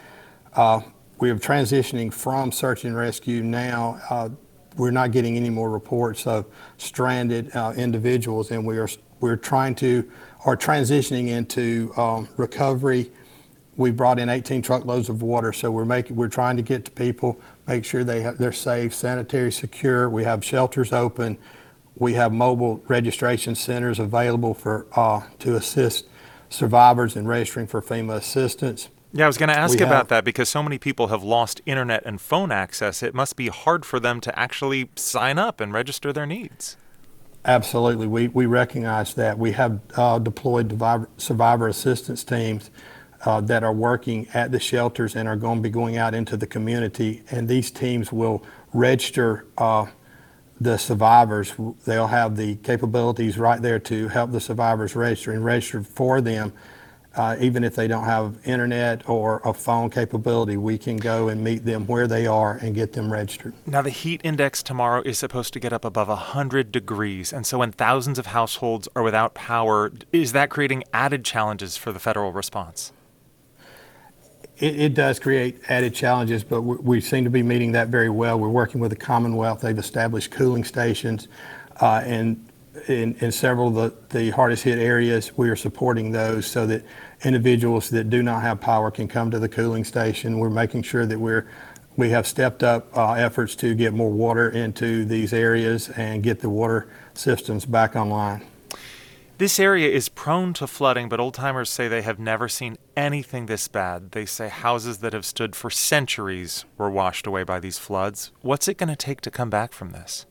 uh, we are transitioning from search and rescue now. Uh, we're not getting any more reports of stranded uh, individuals, and we are we're trying to are transitioning into um, recovery. We brought in 18 truckloads of water, so we're making we're trying to get to people, make sure they're safe, sanitary, secure. We have shelters open. We have mobile registration centers available for uh, to assist survivors and registering for FEMA assistance.
Yeah, I was going to ask
We
about
have-
that because so many people have lost internet and phone access. It must be hard for them to actually sign up and register their needs.
Absolutely, we, we recognize that. We have uh, deployed survivor, survivor assistance teams uh, that are working at the shelters and are going to be going out into the community. And these teams will register uh, the survivors. They'll have the capabilities right there to help the survivors register and register for them. Uh, even if they don't have internet or a phone capability, we can go and meet them where they are and get them registered.
Now, the heat index tomorrow is supposed to get up above 100 degrees. And so, when thousands of households are without power, is that creating added challenges for the federal response?
It, does create added challenges, but we, seem to be meeting that very well. We're working with the Commonwealth. They've established cooling stations, uh, and in, in several of the, the hardest hit areas, we are supporting those so that individuals that do not have power can come to the cooling station. We're making sure that we're we have stepped up uh, efforts to get more water into these areas and get the water systems back online.
This area is prone to flooding, but old timers say they have never seen anything this bad. They say houses that have stood for centuries were washed away by these floods. What's it going to take to come back from this?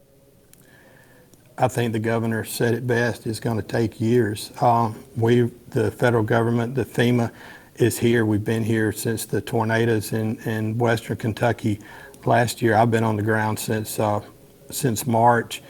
I think the governor said it best. It's going to take years. Um, we, the federal government, the FEMA, is here. We've been here since the tornadoes in, in western Kentucky last year. I've been on the ground since uh, since March.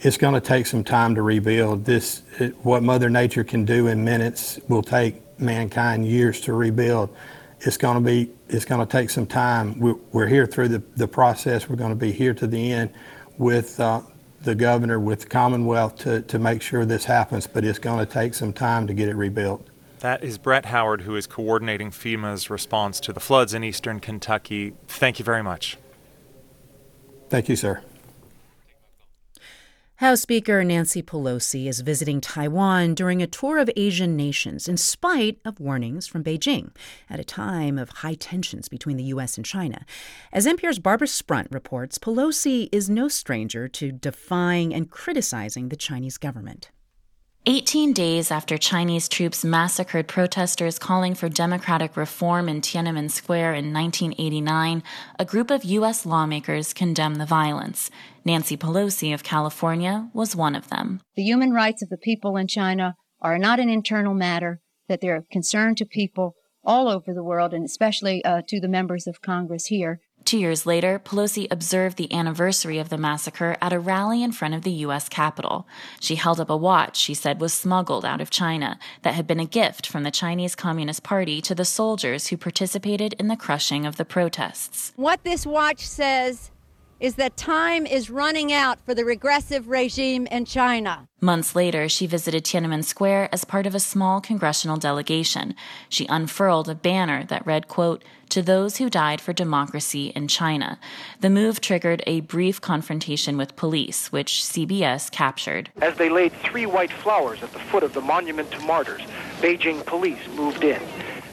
It's going to take some time to rebuild. This, it, what Mother Nature can do in minutes, will take mankind years to rebuild. It's going to be. It's going to take some time. We're, we're here through the, the process. We're going to be here to the end with uh, the governor, with the Commonwealth to, to make sure this happens. But it's going to take some time to get it rebuilt.
That is Brett Howard, who is coordinating FEMA's response to the floods in eastern Kentucky. Thank you very much.
Thank you, sir.
House Speaker Nancy Pelosi is visiting Taiwan during a tour of Asian nations in spite of warnings from Beijing at a time of high tensions between the U.S. and China. As NPR's Barbara Sprunt reports, Pelosi is no stranger to defying and criticizing the Chinese government.
18 days after Chinese troops massacred protesters calling for democratic reform in Tiananmen Square in 1989, a group of U.S. lawmakers condemned the violence. Nancy Pelosi of California was one of them.
The human rights of the people in China are not an internal matter, that they're of concern to people all over the world, and especially uh, to the members of Congress here.
Two years later, Pelosi observed the anniversary of the massacre at a rally in front of the U.S. Capitol. She held up a watch she said was smuggled out of China that had been a gift from the Chinese Communist Party to the soldiers who participated in the crushing of the protests.
What this watch says is that time is running out for the regressive regime in China.
Months later, she visited Tiananmen Square as part of a small congressional delegation. She unfurled a banner that read, quote, to those who died for democracy in China. The move triggered a brief confrontation with police, which CBS captured.
As they laid three white flowers at the foot of the monument to martyrs, Beijing police moved in.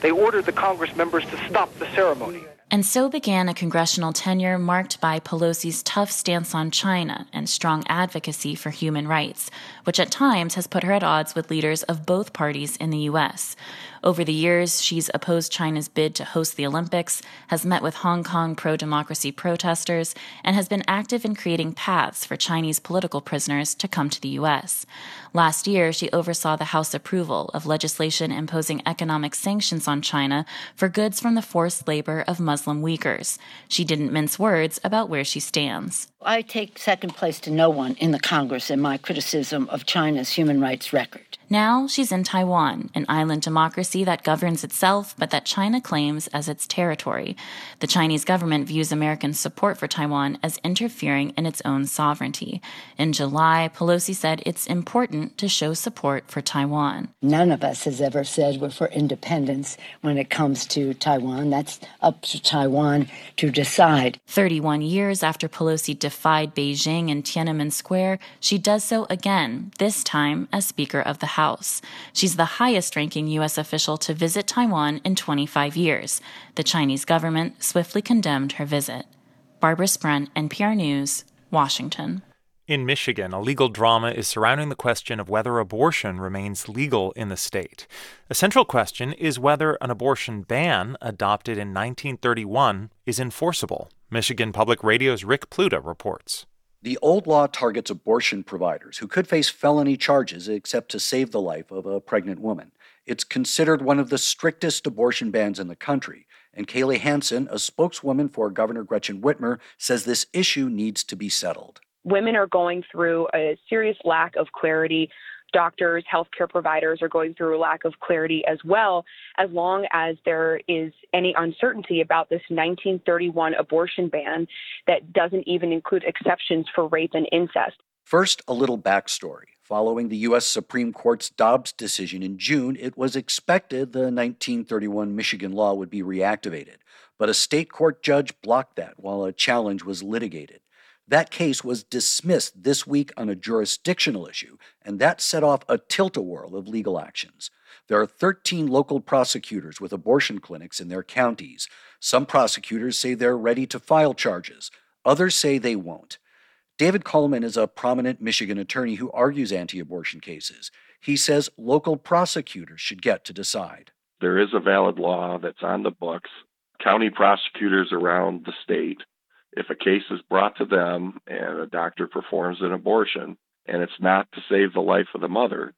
They ordered the Congress members to stop the ceremony.
And so began a congressional tenure marked by Pelosi's tough stance on China and strong advocacy for human rights, which at times has put her at odds with leaders of both parties in the U.S. Over the years, she's opposed China's bid to host the Olympics, has met with Hong Kong pro democracy protesters, and has been active in creating paths for Chinese political prisoners to come to the U.S. Last year, she oversaw the House approval of legislation imposing economic sanctions on China for goods from the forced labor of Muslim Uyghurs. She didn't mince words about where she stands.
I take second place to no one in the Congress in my criticism of China's human rights record.
Now she's in Taiwan, an island democracy that governs itself but that China claims as its territory. The Chinese government views American support for Taiwan as interfering in its own sovereignty. In July, Pelosi said it's important to show support for Taiwan.
None of us has ever said we're for independence when it comes to Taiwan. That's up to Taiwan to decide.
31 years after Pelosi defied Beijing in Tiananmen Square, she does so again, this time as Speaker of the House. House. She's the highest ranking U.S. official to visit Taiwan in 25 years. The Chinese government swiftly condemned her visit. Barbara Sprunt, NPR News, Washington.
In Michigan, a legal drama is surrounding the question of whether abortion remains legal in the state. A central question is whether an abortion ban adopted in 1931 is enforceable. Michigan Public Radio's Rick Pluta reports.
The old law targets abortion providers who could face felony charges except to save the life of a pregnant woman. It's considered one of the strictest abortion bans in the country. And Kaylee Hanson, a spokeswoman for Governor Gretchen Whitmer, says this issue needs to be settled.
Women are going through a serious lack of clarity doctors, healthcare providers are going through a lack of clarity as well, as long as there is any uncertainty about this 1931 abortion ban that doesn't even include exceptions for rape and incest.
First, a little backstory. Following the U.S. Supreme Court's Dobbs decision in June, it was expected the 1931 Michigan law would be reactivated. But a state court judge blocked that while a challenge was litigated. That case was dismissed this week on a jurisdictional issue, and that set off a tilt a whirl of legal actions. There are 13 local prosecutors with abortion clinics in their counties. Some prosecutors say they're ready to file charges, others say they won't. David Kallman is a prominent Michigan attorney who argues anti abortion cases. He says local prosecutors should get to decide.
There is a valid law that's on the books. County prosecutors around the state if a case is brought to them and a doctor performs an abortion and it's not to save the life of the mother,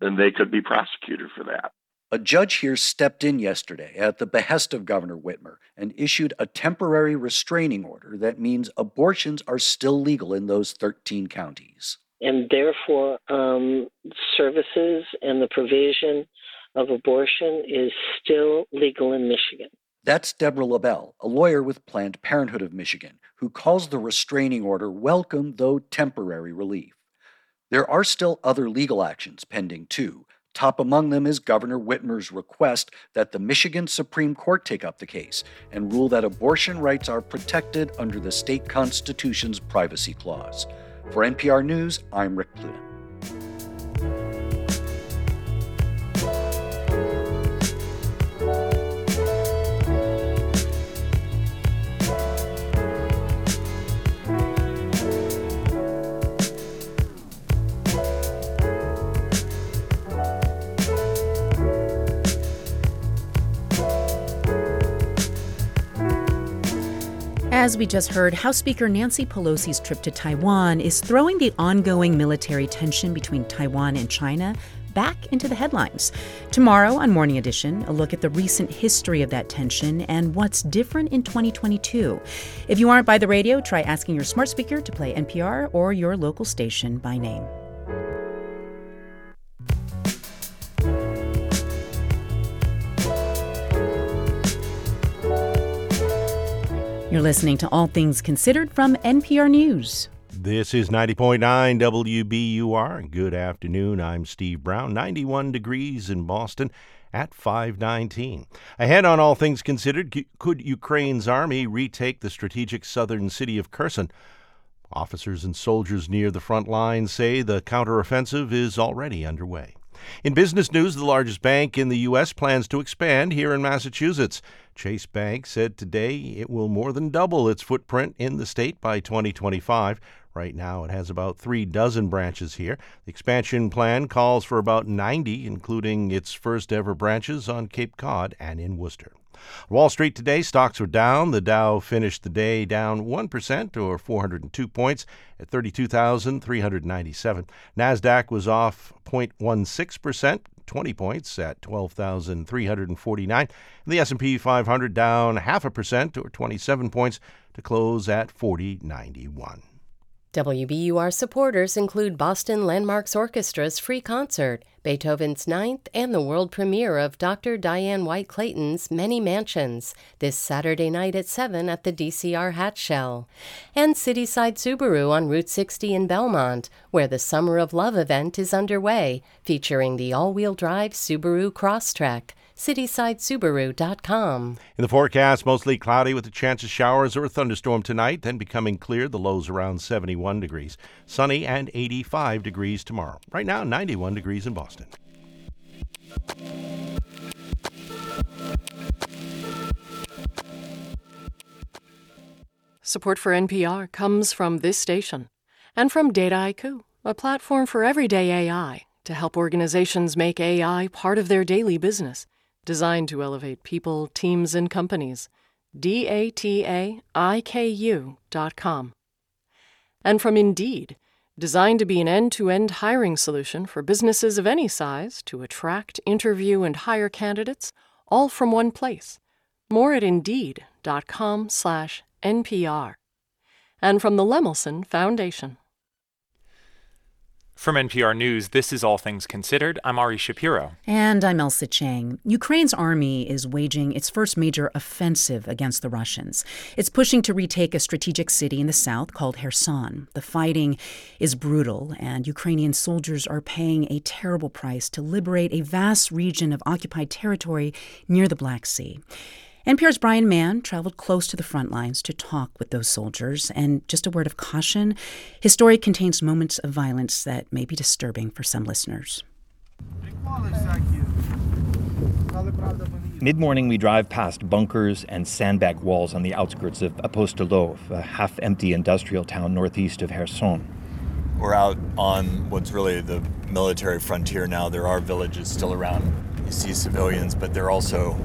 then they could be prosecuted for that.
A judge here stepped in yesterday at the behest of Governor Whitmer and issued a temporary restraining order that means abortions are still legal in those 13 counties.
And therefore, um, services and the provision of abortion is still legal in Michigan.
That's Deborah LaBelle, a lawyer with Planned Parenthood of Michigan, who calls the restraining order welcome, though temporary relief. There are still other legal actions pending, too. Top among them is Governor Whitmer's request that the Michigan Supreme Court take up the case and rule that abortion rights are protected under the state constitution's privacy clause. For NPR News, I'm Rick Pluta.
As we just heard, House Speaker Nancy Pelosi's trip to Taiwan is throwing the ongoing military tension between Taiwan and China back into the headlines. Tomorrow on Morning Edition, a look at the recent history of that tension and what's different in 2022. If you aren't by the radio, try asking your smart speaker to play NPR or your local station by name. You're listening to All Things Considered from NPR News.
This is 90.9 WBUR. Good afternoon. I'm Steve Brown. 91 degrees in Boston at 519. Ahead on All Things Considered, could Ukraine's army retake the strategic southern city of Kherson? Officers and soldiers near the front lines say the counteroffensive is already underway. In business news, the largest bank in the U.S. plans to expand here in Massachusetts. Chase Bank said today it will more than double its footprint in the state by 2025. Right now, it has about three dozen branches here. The expansion plan calls for about 90, including its first ever branches on Cape Cod and in Worcester. Wall Street today, stocks were down. The Dow finished the day down 1% or 402 points at 32,397. NASDAQ was off 0.16%. 20 points at 12,349. The S&P 500 down half a percent or 27 points to close at 4091.
WBUR supporters include Boston Landmarks Orchestra's free concert, Beethoven's Ninth, and the world premiere of Dr. Diane White Clayton's Many Mansions this Saturday night at 7 at the DCR Hatch Shell. And Cityside Subaru on Route 60 in Belmont, where the Summer of Love event is underway, featuring the all wheel drive Subaru Crosstrek citysidesubaru.com.
In the forecast, mostly cloudy with a chance of showers or a thunderstorm tonight, then becoming clear. The lows around 71 degrees. Sunny and 85 degrees tomorrow. Right now, 91 degrees in Boston.
Support for NPR comes from this station and from Dataiku, a platform for everyday AI to help organizations make AI part of their daily business designed to elevate people, teams, and companies. D-A-T-A-I-K-U dot com. And from Indeed, designed to be an end-to-end hiring solution for businesses of any size to attract, interview, and hire candidates, all from one place. More at Indeed.com slash NPR. And from the Lemelson Foundation.
From NPR News, this is All Things Considered. I'm Ari Shapiro.
And I'm Ailsa Chang. Ukraine's army is waging its first major offensive against the Russians. It's pushing to retake a strategic city in the south called Kherson. The fighting is brutal, and Ukrainian soldiers are paying a terrible price to liberate a vast region of occupied territory near the Black Sea. NPR's Brian Mann traveled close to the front lines to talk with those soldiers. And just a word of caution his story contains moments of violence that may be disturbing for some listeners.
Mid morning, we drive past bunkers and sandbag walls on the outskirts of Apostolov, a half empty industrial town northeast of Kherson.
We're out on what's really the military frontier now. There are villages still around. You see civilians, but they're also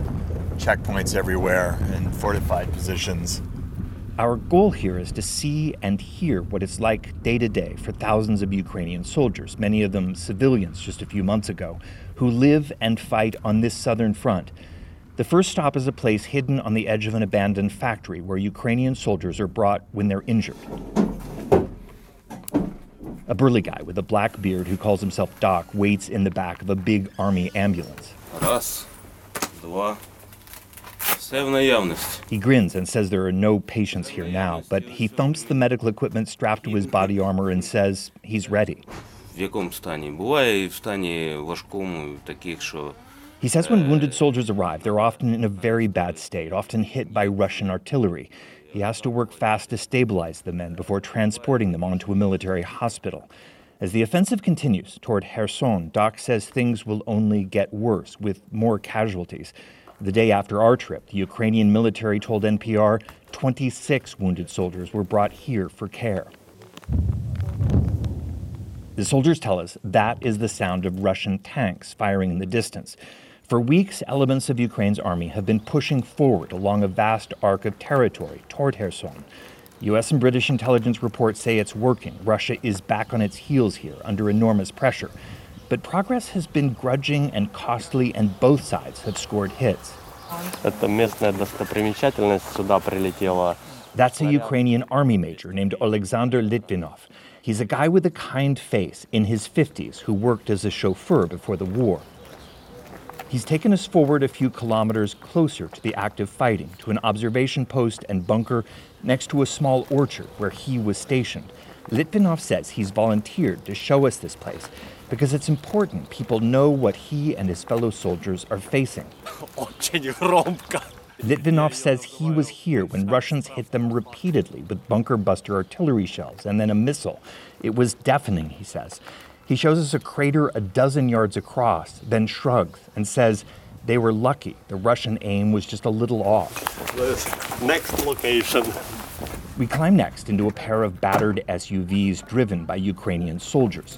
checkpoints everywhere and fortified positions.
Our goal here is to see and hear what it's like day to day for thousands of Ukrainian soldiers, many of them civilians just a few months ago, who live and fight on this southern front. The first stop is a place hidden on the edge of an abandoned factory where Ukrainian soldiers are brought when they're injured. A burly guy with a black beard who calls himself Doc waits in the back of a big army ambulance.
Раз, два,
he grins and says there are no patients here now, but he thumps the medical equipment strapped to his body armor and says he's ready. He says when wounded soldiers arrive, they're often in a very bad state, often hit by Russian artillery. He has to work fast to stabilize the men before transporting them onto a military hospital. As the offensive continues toward Kherson, Doc says things will only get worse with more casualties. The day after our trip, the Ukrainian military told NPR 26 wounded soldiers were brought here for care. The soldiers tell us that is the sound of Russian tanks firing in the distance. For weeks, elements of Ukraine's army have been pushing forward along a vast arc of territory toward Kherson. U.S. and British intelligence reports say it's working. Russia is back on its heels here under enormous pressure. But progress has been grudging and costly, and both sides have scored hits. That's a Ukrainian army major named Alexander Litvinov. He's a guy with a kind face in his 50s who worked as a chauffeur before the war. He's taken us forward a few kilometers closer to the active fighting, to an observation post and bunker next to a small orchard where he was stationed. Litvinov says he's volunteered to show us this place because it's important people know what he and his fellow soldiers are facing. Oh, Litvinov says he was here when Russians hit them repeatedly with bunker buster artillery shells and then a missile. It was deafening, he says. He shows us a crater a dozen yards across, then shrugs and says they were lucky. The Russian aim was just a little off.
next location.
We climb next into a pair of battered SUVs driven by Ukrainian soldiers.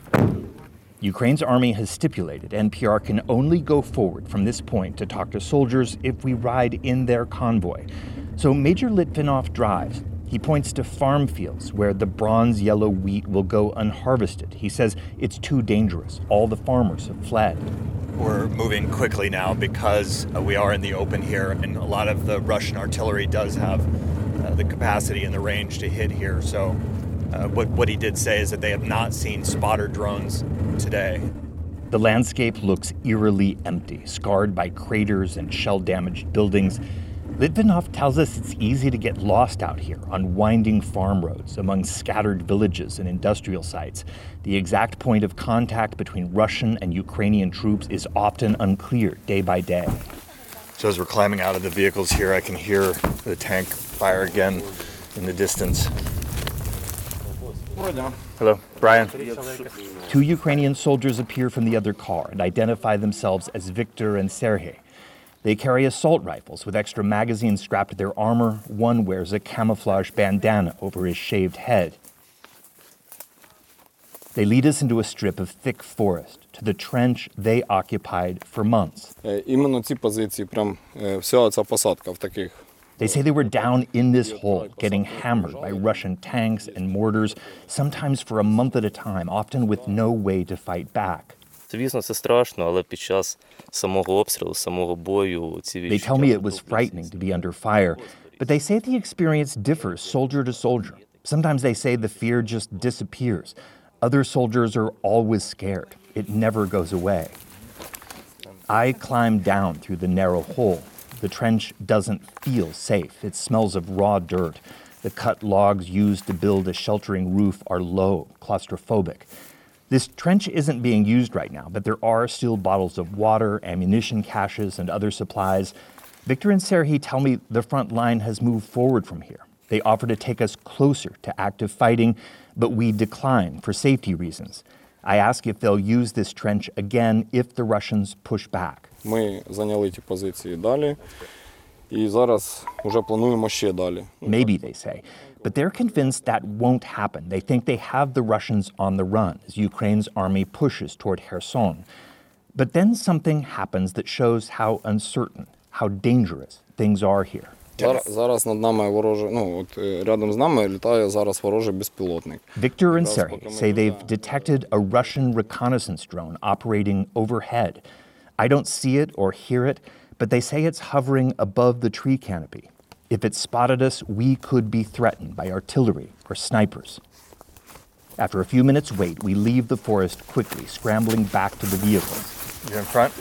Ukraine's army has stipulated NPR can only go forward from this point to talk to soldiers if we ride in their convoy. So Major Litvinov drives. He points to farm fields where the bronze yellow wheat will go unharvested. He says it's too dangerous. All the farmers have fled.
We're moving quickly now because uh, we are in the open here, and a lot of the Russian artillery does have uh, the capacity and the range to hit here. So, uh, what, what he did say is that they have not seen spotter drones today.
The landscape looks eerily empty, scarred by craters and shell damaged buildings. Litvinov tells us it's easy to get lost out here on winding farm roads among scattered villages and industrial sites. The exact point of contact between Russian and Ukrainian troops is often unclear day by day.
So, as we're climbing out of the vehicles here, I can hear the tank fire again in the distance. Hello, Brian.
Two Ukrainian soldiers appear from the other car and identify themselves as Victor and Sergei. They carry assault rifles with extra magazines strapped to their armor. One wears a camouflage bandana over his shaved head. They lead us into a strip of thick forest to the trench they occupied for months.
Іменно ці позиції, прям вся ця посадка в таких.
They say they were down in this hole, getting hammered by Russian tanks and mortars, sometimes for a month at a time, often with no way to fight back. They tell me it was frightening to be under fire, but they say the experience differs soldier to soldier. Sometimes they say the fear just disappears. Other soldiers are always scared, it never goes away. I climbed down through the narrow hole the trench doesn't feel safe. It smells of raw dirt. The cut logs used to build a sheltering roof are low, claustrophobic. This trench isn't being used right now, but there are still bottles of water, ammunition caches, and other supplies. Victor and Sergei tell me the front line has moved forward from here. They offer to take us closer to active fighting, but we decline for safety reasons. I ask if they'll use this trench again if the Russians push back.
Ми зайняли ті позиції далі, і зараз вже плануємо ще далі.
Maybe, they say. But they're convinced that won't happen. They think they have the Russians on the run as Ukraine's army pushes toward Kherson. But then something happens that shows how uncertain, how dangerous things are here.
Зараз, зараз над нами вороже, ну от е, рядом з нами літає зараз ворожий безпілотник.
Victor and Sergei say they've detected a Russian reconnaissance drone operating overhead. I don't see it or hear it, but they say it's hovering above the tree canopy. If it spotted us, we could be threatened by artillery or snipers. After a few minutes' wait, we leave the forest quickly, scrambling back to the vehicles.
You're in front?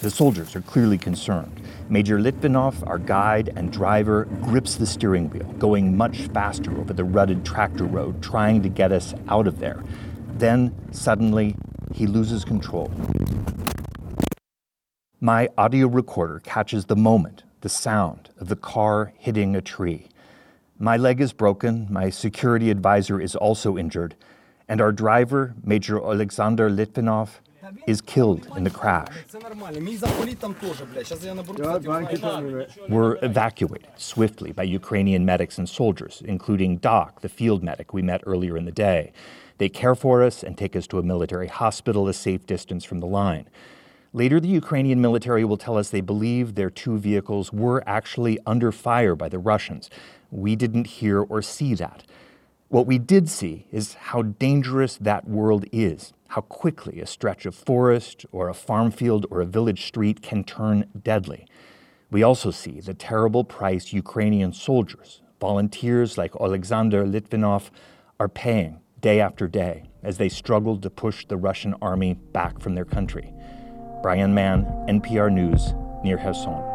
The soldiers are clearly concerned. Major Litvinov, our guide and driver, grips the steering wheel, going much faster over the rutted tractor road, trying to get us out of there. Then, suddenly, he loses control. My audio recorder catches the moment, the sound of the car hitting a tree. My leg is broken, my security advisor is also injured, and our driver, Major Alexander Litvinov, is killed in the crash. We're evacuated swiftly by Ukrainian medics and soldiers, including Doc, the field medic we met earlier in the day. They care for us and take us to a military hospital a safe distance from the line. Later, the Ukrainian military will tell us they believe their two vehicles were actually under fire by the Russians. We didn't hear or see that. What we did see is how dangerous that world is, how quickly a stretch of forest or a farm field or a village street can turn deadly. We also see the terrible price Ukrainian soldiers, volunteers like Alexander Litvinov, are paying day after day as they struggled to push the Russian army back from their country. Brian Mann, NPR News, near Kherson.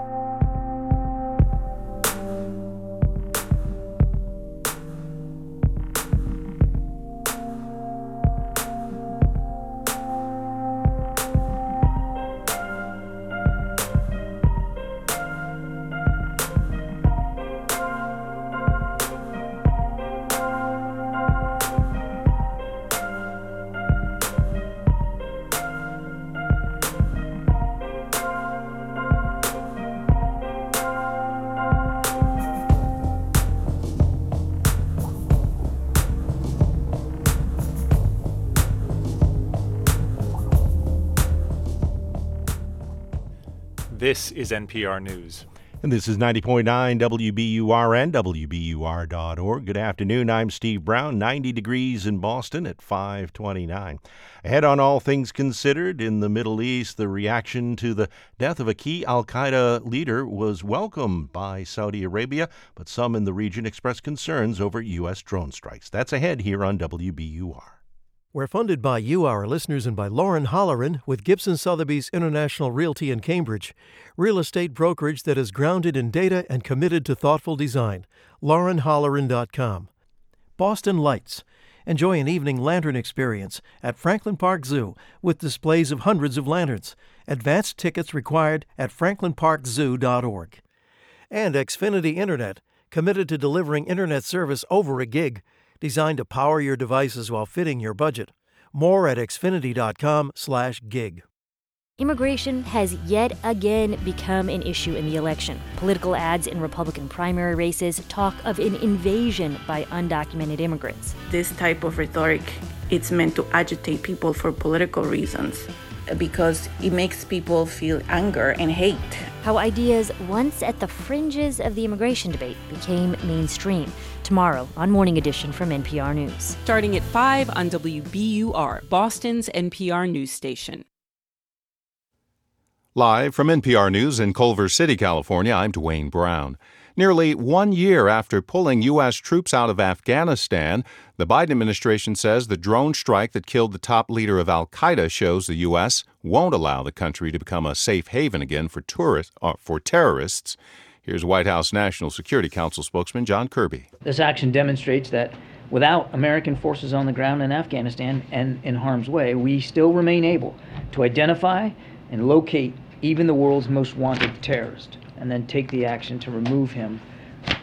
This is NPR News.
And this is 90.9 WBUR and WBUR.org. Good afternoon. I'm Steve Brown. 90 degrees in Boston at 529. Ahead on All Things Considered, in the Middle East, the reaction to the death of a key Al Qaeda leader was welcomed by Saudi Arabia, but some in the region expressed concerns over U.S. drone strikes. That's ahead here on WBUR.
We're funded by you, our listeners, and by Lauren Holleran with Gibson Sotheby's International Realty in Cambridge, real estate brokerage that is grounded in data and committed to thoughtful design. LaurenHolleran.com. Boston Lights. Enjoy an evening lantern experience at Franklin Park Zoo with displays of hundreds of lanterns. Advanced tickets required at franklinparkzoo.org. And Xfinity Internet, committed to delivering internet service over a gig designed to power your devices while fitting your budget. More at xfinity.com/gig.
Immigration has yet again become an issue in the election. Political ads in Republican primary races talk of an invasion by undocumented immigrants.
This type of rhetoric it's meant to agitate people for political reasons because it makes people feel anger and hate.
How ideas once at the fringes of the immigration debate became mainstream. Tomorrow on Morning Edition from NPR News.
Starting at 5 on WBUR, Boston's NPR news station.
Live from NPR News in Culver City, California, I'm Dwane Brown. Nearly one year after pulling U.S. troops out of Afghanistan, the Biden administration says the drone strike that killed the top leader of Al Qaeda shows the U.S. won't allow the country to become a safe haven again for, tourist, uh, for terrorists. Here's White House National Security Council spokesman John Kirby.
This action demonstrates that without American forces on the ground in Afghanistan and in harm's way, we still remain able to identify and locate even the world's most wanted terrorist and then take the action to remove him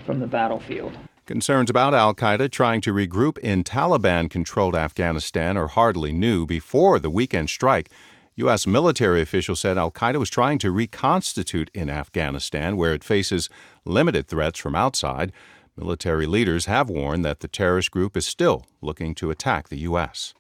from the battlefield.
Concerns about Al Qaeda trying to regroup in Taliban controlled Afghanistan are hardly new. Before the weekend strike, U.S. military officials said Al Qaeda was trying to reconstitute in Afghanistan, where it faces limited threats from outside. Military leaders have warned that the terrorist group is still looking to attack the U.S.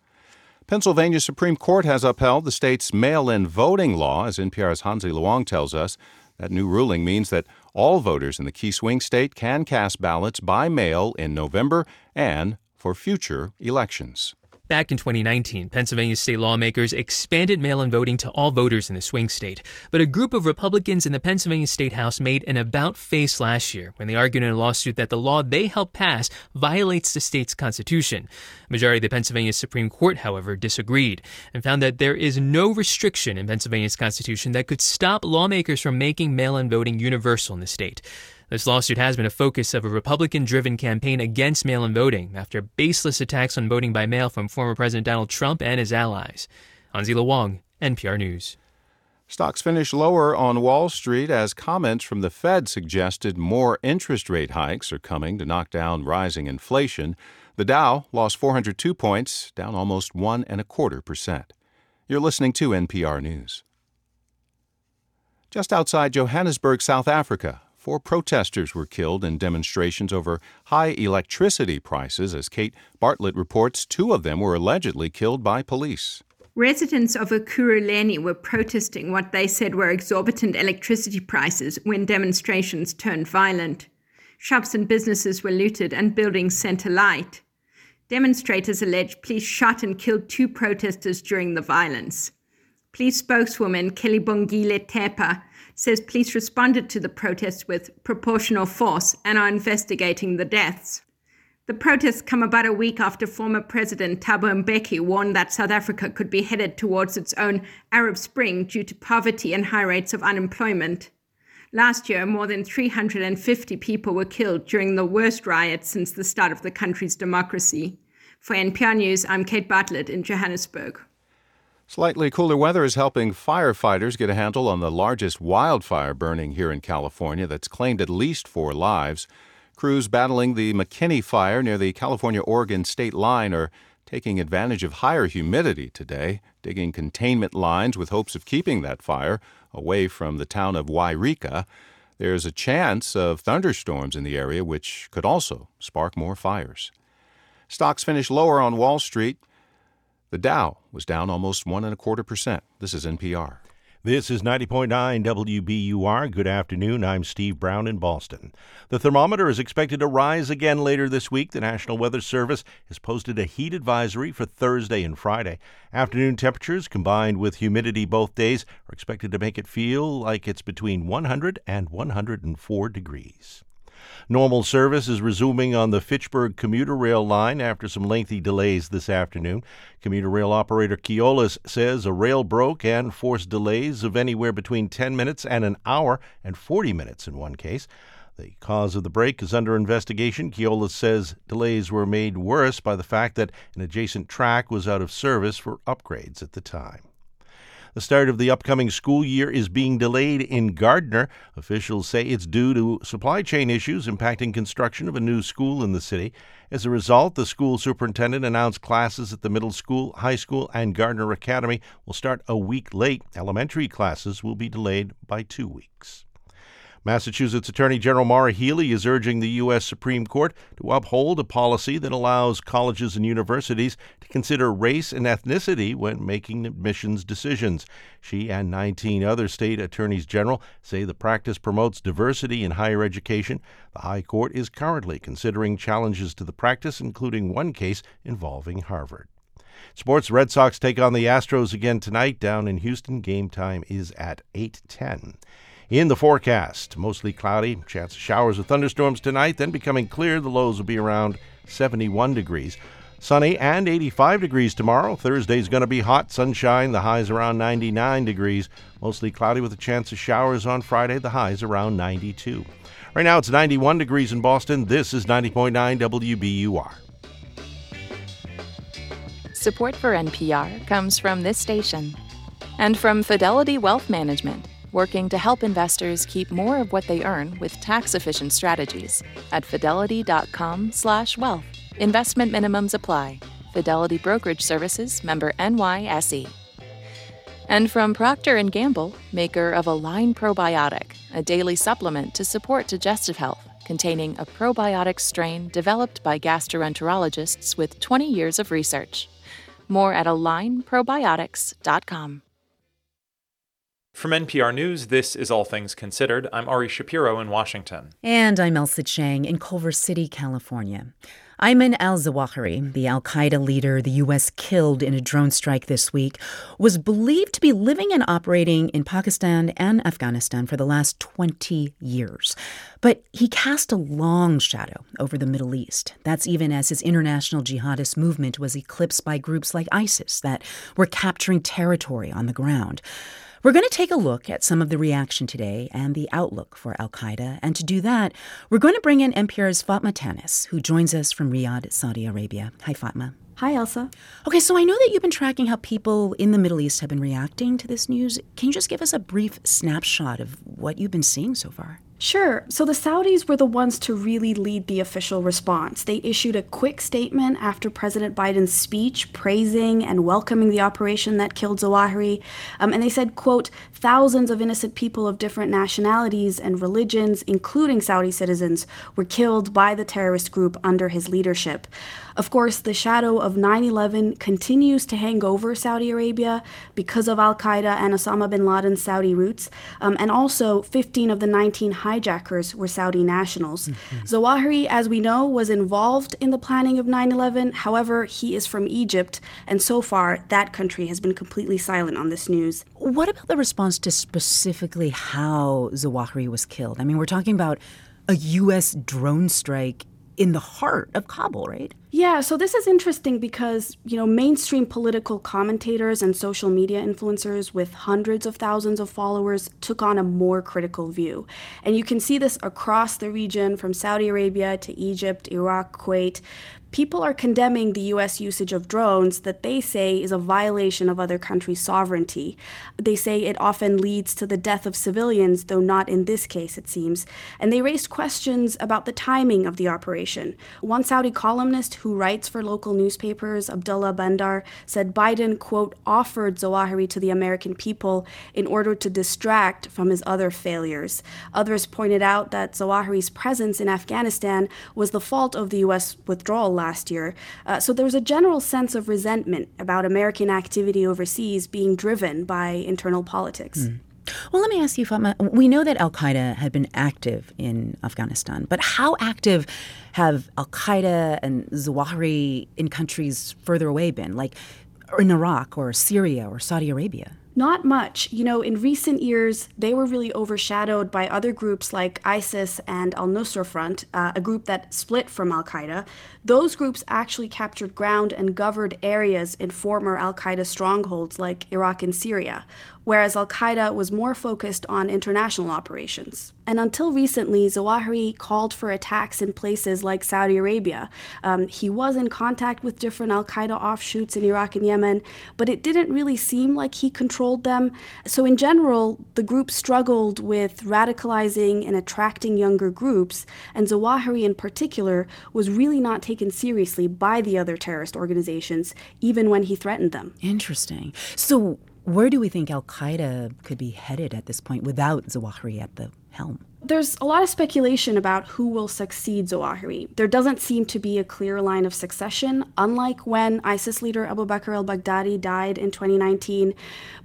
Pennsylvania Supreme Court has upheld the state's mail in voting law, as NPR's Hansi Lo Wang tells us. That new ruling means that all voters in the key swing state can cast ballots by mail in November and for future elections.
Back in 2019, Pennsylvania state lawmakers expanded mail in voting to all voters in the swing state. But a group of Republicans in the Pennsylvania State House made an about face last year when they argued in a lawsuit that the law they helped pass violates the state's constitution. A majority of the Pennsylvania Supreme Court, however, disagreed and found that there is no restriction in Pennsylvania's constitution that could stop lawmakers from making mail in voting universal in the state. This lawsuit has been a focus of a Republican driven campaign against mail in voting after baseless attacks on voting by mail from former President Donald Trump and his allies. Hansi Lo Wang, NPR News.
Stocks finished lower on Wall Street as comments from the Fed suggested more interest rate hikes are coming to knock down rising inflation. The Dow lost 402 points, down almost one and a quarter percent. You're listening to NPR News. Just outside Johannesburg, South Africa, Four protesters were killed in demonstrations over high electricity prices. As Kate Bartlett reports, two of them were allegedly killed by police.
Residents of Ekurhuleni were protesting what they said were exorbitant electricity prices when demonstrations turned violent. Shops and businesses were looted and buildings sent alight. Demonstrators allege police shot and killed two protesters during the violence. Police spokeswoman Kelebogile Thepa says police responded to the protests with proportional force and are investigating the deaths. The protests come about a week after former President Thabo Mbeki warned that South Africa could be headed towards its own Arab Spring due to poverty and high rates of unemployment. Last year, more than 350 people were killed during the worst riots since the start of the country's democracy. For NPR News, I'm Kate Bartlett in Johannesburg.
Slightly cooler weather is helping firefighters get a handle on the largest wildfire burning here in California that's claimed at least four lives. Crews battling the McKinney fire near the California Oregon state line are taking advantage of higher humidity today, digging containment lines with hopes of keeping that fire away from the town of Yreka. There's a chance of thunderstorms in the area, which could also spark more fires. Stocks finished lower on Wall Street. The Dow was down almost one and a quarter percent. This is NPR.
This is 90.9 WBUR. Good afternoon. I'm Steve Brown in Boston. The thermometer is expected to rise again later this week. The National Weather Service has posted a heat advisory for Thursday and Friday. Afternoon temperatures combined with humidity both days are expected to make it feel like it's between 100 and 104 degrees. Normal service is resuming on the Fitchburg commuter rail line after some lengthy delays this afternoon. Commuter rail operator Keolis says a rail broke and forced delays of anywhere between 10 minutes and an hour and 40 minutes in one case. The cause of the break is under investigation. Keolis says delays were made worse by the fact that an adjacent track was out of service for upgrades at the time. The start of the upcoming school year is being delayed in Gardner. Officials say it's due to supply chain issues impacting construction of a new school in the city. As a result, the school superintendent announced classes at the middle school, high school, and Gardner Academy will start a week late. Elementary classes will be delayed by two weeks. Massachusetts Attorney General Maura Healey is urging the U.S. Supreme Court to uphold a policy that allows colleges and universities to consider race and ethnicity when making admissions decisions. She and 19 other state attorneys general say the practice promotes diversity in higher education. The High Court is currently considering challenges to the practice, including one case involving Harvard. Sports Red Sox take on the Astros again tonight down in Houston. Game time is at 8:10. In the forecast, mostly cloudy, chance of showers or thunderstorms tonight, then becoming clear. The lows will be around 71 degrees. Sunny and 85 degrees tomorrow. Thursday's going to be hot, sunshine, the highs around 99 degrees. Mostly cloudy with a chance of showers on Friday, the highs around 92. Right now it's 91 degrees in Boston. This is 90.9 WBUR.
Support for NPR comes from this station and from Fidelity Wealth Management working to help investors keep more of what they earn with tax-efficient strategies at fidelity.com/wealth. Investment minimums apply. Fidelity Brokerage Services, member NYSE. And from Procter & Gamble, maker of Align Probiotic, a daily supplement to support digestive health, containing a probiotic strain developed by gastroenterologists with 20 years of research. More at alignprobiotics.com.
From NPR News, this is All Things Considered. I'm Ari Shapiro in Washington.
And I'm Ailsa Chang in Culver City, California. Ayman al Zawahiri, the Al Qaeda leader the U.S. killed in a drone strike this week, was believed to be living and operating in Pakistan and Afghanistan for the last 20 years. But he cast a long shadow over the Middle East. That's even as his international jihadist movement was eclipsed by groups like ISIS that were capturing territory on the ground. We're going to take a look at some of the reaction today and the outlook for Al Qaeda. And to do that, we're going to bring in NPR's Fatma Tanis, who joins us from Riyadh, Saudi Arabia. Hi, Fatma.
Hi, Ailsa.
Okay, so I know that you've been tracking how people in the Middle East have been reacting to this news. Can you just give us a brief snapshot of what you've been seeing so far?
Sure. So the Saudis were the ones to really lead the official response. They issued a quick statement after President Biden's speech praising and welcoming the operation that killed Zawahiri. Um, and they said, quote, thousands of innocent people of different nationalities and religions, including Saudi citizens, were killed by the terrorist group under his leadership. Of course, the shadow of 9 11 continues to hang over Saudi Arabia because of Al Qaeda and Osama bin Laden's Saudi roots. Um, and also, 15 of the 19 hijackers were Saudi nationals. Mm-hmm. Zawahiri, as we know, was involved in the planning of 9 11. However, he is from Egypt, and so far, that country has been completely silent on this news.
What about the response to specifically how Zawahiri was killed? I mean, we're talking about a U.S. drone strike in the heart of Kabul, right?
Yeah, so this is interesting because, you know, mainstream political commentators and social media influencers with hundreds of thousands of followers took on a more critical view. And you can see this across the region from Saudi Arabia to Egypt, Iraq, Kuwait people are condemning the US usage of drones that they say is a violation of other countries' sovereignty. They say it often leads to the death of civilians, though not in this case, it seems. And they raised questions about the timing of the operation. One Saudi columnist who writes for local newspapers, Abdullah Bandar, said Biden, quote, offered Zawahiri to the American people in order to distract from his other failures. Others pointed out that Zawahiri's presence in Afghanistan was the fault of the U.S. withdrawal last year. Uh, so there was a general sense of resentment about American activity overseas being driven by internal politics.
Mm. Well, let me ask you, Fatma. We know that Al Qaeda had been active in Afghanistan, but how active have Al Qaeda and Zawahiri in countries further away been, like in Iraq or Syria or Saudi Arabia?
Not much. You know, in recent years, they were really overshadowed by other groups like ISIS and Al Nusra Front, uh, a group that split from Al Qaeda. Those groups actually captured ground and governed areas in former Al Qaeda strongholds like Iraq and Syria, whereas Al Qaeda was more focused on international operations. And until recently, Zawahiri called for attacks in places like Saudi Arabia. Um, he was in contact with different Al Qaeda offshoots in Iraq and Yemen, but it didn't really seem like he controlled them. So, in general, the group struggled with radicalizing and attracting younger groups, and Zawahiri in particular was really not taken seriously by the other terrorist organizations, even when he threatened them.
Interesting. So, where do we think Al Qaeda could be headed at this point without Zawahiri at the helm?
There's a lot of speculation about who will succeed Zawahiri. There doesn't seem to be a clear line of succession, unlike when ISIS leader Abu Bakr al Baghdadi died in 2019.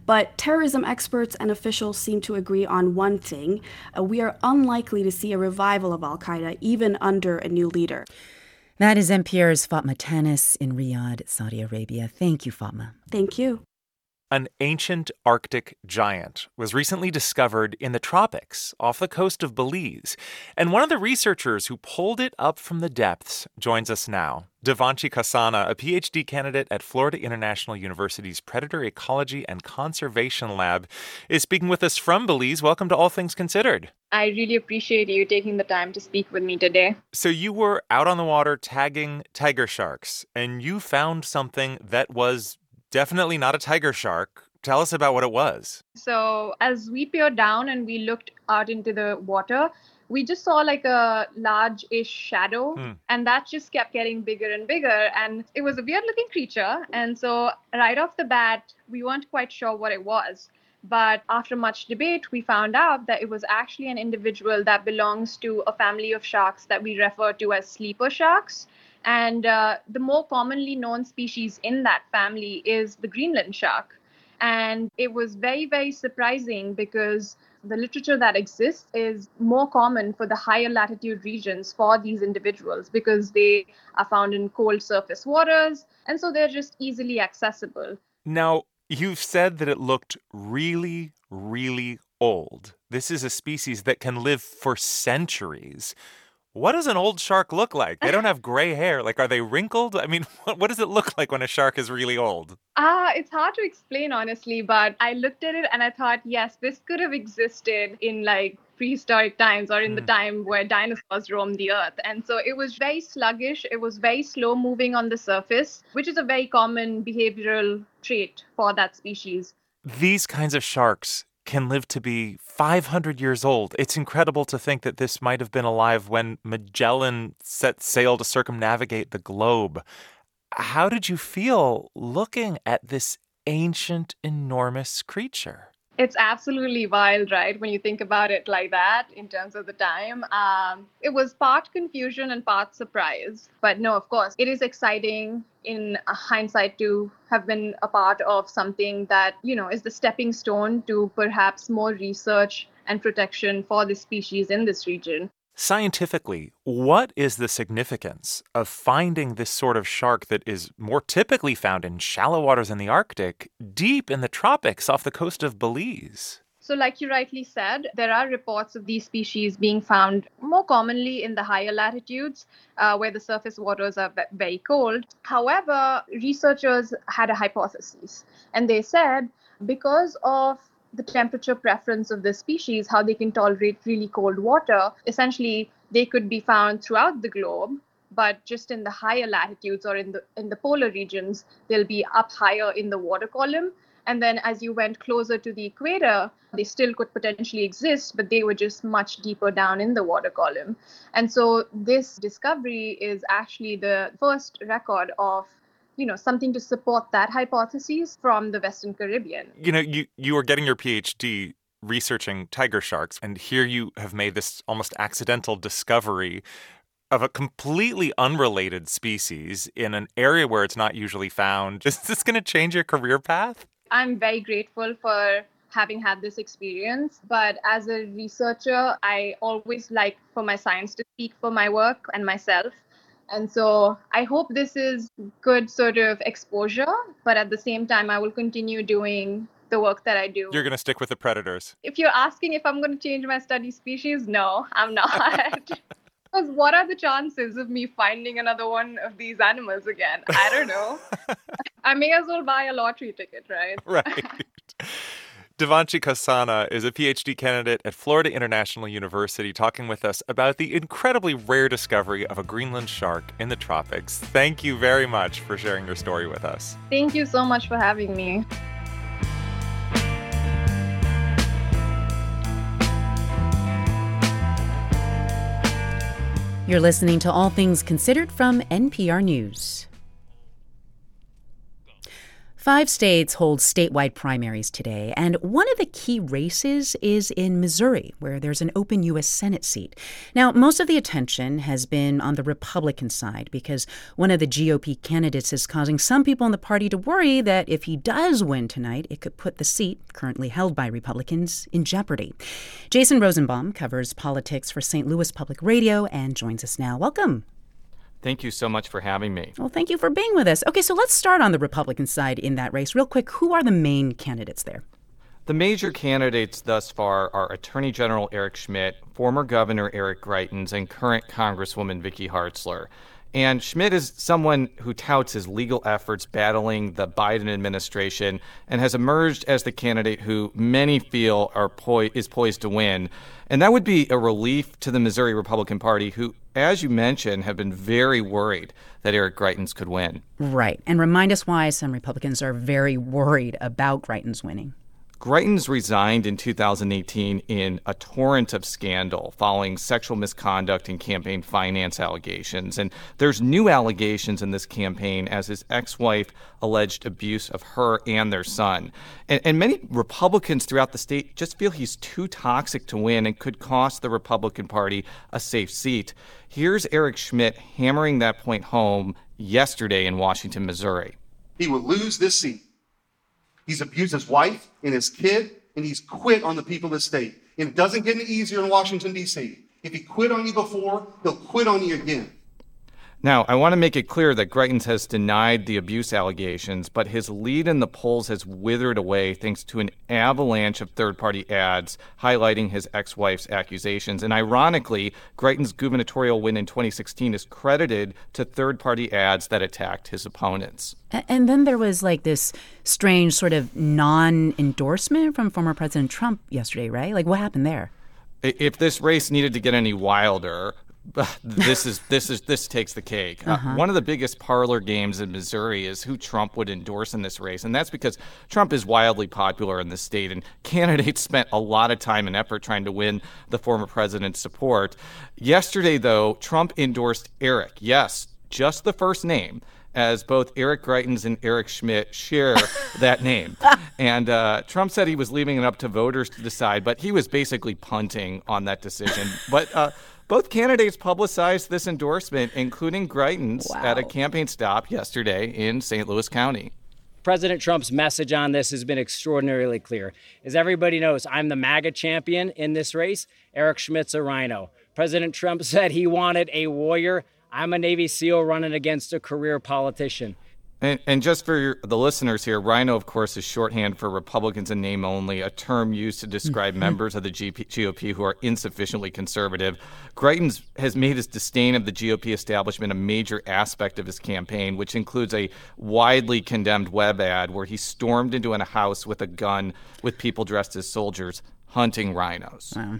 But terrorism experts and officials seem to agree on one thing uh, we are unlikely to see a revival of Al Qaeda, even under a new leader.
That is NPR's Fatma Tanis in Riyadh, Saudi Arabia. Thank you, Fatma.
Thank you.
An ancient Arctic giant was recently discovered in the tropics off the coast of Belize, and one of the researchers who pulled it up from the depths joins us now. Devanshi Kasana, a PhD candidate at Florida International University's Predator Ecology and Conservation Lab, is speaking with us from Belize. Welcome to All Things Considered.
I really appreciate you taking the time to speak with me today.
So, you were out on the water tagging tiger sharks, and you found something that was definitely not a tiger shark. Tell us about what it was.
So, as we peered down and we looked out into the water, we just saw like a large ish shadow, hmm. and that just kept getting bigger and bigger. And it was a weird looking creature. And so, right off the bat, we weren't quite sure what it was. But after much debate, we found out that it was actually an individual that belongs to a family of sharks that we refer to as sleeper sharks. And uh, the more commonly known species in that family is the Greenland shark. And it was very, very surprising because the literature that exists is more common for the higher latitude regions for these individuals because they are found in cold surface waters. And so they're just easily accessible.
Now, you've said that it looked really, really old. This is a species that can live for centuries what does an old shark look like? They don't have gray hair. Like, are they wrinkled? I mean, what, what does it look like when a shark is really old?
Ah, uh, it's hard to explain, honestly, but I looked at it and I thought, yes, this could have existed in like prehistoric times or in mm. the hmm. time where dinosaurs roamed the earth. And so it was very sluggish, it was very slow moving on the surface, which is a very common behavioral trait for that species.
These kinds of sharks can live to be 500 years old. It's incredible to think that this might have been alive when Magellan set sail to circumnavigate the globe. How did you feel looking at this ancient, enormous creature?
It's absolutely wild, right? When you think about it like that in terms of the time. Um, it was part confusion and part surprise. But no, of course, it is exciting in hindsight to have been a part of something that, you know, is the stepping stone to perhaps more research and protection for the species in this region.
Scientifically, what is the significance of finding this sort of shark that is more typically found in shallow waters in the Arctic, deep in the tropics off the coast of Belize?
So, like you rightly said, there are reports of these species being found more commonly in the higher latitudes uh, where the surface waters are very cold. However, researchers had a hypothesis, and they said because of the temperature preference of the species, how they can tolerate really cold water. Essentially, they could be found throughout the globe, but just in the higher latitudes or in the in the polar regions, they'll be up higher in the water column. And then as you went closer to the equator, they still could potentially exist, but they were just much deeper down in the water column. And so this discovery is actually the first record of you know something to support that hypothesis from the western caribbean
you know you you are getting your phd researching tiger sharks and here you have made this almost accidental discovery of a completely unrelated species in an area where it's not usually found. Is this going to change your career path?
I'm very grateful for having had this experience. But as a researcher, I always like for my science to speak for my work and myself. And so I hope this is good sort of exposure, but at the same time, I will continue doing the work that I do.
You're going to stick with the predators.
If you're asking if I'm going to change my study species, no, I'm not. Because what are the chances of me finding another one of these animals again? I don't know. I may as well buy a lottery ticket, right?
Right. Devanshi Kasana is a PhD candidate at Florida International University talking with us about the incredibly rare discovery of a Greenland shark in the tropics. Thank you very much for sharing your story with us.
Thank you so much for having me.
You're listening to All Things Considered from NPR News. Five states hold statewide primaries today, and one of the key races is in Missouri, where there's an open U.S. Senate seat. Now, most of the attention has been on the Republican side because one of the GOP candidates is causing some people in the party to worry that if he does win tonight, it could put the seat, currently held by Republicans, in jeopardy. Jason Rosenbaum covers politics for St. Louis Public Radio and joins us now. Welcome.
Thank you so much for having me.
Well, thank you for being with us. Okay, so let's start on the Republican side in that race. Real quick, who are the main candidates there?
The major candidates thus far are Attorney General Eric Schmitt, former Governor Eric Greitens, and current Congresswoman Vicky Hartzler. And Schmitt is someone who touts his legal efforts battling the Biden administration and has emerged as the candidate who many feel are poi- is poised to win. And that would be a relief to the Missouri Republican Party, who, as you mentioned, have been very worried that Eric Greitens could win.
Right. And remind us why some Republicans are very worried about Greitens winning.
Greitens resigned in 2018 in a torrent of scandal following sexual misconduct and campaign finance allegations. And there's new allegations in this campaign as his ex wife alleged abuse of her and their son. And, and, many Republicans throughout the state just feel he's too toxic to win and could cost the Republican Party a safe seat. Here's Eric Schmitt hammering that point home yesterday in Washington, Missouri.
He will lose this seat He's abused his wife and his kid, and he's quit on the people of the state. And it doesn't get any easier in Washington, D.C. If he quit on you before, he'll quit on you again.
Now, I want to make it clear that Greitens has denied the abuse allegations, but his lead in the polls has withered away thanks to an avalanche of third party ads highlighting his ex wife's accusations. And ironically, Greitens' gubernatorial win in 2016 is credited to third party ads that attacked his opponents.
And then there was like this strange sort of non endorsement from former President Trump yesterday, right? Like, what happened there?
If this race needed to get any wilder, this is this is this takes the cake. Uh, uh-huh. Uh, one of the biggest parlor games in Missouri is who Trump would endorse in this race, and that's because Trump is wildly popular in the state, and candidates spent a lot of time and effort trying to win the former president's support. Yesterday, though, Trump endorsed Eric. Yes, just the first name as both Eric Greitens and Eric Schmitt share that name. And uh, Trump said he was leaving it up to voters to decide, but he was basically punting on that decision. But uh, both candidates publicized this endorsement, including Greitens, wow. at a campaign stop yesterday in St. Louis County.
President Trump's message on this has been extraordinarily clear. As everybody knows, I'm the MAGA champion in this race. Eric Schmitt's a rhino. President Trump said he wanted a warrior. I'm a Navy SEAL running against a career politician.
And, and, just for your, the listeners here, Rhino, of course, is shorthand for Republicans in name only, a term used to describe members of the GP, GOP who are insufficiently conservative. Greitens has made his disdain of the GOP establishment a major aspect of his campaign, which includes a widely condemned web ad where he stormed into a house with a gun with people dressed as soldiers hunting rhinos. Wow.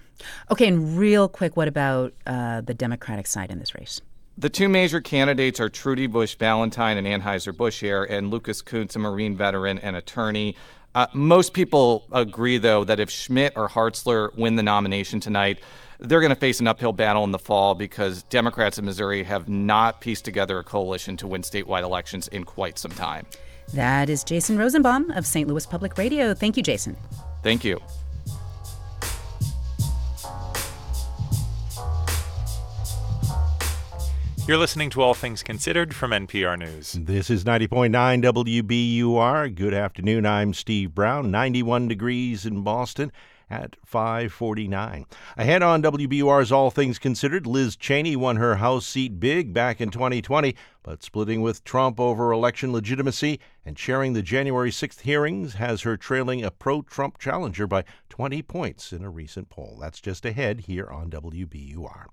Okay, and real quick, what about uh, the Democratic side in this race?
The two major candidates are Trudy Bush Valentine, an Anheuser-Busch heir, and Lucas Kunce, a Marine veteran and attorney. Uh, most people agree, though, that if Schmitt or Hartzler win the nomination tonight, they're going to face an uphill battle in the fall because Democrats in Missouri have not pieced together a coalition to win statewide elections in quite some time.
That is Jason Rosenbaum of St. Louis Public Radio. Thank you, Jason.
Thank you.
You're listening to All Things Considered from NPR News.
This is 90.9 WBUR. Good afternoon. I'm Steve Brown. 91 degrees in Boston at 549. Ahead on WBUR's All Things Considered, Liz Cheney won her House seat big back in 2020, but splitting with Trump over election legitimacy and chairing the January 6th hearings has her trailing a pro Trump challenger by 20 points in a recent poll. That's just ahead here on WBUR.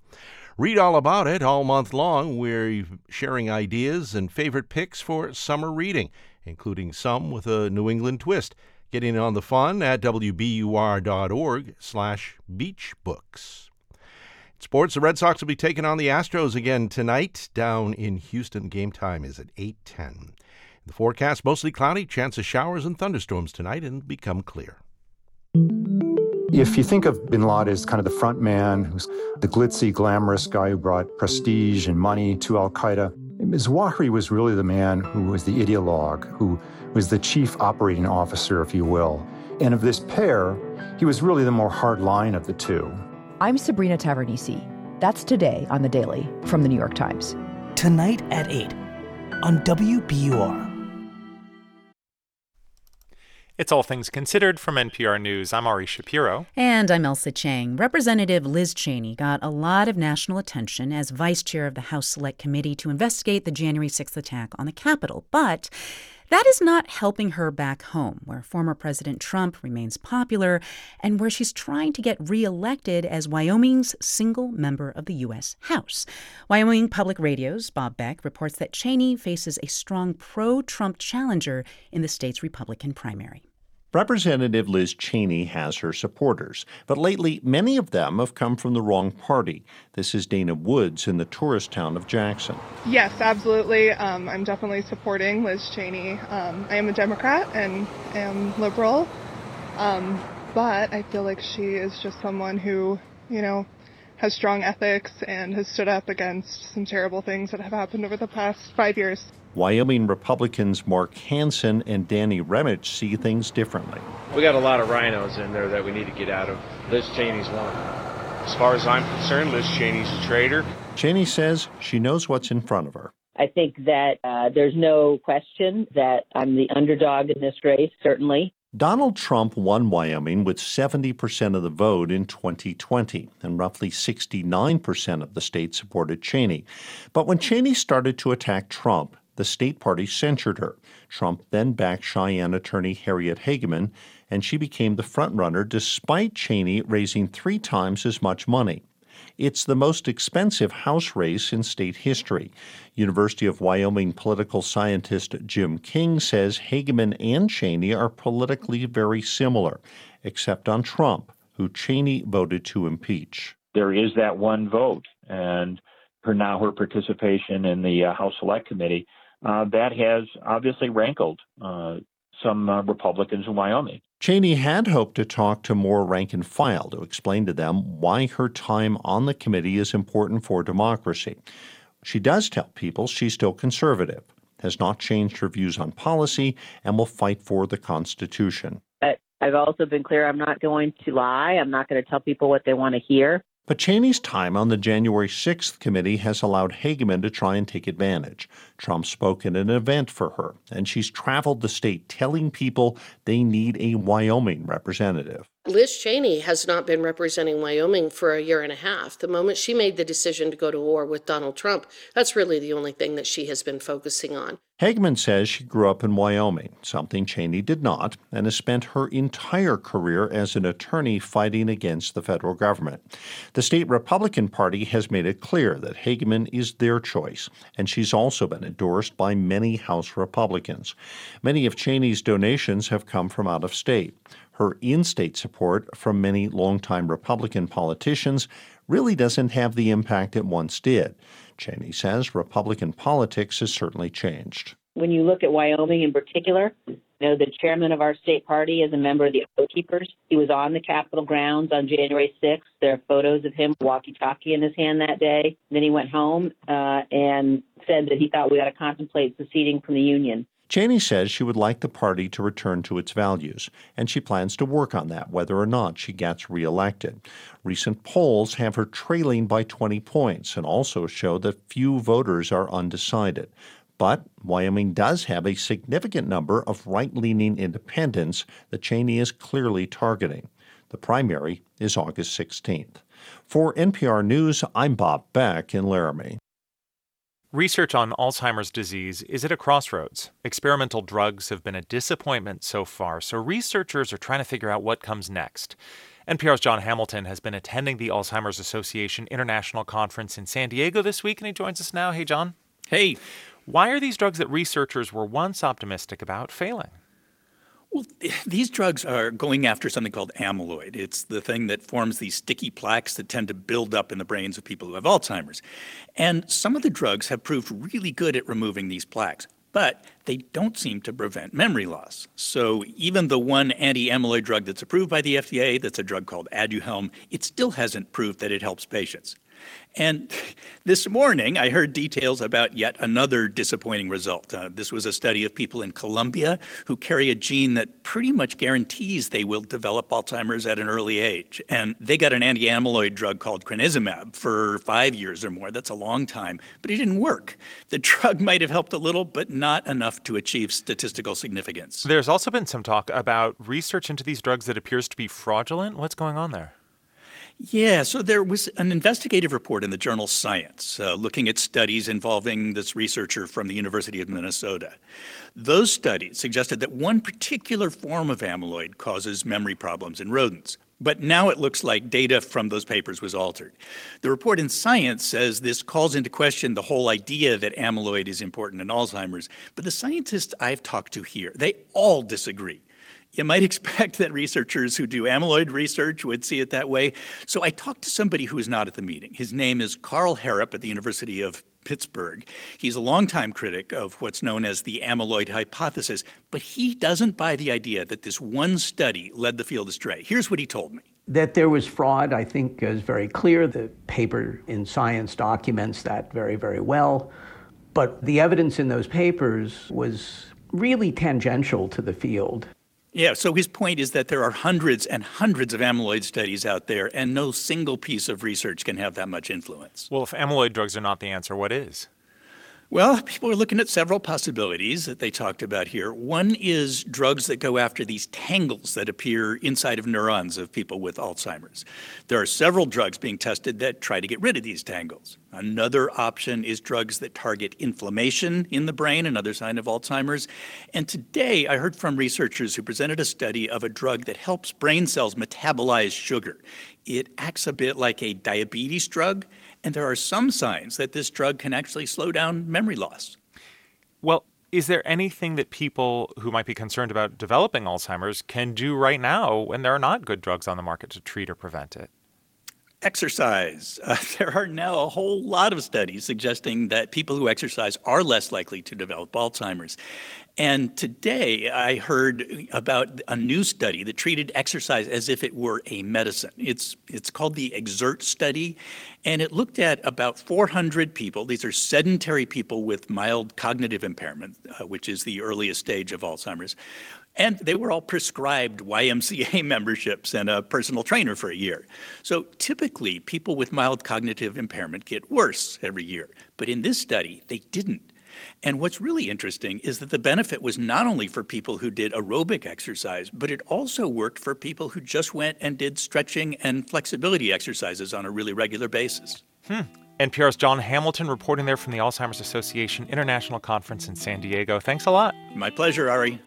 Read all about it all month long. We're sharing ideas and favorite picks for summer reading, including some with a New England twist. Get in on the fun at wbur.org slash beachbooks. Sports, the Red Sox will be taking on the Astros again tonight down in Houston. Game time is at 8.10. The forecast, mostly cloudy, chance of showers and thunderstorms tonight and become clear.
If you think of bin Laden as kind of the front man, who's the glitzy, glamorous guy who brought prestige and money to Al Qaeda, Zawahiri was really the man who was the ideologue, who was the chief operating officer, if you will. And of this pair, he was really the more hard line of the two.
I'm Sabrina Tavernise. That's today on The Daily from The New York Times.
Tonight at 8 on WBUR.
It's All Things Considered from NPR News. I'm Ari Shapiro.
And I'm Ailsa Chang. Representative Liz Cheney got a lot of national attention as vice chair of the House Select Committee to investigate the January 6th attack on the Capitol. But that is not helping her back home, where former President Trump remains popular and where she's trying to get reelected as Wyoming's single member of the U.S. House. Wyoming Public Radio's Bob Beck reports that Cheney faces a strong pro Trump challenger in the state's Republican primary.
Representative Liz Cheney has her supporters, but lately many of them have come from the wrong party. This is Dana Woods in the tourist town of Jackson.
Yes, absolutely. Um, I'm definitely supporting Liz Cheney. Um, I am a Democrat and am liberal, um, but I feel like she is just someone who, you know, has strong ethics and has stood up against some terrible things that have happened over the past five years.
Wyoming Republicans Mark Hansen and Danny Remich see things differently.
We got a lot of rhinos in there that we need to get out of. Liz Cheney's one.
As far as I'm concerned, Liz Cheney's a traitor.
Cheney says she knows what's in front of her.
I think that uh, there's no question that I'm the underdog in this race, certainly.
Donald Trump won Wyoming with 70% of the vote in 2020, and roughly 69% of the state supported Cheney. But when Cheney started to attack Trump, the state party censured her. Trump then backed Cheyenne attorney Harriet Hageman, and she became the frontrunner despite Cheney raising three times as much money. It's the most expensive House race in state history. University of Wyoming political scientist Jim King says Hageman and Cheney are politically very similar, except on Trump, who Cheney voted to impeach.
There is that one vote, and her now her participation in the uh, House Select Committee uh, that has obviously rankled uh, some uh, Republicans in Wyoming.
Cheney had hoped to talk to more rank and file to explain to them why her time on the committee is important for democracy. She does tell people she's still conservative, has not changed her views on policy, and will fight for the Constitution.
But I've also been clear I'm not going to lie. I'm not going to tell people what they want to hear.
But Cheney's time on the January 6th committee has allowed Hageman to try and take advantage. Trump spoke at an event for her, and she's traveled the state telling people they need a Wyoming representative.
Liz Cheney has not been representing Wyoming for a year and a half. The moment she made the decision to go to war with Donald Trump, that's really the only thing that she has been focusing on.
Hageman says she grew up in Wyoming, something Cheney did not, and has spent her entire career as an attorney fighting against the federal government. The state Republican Party has made it clear that Hageman is their choice, and she's also been endorsed by many House Republicans. Many of Cheney's donations have come from out of state her in state support from many longtime Republican politicians really doesn't have the impact it once did. Cheney says Republican politics has certainly changed.
When you look at Wyoming in particular, You know, the chairman of our state party is a member of the Oath Keepers. He was on the Capitol grounds on January 6th. There are photos of him walkie-talkie in his hand that day. Then he went home uh, and said that he thought we ought to contemplate seceding from the Union.
Cheney says she would like the party to return to its values, and she plans to work on that whether or not she gets reelected. Recent polls have her trailing by 20 points and also show that few voters are undecided. But Wyoming does have a significant number of right leaning independents that Cheney is clearly targeting. The primary is August 16th. For NPR News, I'm Bob Beck in Laramie.
Research on Alzheimer's disease is at a crossroads. Experimental drugs have been a disappointment so far, so researchers are trying to figure out what comes next. NPR's Jon Hamilton has been attending the Alzheimer's Association International Conference in San Diego this week, and he joins us now. Hey, John.
Hey.
Why are these drugs that researchers were once optimistic about failing?
Well, these drugs are going after something called amyloid. It's the thing that forms these sticky plaques that tend to build up in the brains of people who have Alzheimer's. And some of the drugs have proved really good at removing these plaques, but they don't seem to prevent memory loss. So even the one anti-amyloid drug that's approved by the FDA, that's a drug called Aduhelm, it still hasn't proved that it helps patients. And this morning, I heard details about yet another disappointing result. Uh, this was a study of people in Colombia who carry a gene that pretty much guarantees they will develop Alzheimer's at an early age. And they got an anti amyloid drug called crenezumab for five years or more. That's a long time, but it didn't work. The drug might have helped a little, but not enough to achieve statistical significance.
There's also been some talk about research into these drugs that appears to be fraudulent. What's going on there?
Yeah, so there was an investigative report in the journal Science uh, looking at studies involving this researcher from the University of Minnesota. Those studies suggested that one particular form of amyloid causes memory problems in rodents. But now it looks like data from those papers was altered. The report in Science says this calls into question the whole idea that amyloid is important in Alzheimer's. But the scientists I've talked to here, they all disagree. You might expect that researchers who do amyloid research would see it that way. So I talked to somebody who was not at the meeting. His name is Karl Herrup at the University of Pittsburgh. He's a longtime critic of what's known as the amyloid hypothesis, but he doesn't buy the idea that this one study led the field astray. Here's what he told me.
That there was fraud, I think, is very clear. The paper in Science documents that very, very well. But the evidence in those papers was really tangential to the field.
Yeah, so his point is that there are hundreds and hundreds of amyloid studies out there, and no single piece of research can have that much influence.
Well, if amyloid drugs are not the answer, what is?
Well, people are looking at several possibilities that they talked about here. One is drugs that go after these tangles that appear inside of neurons of people with Alzheimer's. There are several drugs being tested that try to get rid of these tangles. Another option is drugs that target inflammation in the brain, another sign of Alzheimer's. And today I heard from researchers who presented a study of a drug that helps brain cells metabolize sugar. It acts a bit like a diabetes drug and there are some signs that this drug can actually slow down memory loss.
Well, is there anything that people who might be concerned about developing Alzheimer's can do right now when there are not good drugs on the market to treat or prevent it?
Exercise. Uh, there are now a whole lot of studies suggesting that people who exercise are less likely to develop Alzheimer's. And today I heard about a new study that treated exercise as if it were a medicine. It's, it's called the EXERT study, and it looked at about 400 people. These are sedentary people with mild cognitive impairment, uh, which is the earliest stage of Alzheimer's. And they were all prescribed YMCA memberships and a personal trainer for a year. So typically, people with mild cognitive impairment get worse every year. But in this study, they didn't. And what's really interesting is that the benefit was not only for people who did aerobic exercise, but it also worked for people who just went and did stretching and flexibility exercises on a really regular basis.
Hmm. NPR's Jon Hamilton reporting there from the Alzheimer's Association International Conference in San Diego. Thanks a lot.
My pleasure, Ari.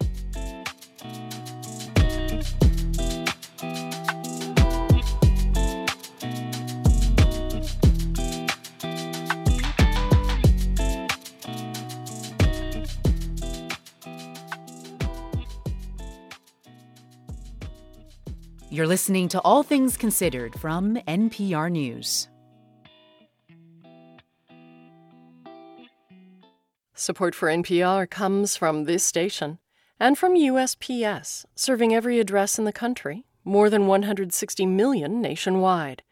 You're listening to All Things Considered from NPR News.
Support for NPR comes from this station
And from USPS, serving every address in the country, more than 160 million nationwide.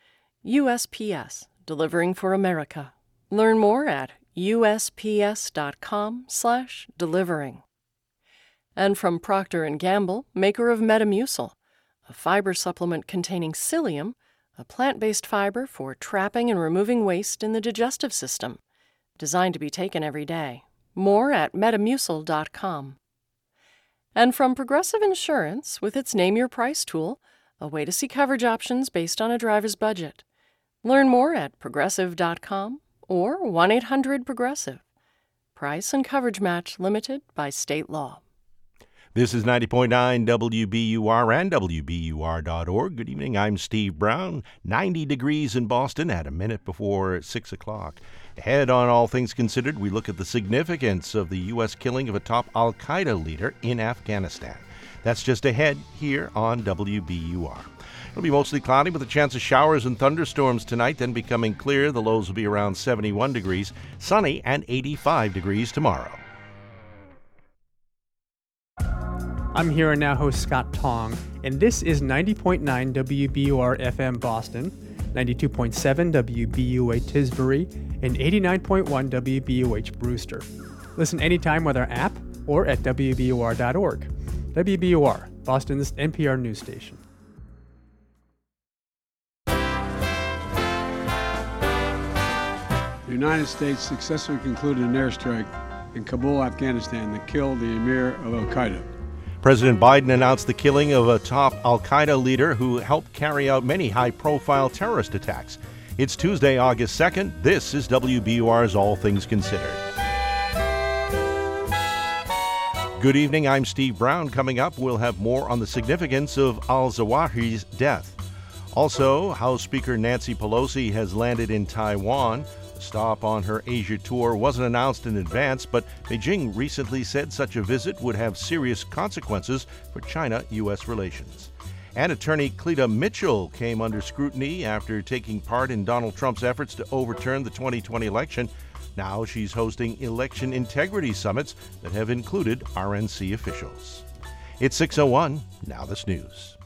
USPS, delivering for America. Learn more at usps.com/delivering. And from Procter & Gamble, maker of Metamucil, a fiber supplement containing psyllium, a plant-based fiber for trapping and removing waste in the digestive system, designed to be taken every day. More at metamucil.com. And from Progressive Insurance, with its Name Your Price tool, a way to see coverage options based on a driver's budget. Learn more at progressive.com or 1 800 Progressive. Price and coverage match limited by state law.
This is 90.9 WBUR and WBUR.org. Good evening. I'm Steve Brown. 90 degrees in Boston at a minute before 6 o'clock. Ahead on All Things Considered, we look at the significance of the U.S. killing of a top Al Qaeda leader in Afghanistan. That's just ahead here on WBUR. It'll be mostly cloudy with a chance of showers and thunderstorms tonight, then becoming clear. The lows will be around 71 degrees, sunny, and 85 degrees tomorrow.
I'm here and now host Scott Tong, and this is 90.9 WBUR FM Boston, 92.7 WBUA Tisbury, and 89.1 WBUH Brewster. Listen anytime with our app or at WBUR.org. WBUR, Boston's NPR news station.
The United States successfully concluded an airstrike in Kabul, Afghanistan that killed the emir of Al Qaeda.
President Biden announced the killing of a top Al Qaeda leader who helped carry out many high profile terrorist attacks. It's Tuesday, August 2nd. This is WBUR's All Things Considered. Good evening. I'm Steve Brown. Coming up, we'll have more on the significance of al Zawahiri's death. Also, House Speaker Nancy Pelosi has landed in Taiwan. Stop on her Asia tour wasn't announced in advance, but Beijing recently said such a visit would have serious consequences for China U.S. relations. And attorney Cleta Mitchell came under scrutiny after taking part in Donald Trump's efforts to overturn the 2020 election. Now she's hosting election integrity summits that have included RNC officials. It's 601, now this news.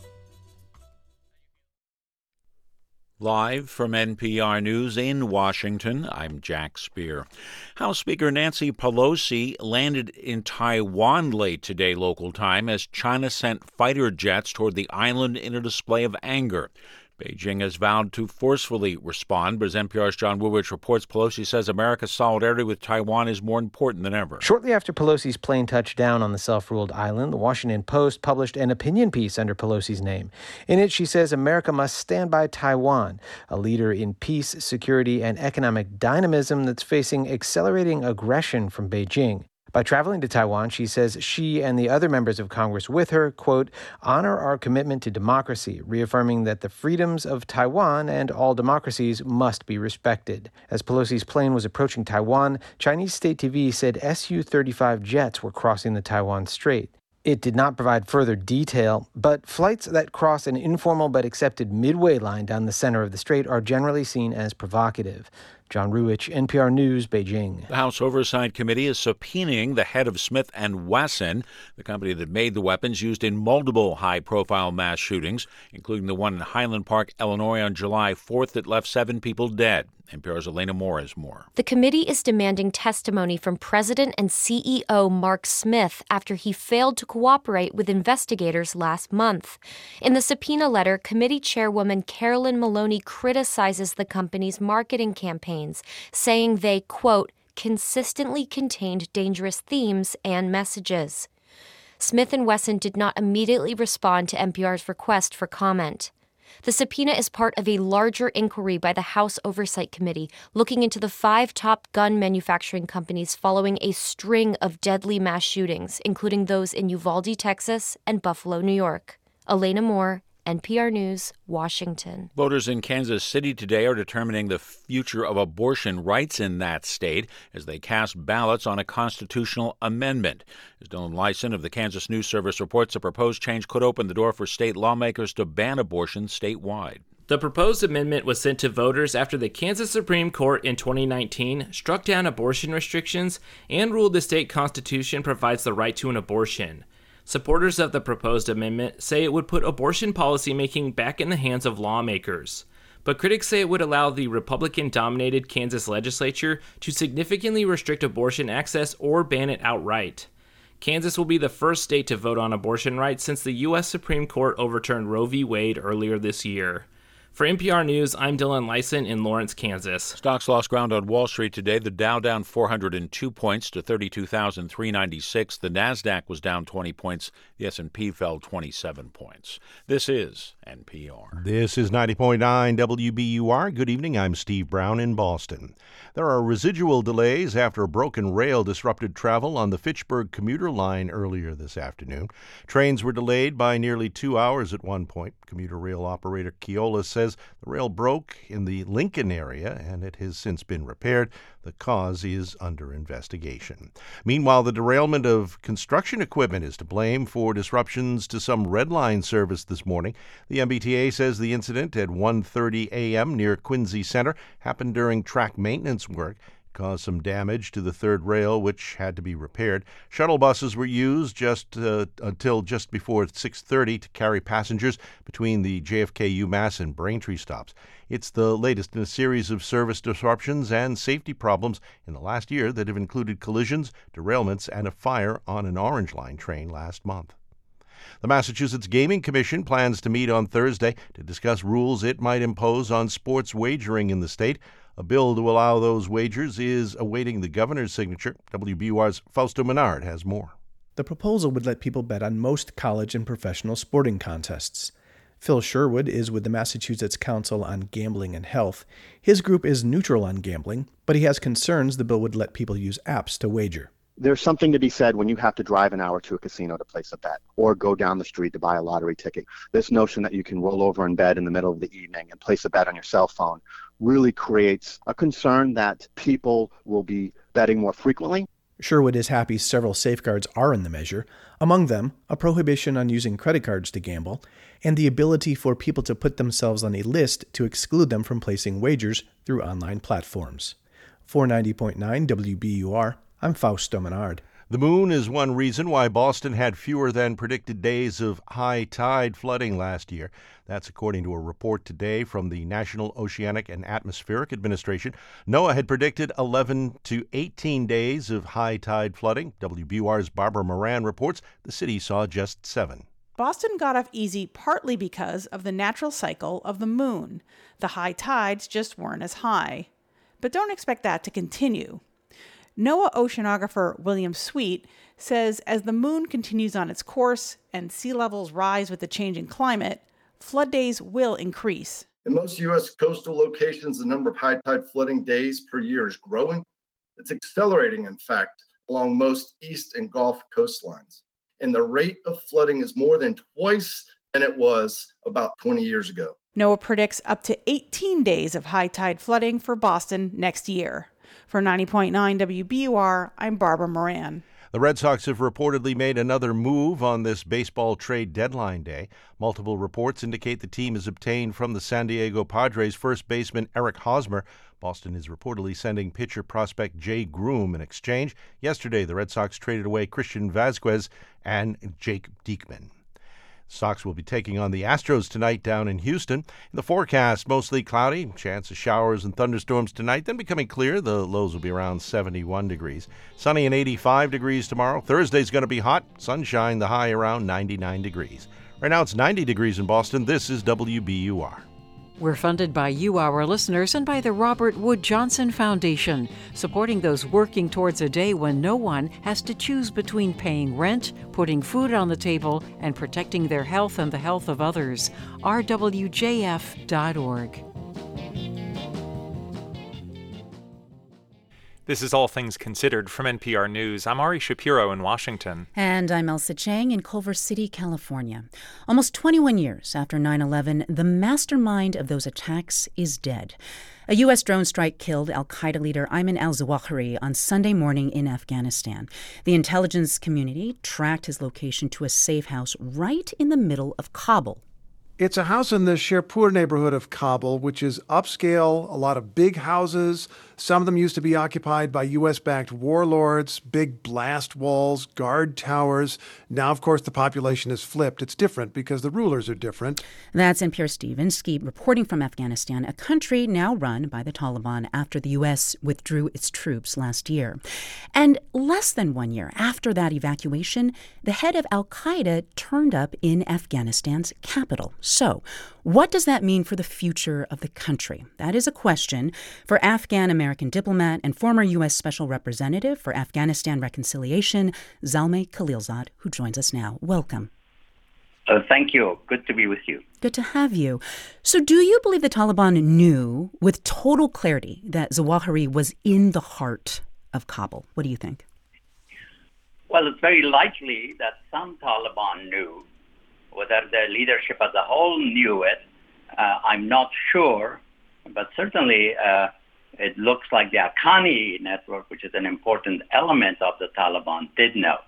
Live from NPR News in Washington, I'm Jack Speer. House Speaker Nancy Pelosi landed in Taiwan late today, local time, as China sent fighter jets toward the island in a display of anger. Beijing has vowed to forcefully respond, but as NPR's John Ruwitch reports, Pelosi says America's solidarity with Taiwan is more important than ever.
Shortly after Pelosi's plane touched down on the self ruled island, the Washington Post published an opinion piece under Pelosi's name. In it, she says America must stand by Taiwan, a leader in peace, security, and economic dynamism that's facing accelerating aggression from Beijing. By traveling to Taiwan, she says she and the other members of Congress with her, quote, honor our commitment to democracy, reaffirming that the freedoms of Taiwan and all democracies must be respected. As Pelosi's plane was approaching Taiwan, Chinese state TV said Su 35 jets were crossing the Taiwan Strait. It did not provide further detail, but flights that cross an informal but accepted midway line down the center of the strait are generally seen as provocative. John Ruwitch, NPR News, Beijing.
The House Oversight Committee is subpoenaing the head of Smith and Wesson, the company that made the weapons used in multiple high-profile mass shootings, including the one in Highland Park, Illinois on July 4th that left 7 people dead. NPR's Elena Moore has more.
The committee is demanding testimony from President and CEO Mark Smith after he failed to cooperate with investigators last month. In the subpoena letter, committee chairwoman Carolyn Maloney criticizes the company's marketing saying they, quote, consistently contained dangerous themes and messages. Smith and Wesson did not immediately respond to NPR's request for comment. The subpoena is part of a larger inquiry by the House Oversight Committee looking into the five top gun manufacturing companies following a string of deadly mass shootings, including those in Uvalde, Texas, and Buffalo, New York. Elena Moore, NPR News, Washington.
Voters in Kansas City today are determining the future of abortion rights in that state as they cast ballots on a constitutional amendment. As Dylan Lysen of the Kansas News Service reports, the proposed change could open the door for state lawmakers to ban abortion statewide.
The proposed amendment was sent to voters after the Kansas Supreme Court in 2019 struck down abortion restrictions and ruled the state constitution provides the right to an abortion.
Supporters of the proposed amendment say it would put abortion policymaking back in the hands of lawmakers. But critics say it would allow the Republican dominated Kansas legislature to significantly restrict abortion access or ban it outright. Kansas will be the first state to vote on abortion rights since the U.S. Supreme Court overturned Roe v. Wade earlier this year. For NPR News, I'm Dylan Lysen in Lawrence, Kansas.
Stocks lost ground on Wall Street today. The Dow down 402 points to 32,396. The Nasdaq was down 20 points. The S&P fell 27 points. This is NPR.
This is 90.9 WBUR. Good evening. I'm Steve Brown in Boston. There are residual delays after a broken rail disrupted travel on the Fitchburg commuter line earlier this afternoon. Trains were delayed by nearly two hours at one point. Commuter rail operator Keolis says the rail broke in the Lincoln area and it has since been repaired. The cause is under investigation. Meanwhile, the derailment of construction equipment is to blame for disruptions to some Red Line service this morning. The MBTA says the incident at 1:30 a.m. near Quincy Center happened during track maintenance work caused some damage to the third rail, which had to be repaired. Shuttle buses were used just uh, until just before 6:30 to carry passengers between the JFK UMass and Braintree stops. It's the latest in a series of service disruptions and safety problems in the last year that have included collisions, derailments, and a fire on an Orange Line train last month. The Massachusetts Gaming Commission plans to meet on Thursday to discuss rules it might impose on sports wagering in the state. A bill to allow those wagers is awaiting the governor's signature. WBUR's Fausto Menard has more.
The proposal would let people bet on most college and professional sporting contests. Phil Sherwood is with the Massachusetts Council on Gambling and Health. His group is neutral on gambling, but he has concerns the bill would let people use apps to wager.
There's something to be said when you have to drive an hour to a casino to place a bet or go down the street to buy a lottery ticket. This notion that you can roll over in bed in the middle of the evening and place a bet on your cell phone really creates a concern that people will be betting more frequently.
Sherwood is happy several safeguards are in the measure, among them a prohibition on using credit cards to gamble and the ability for people to put themselves on a list to exclude them from placing wagers through online platforms. 490.9 WBUR, I'm Fausto Menard.
The moon is one reason why Boston had fewer than predicted days of high tide flooding last year. That's according to a report today from the National Oceanic and Atmospheric Administration. NOAA had predicted 11 to 18 days of high tide flooding. WBUR's Barbara Moran reports the city saw just seven.
Boston got off easy partly because of the natural cycle of the moon. The high tides just weren't as high. But don't expect that to continue. NOAA oceanographer William Sweet says as the moon continues on its course and sea levels rise with the changing climate, flood days will increase.
In most U.S. coastal locations, the number of high tide flooding days per year is growing. It's accelerating, in fact, along most east and Gulf coastlines. And the rate of flooding is more than twice than it was about 20 years ago.
NOAA predicts up to 18 days of high tide flooding for Boston next year. For 90.9 WBUR, I'm Barbara Moran.
The Red Sox have reportedly made another move on this baseball trade deadline day. Multiple reports indicate the team has obtained from the San Diego Padres first baseman Eric Hosmer. Boston is reportedly sending pitcher prospect Jay Groome in exchange. Yesterday, the Red Sox traded away Christian Vasquez and Jake Diekman. Sox will be taking on the Astros tonight down in Houston. In the forecast, mostly cloudy, chance of showers and thunderstorms tonight, then becoming clear. The lows will be around 71 degrees. Sunny and 85 degrees tomorrow. Thursday's going to be hot, sunshine, the high around 99 degrees. Right now it's 90 degrees in Boston. This is WBUR.
We're funded by you, our listeners, and by the Robert Wood Johnson Foundation, supporting those working towards a day when no one has to choose between paying rent, putting food on the table, and protecting their health and the health of others. rwjf.org.
This is All Things Considered from NPR News. I'm Ari Shapiro in Washington.
And I'm Ailsa Chang in Culver City, California. Almost 21 years after 9 11, the mastermind of those attacks is dead. A U.S. drone strike killed Al Qaeda leader Ayman al Zawahiri on Sunday morning in Afghanistan. The intelligence community tracked his location to a safe house right in the middle of Kabul.
It's a house in the Sherpur neighborhood of Kabul, which is upscale, a lot of big houses. Some of them used to be occupied by U.S. backed warlords, big blast walls, guard towers. Now, of course, the population has flipped. It's different because the rulers are different.
That's NPR Steve Inskeep reporting from Afghanistan, a country now run by the Taliban after the U.S. withdrew its troops last year. And less than one year after that evacuation, the head of Al Qaeda turned up in Afghanistan's capital. So, what does that mean for the future of the country? That is a question for Afghan American diplomat and former U.S. Special Representative for Afghanistan Reconciliation, Zalmay Khalilzad, who joins us now. Welcome.
Uh, thank you. Good to be with you.
Good to have you. So, do you believe the Taliban knew with total clarity that Zawahiri was in the heart of Kabul? What do you think?
Well, it's very likely that some Taliban knew whether the leadership as a whole knew it, uh, I'm not sure, but certainly uh, it looks like the Haqqani network, which is an important element of the Taliban, did know.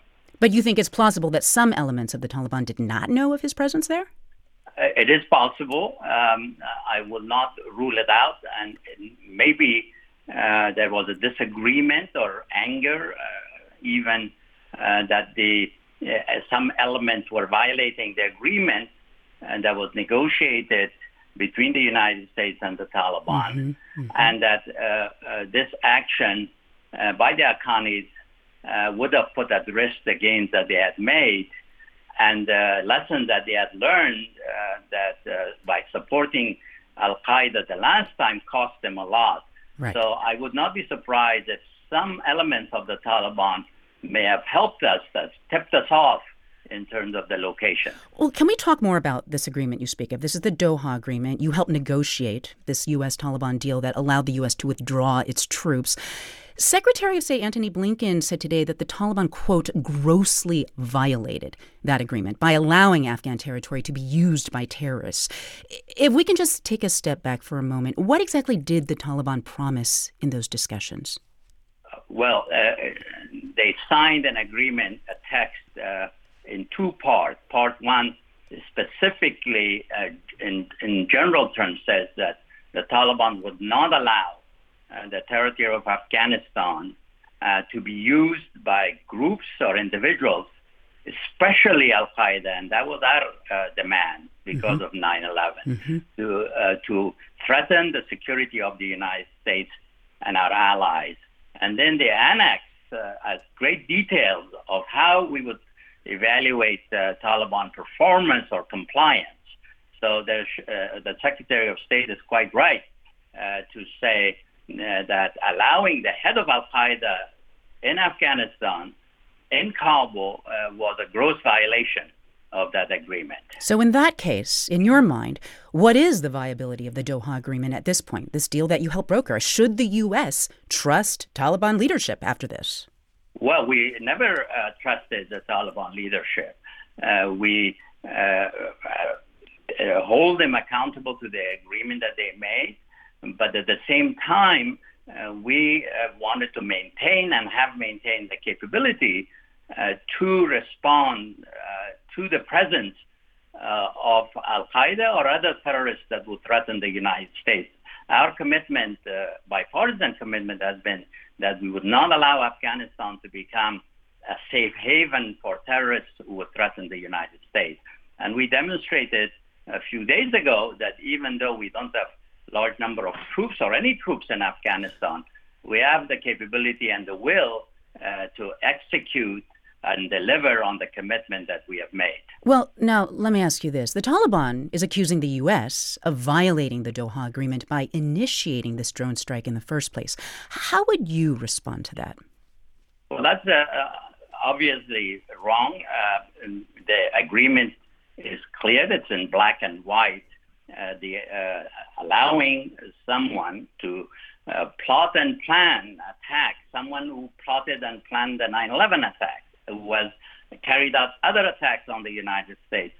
But you think it's plausible that some elements of the Taliban did not know of his presence there?
Uh, it is possible. Um, I will not rule it out, and maybe uh, there was a disagreement or anger, uh, even uh, that the uh, some elements were violating the agreement and that was negotiated between the United States and the Taliban, mm-hmm, mm-hmm. and that uh, uh, this action uh, by the Haqqanis uh, would have put at risk the gains that they had made and uh, lessons that they had learned that by supporting Al Qaeda the last time cost them a lot. Right. So I would not be surprised if some elements of the Taliban may have helped us, that's tipped us off in terms of the location.
Well, can we talk more about this agreement you speak of? This is the Doha Agreement. You helped negotiate this U.S. Taliban deal that allowed the U.S. to withdraw its troops. Secretary of State Antony Blinken said today that the Taliban, quote, grossly violated that agreement by allowing Afghan territory to be used by terrorists. If we can just take a step back for a moment, what exactly did the Taliban promise in those discussions?
Well, uh, they signed an agreement, a text uh, in two parts. Part one specifically, uh, in, in general terms, says that the Taliban would not allow uh, the territory of Afghanistan uh, to be used by groups or individuals, especially Al Qaeda, and that was our uh, demand because mm-hmm. of 9 11, mm-hmm. to, to threaten the security of the United States and our allies. And then they annexed uh, as great details of how we would evaluate uh, Taliban performance or compliance. So uh, the Secretary of State is quite right uh, to say uh, that allowing the head of Al Qaeda in Afghanistan, in Kabul, uh, was a gross violation of that agreement.
So, in that case, in your mind, what is the viability of the Doha Agreement at this point, this deal that you helped broker? Should the U.S. trust Taliban leadership after this?
Well, we never uh, trusted the Taliban leadership. Uh, we uh, uh hold them accountable to the agreement that they made, but at the same time, uh, we uh, wanted to maintain and have maintained the capability to respond to the presence of Al Qaeda or other terrorists that would threaten the United States. Our commitment, bipartisan commitment, has been that we would not allow Afghanistan to become a safe haven for terrorists who would threaten the United States. And we demonstrated a few days ago that even though we don't have large number of troops or any troops in Afghanistan, we have the capability and the will uh, to execute and deliver on the commitment that we have made.
Well, now let me ask you this. The Taliban is accusing the U.S. of violating the Doha Agreement by initiating this drone strike in the first place. How would you respond to that?
Well, that's uh, uh obviously wrong. Uh, the agreement is clear, it's in black and white. Uh, the uh, allowing someone to uh, plot and plan attack, someone who plotted and planned the 9/11 attack, was carried out other attacks on the United States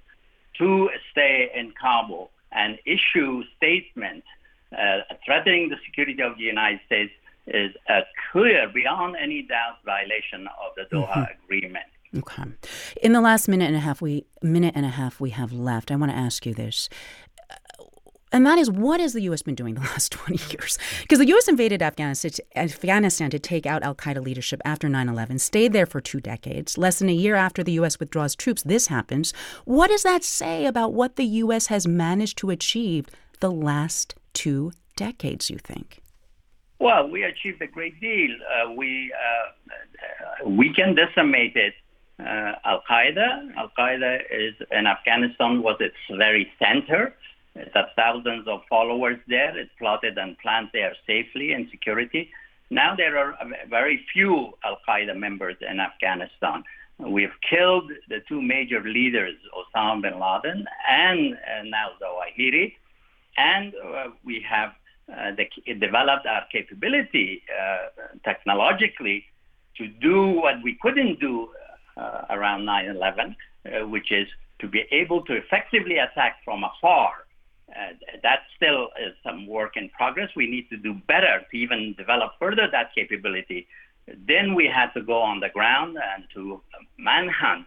to stay in Kabul and issue statements uh, threatening the security of the United States is a clear, beyond any doubt, violation of the Doha mm-hmm. Agreement.
Okay. In the last minute and a half we minute and a half we have left, I want to ask you this. And that is what has the U.S. been doing the last 20 years? Because the U.S. invaded Afghanistan, Afghanistan to take out al Qaeda leadership after 9 11, stayed there for two decades. Less than a year after the U.S. withdraws troops, this happens. What does that say about what the U.S. has managed to achieve the last two decades, you think?
Well, we achieved a great deal. Uh, we uh, we can decimate it. Uh, Al Qaeda, Al Qaeda is in Afghanistan was its very center. It has thousands of followers there. It plotted and planned there safely and security. Now there are very few Al Qaeda members in Afghanistan. We've killed the two major leaders, Osama bin Laden and uh, now Zawahiri, and uh, we have uh, the, developed our capability uh, technologically to do what we couldn't do uh, around 9/11, uh, which is to be able to effectively attack from afar that still is some work in progress. We need to do better to even develop further that capability. Then we had to go on the ground and to manhunt.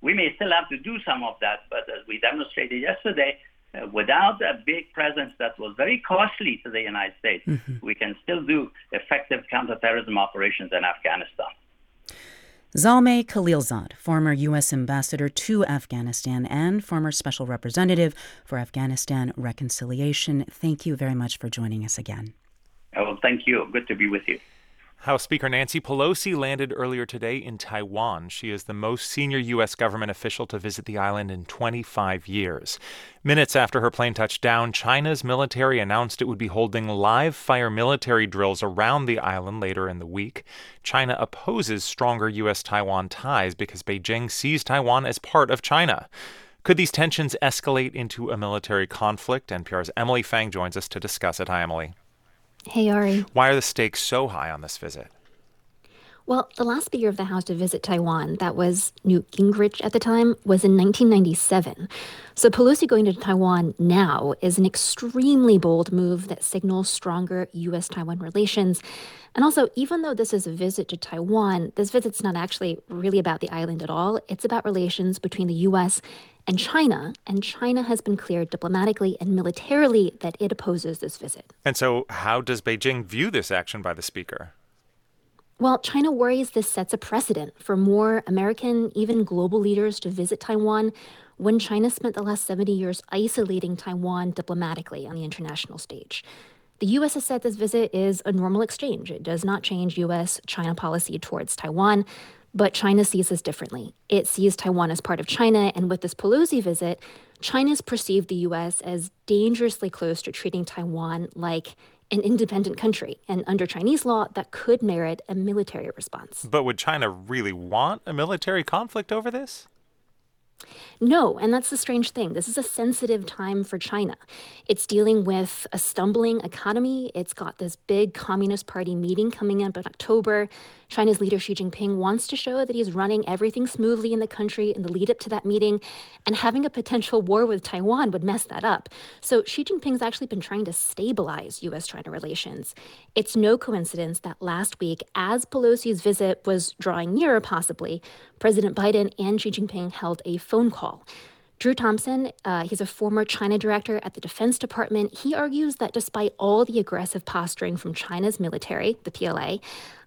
We may still have to do some of that, but as we demonstrated yesterday, uh, without a big presence that was very costly to the United States, mm-hmm. we can still do effective counterterrorism operations in Afghanistan.
Zalmay Khalilzad, former U.S. ambassador to Afghanistan and former special representative for Afghanistan reconciliation, thank you very much for joining us again.
Oh, thank you. Good to be with you.
House Speaker Nancy Pelosi landed earlier today in Taiwan. She is the most senior U.S. government official to visit the island in 25 years. Minutes after her plane touched down, China's military announced it would be holding live fire military drills around the island later in the week. China opposes stronger U.S. Taiwan ties because Beijing sees Taiwan as part of China. Could these tensions escalate into a military conflict? NPR's Emily Feng joins us to discuss it. Hi, Emily.
Hey, Ari.
Why are the stakes so high on this visit?
Well, the last Speaker of the House to visit Taiwan, that was Newt Gingrich at the time, was in 1997. So Pelosi going to Taiwan now is an extremely bold move that signals stronger U.S. Taiwan relations. And also, even though this is a visit to Taiwan, this visit's not actually really about the island at all. It's about relations between the U.S. and China. And China has been clear diplomatically and militarily that it opposes this visit.
And so, how does Beijing view this action by the speaker?
Well, China worries this sets a precedent for more American, even global leaders to visit Taiwan when China spent the last 70 years isolating Taiwan diplomatically on the international stage. The U.S. has said this visit is a normal exchange. It does not change U.S. China policy towards Taiwan, but China sees this differently. It sees Taiwan as part of China, and with this Pelosi visit, China's perceived the U.S. as dangerously close to treating Taiwan like an independent country. And under Chinese law, that could merit a military response.
But would China really want a military conflict over this?
No, and that's the strange thing. This is a sensitive time for China. It's dealing with a stumbling economy. It's got this big Communist Party meeting coming up in October. China's leader Xi Jinping wants to show that he's running everything smoothly in the country in the lead up to that meeting, and having a potential war with Taiwan would mess that up. So Xi Jinping's actually been trying to stabilize US China relations. It's no coincidence that last week, as Pelosi's visit was drawing nearer, possibly, President Biden and Xi Jinping held a phone call. Drew Thompson, uh, he's a former China director at the Defense Department. He argues that despite all the aggressive posturing from China's military, the PLA,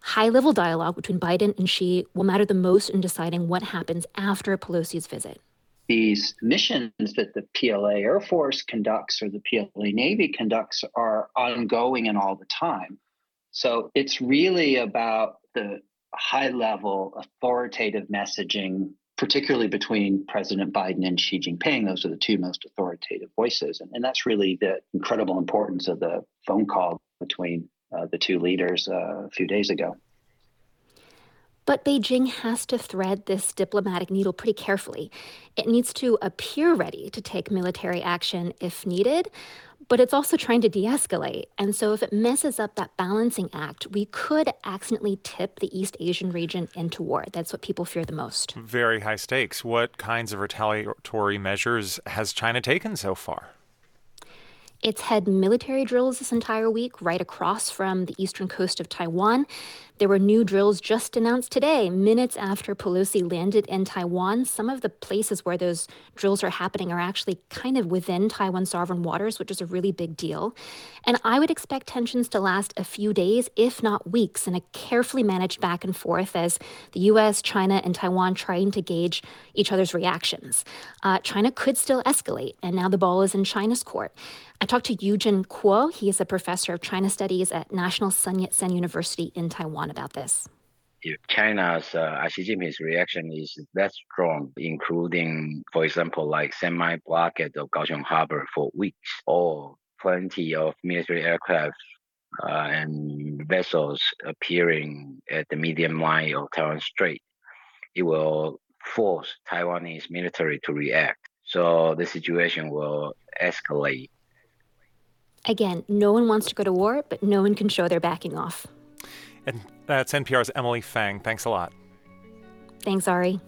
high level dialogue between Biden and Xi will matter the most in deciding what happens after Pelosi's visit.
These missions that the PLA Air Force conducts or the PLA Navy conducts are ongoing and all the time. So it's really about the high level authoritative messaging particularly between President Biden and Xi Jinping. Those are the two most authoritative voices. And, and that's really the incredible importance of the phone call between uh, the two leaders uh, a few days ago.
But Beijing has to thread this diplomatic needle pretty carefully. It needs to appear ready to take military action if needed, but it's also trying to de escalate. And so, if it messes up that balancing act, we could accidentally tip the East Asian region into war. That's what people fear the most.
Very high stakes. What kinds of retaliatory measures has China taken so far?
It's had military drills this entire week right across from the eastern coast of Taiwan. There were new drills just announced today, minutes after Pelosi landed in Taiwan. Some of the places where those drills are happening are actually kind of within Taiwan sovereign waters, which is a really big deal. And I would expect tensions to last a few days, if not weeks, in a carefully managed back and forth as the US, China, and Taiwan trying to gauge each other's reactions. Uh, China could still escalate, and now the ball is in China's court. I talked to Yujen Kuo. He is a professor of China Studies at National Sun Yat sen University in Taiwan about this.
If China's uh, Xi Jinping's reaction is that strong, including, for example, like semi-blockade of Kaohsiung Harbor for weeks, or plenty of military aircraft uh, and vessels appearing at the medium line of Taiwan Strait, it will force Taiwanese military to react. So the situation will escalate
Again, no one wants to go to war, but no one can show they're backing off.
And that's NPR's Emily Feng. Thanks a lot.
Thanks, Ari.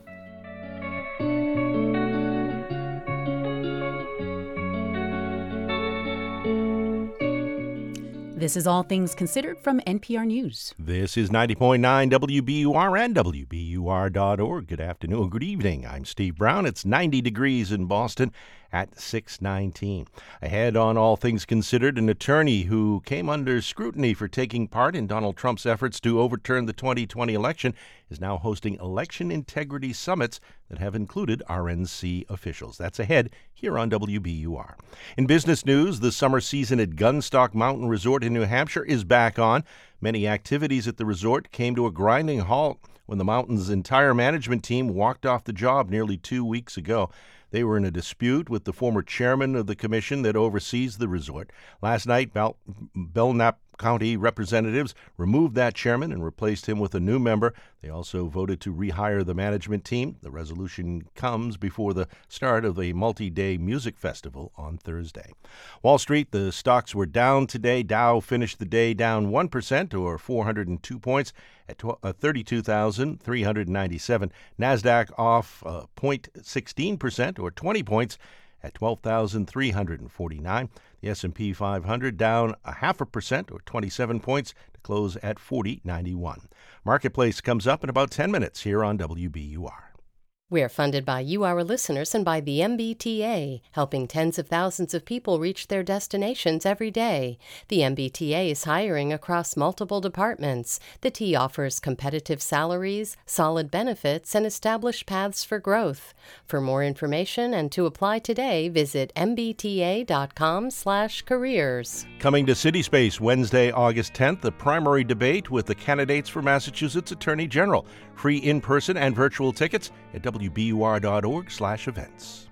This is All Things Considered from NPR News.
This is 90.9 WBUR and WBUR.org. Good afternoon, good evening. I'm Steve Brown. It's 90 degrees in Boston at 619. Ahead on All Things Considered, an attorney who came under scrutiny for taking part in Donald Trump's efforts to overturn the 2020 election is now hosting election integrity summits that have included RNC officials. That's ahead here on WBUR. In business news, the summer season at Gunstock Mountain Resort in New Hampshire is back on. Many activities at the resort came to a grinding halt when the mountain's entire management team walked off the job nearly two weeks ago. They were in a dispute with the former chairman of the commission that oversees the resort. Last night, Bel- Belknap County representatives removed that chairman and replaced him with a new member. They also voted to rehire the management team. The resolution comes before the start of a multi day music festival on Thursday. Wall Street, the stocks were down today. Dow finished the day down 1% or 402 points at uh, 32,397. NASDAQ off uh, 0.16% or 20 points at 12,349. The S&P 500 down a half a percent or 27 points to close at 4091. Marketplace comes up in about 10 minutes here on WBUR.
We're funded by you, our listeners, and by the MBTA, helping tens of thousands of people reach their destinations every day. The MBTA is hiring across multiple departments. The T offers competitive salaries, solid benefits, and established paths for growth. For more information and to apply today, visit mbta.com/careers.
Coming to CitySpace Wednesday, August 10th, the primary debate with the candidates for Massachusetts Attorney General. Free in-person and virtual tickets at wbur.org/events.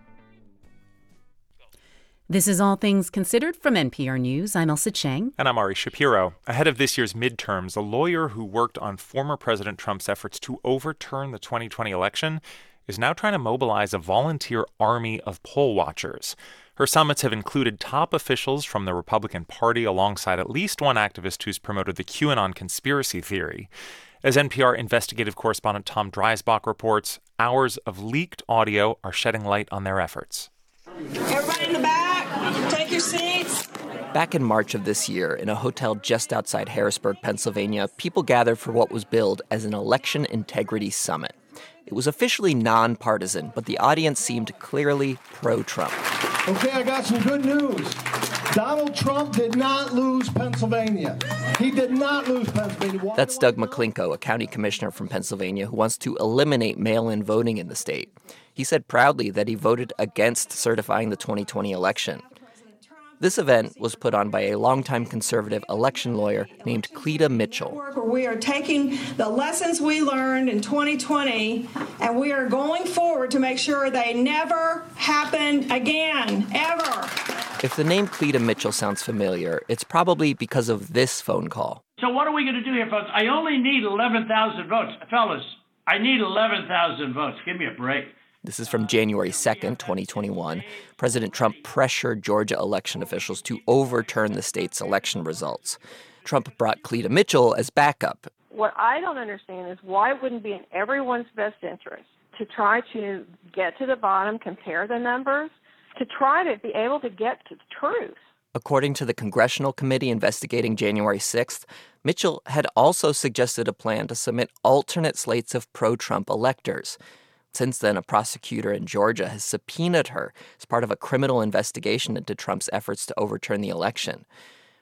This is All Things Considered from NPR News. I'm Ailsa Chang.
And I'm Ari Shapiro. Ahead of this year's midterms, a lawyer who worked on former President Trump's efforts to overturn the 2020 election is now trying to mobilize a volunteer army of poll watchers. Her summits have included top officials from the Republican Party alongside at least one activist who's promoted the QAnon conspiracy theory. As NPR investigative correspondent Tom Dreisbach reports, hours of leaked audio are shedding light on their efforts.
Everybody in the back, take your seats.
Back in March of this year, in a hotel just outside Harrisburg, Pennsylvania, people gathered for what was billed as an election integrity summit. It was officially nonpartisan, but the audience seemed clearly pro Trump.
Okay, I got some good news. Donald Trump did not lose Pennsylvania. He did not lose Pennsylvania.
That's Doug McLinko, a county commissioner from Pennsylvania who wants to eliminate mail in voting in the state. He said proudly that he voted against certifying the 2020 election. This event was put on by a longtime conservative election lawyer named Cleta Mitchell.
We are taking the lessons we learned in 2020 and we are going forward to make sure they never happen again, ever.
If the name Cleta Mitchell sounds familiar, it's probably because of this phone call.
So, what are we going to do here, folks? I only need 11,000 votes. Fellas, I need 11,000 votes. Give me a break.
This is from January 2nd, 2021. President Trump pressured Georgia election officials to overturn the state's election results. Trump brought Cleta Mitchell as backup.
What I don't understand is why it wouldn't be in everyone's best interest to try to get to the bottom, compare the numbers, to try to be able to get to the truth.
According to the congressional committee investigating January 6th, Mitchell had also suggested a plan to submit alternate slates of pro Trump electors. Since then, a prosecutor in Georgia has subpoenaed her as part of a criminal investigation into Trump's efforts to overturn the election.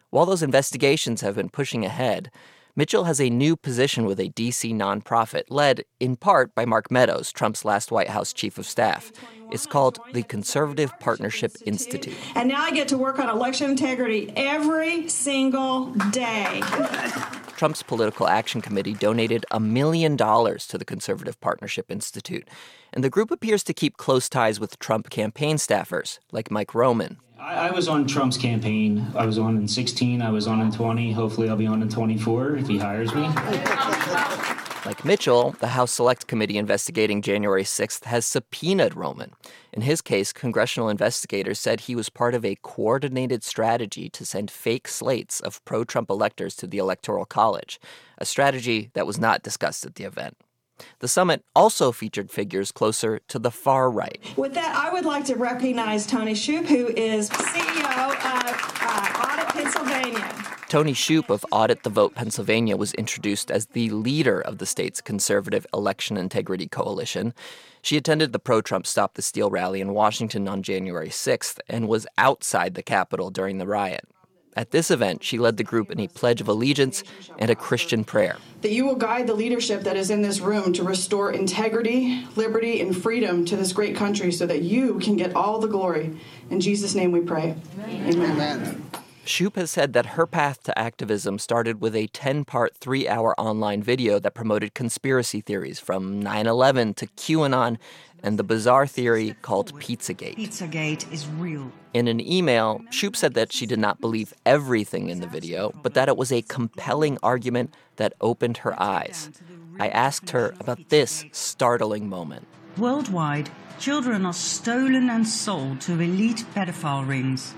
While those investigations have been pushing ahead, Mitchell has a new position with a D.C. nonprofit led in part by Mark Meadows, Trump's last White House chief of staff. It's called the Conservative Partnership Institute.
And now I get to work on election integrity every single day.
Trump's political action committee donated a million dollars to the Conservative Partnership Institute, and the group appears to keep close ties with Trump campaign staffers like Mike Roman.
I, I was on Trump's campaign. I was on in 16, I was on in 20. Hopefully, I'll be on in 24 if he hires me.
Like Mitchell, the House Select Committee investigating January 6th has subpoenaed Roman. In his case, congressional investigators said he was part of a coordinated strategy to send fake slates of pro Trump electors to the Electoral College, a strategy that was not discussed at the event. The summit also featured figures closer to the far right.
With that, I would like to recognize Toni Shuppe, who is CEO of uh, Audit Pennsylvania.
Toni Shuppe of Audit the Vote Pennsylvania was introduced as the leader of the state's conservative election integrity coalition. She attended the pro Trump Stop the Steal rally in Washington on January 6th and was outside the Capitol during the riot. At this event, she led the group in a pledge of allegiance and a Christian prayer.
That you will guide the leadership that is in this room to restore integrity, liberty, and freedom to this great country so that you can get all the glory. In Jesus' name we pray. Amen. Amen.
Shuppe has said that her path to activism started with a 10 part, three hour online video that promoted conspiracy theories from 9 11 to QAnon and the bizarre theory called Pizzagate.
Pizzagate is real.
In an email, Shuppe said that she did not believe everything in the video, but that it was a compelling argument that opened her eyes. I asked her about this startling moment.
Worldwide, children are stolen and sold to elite pedophile rings.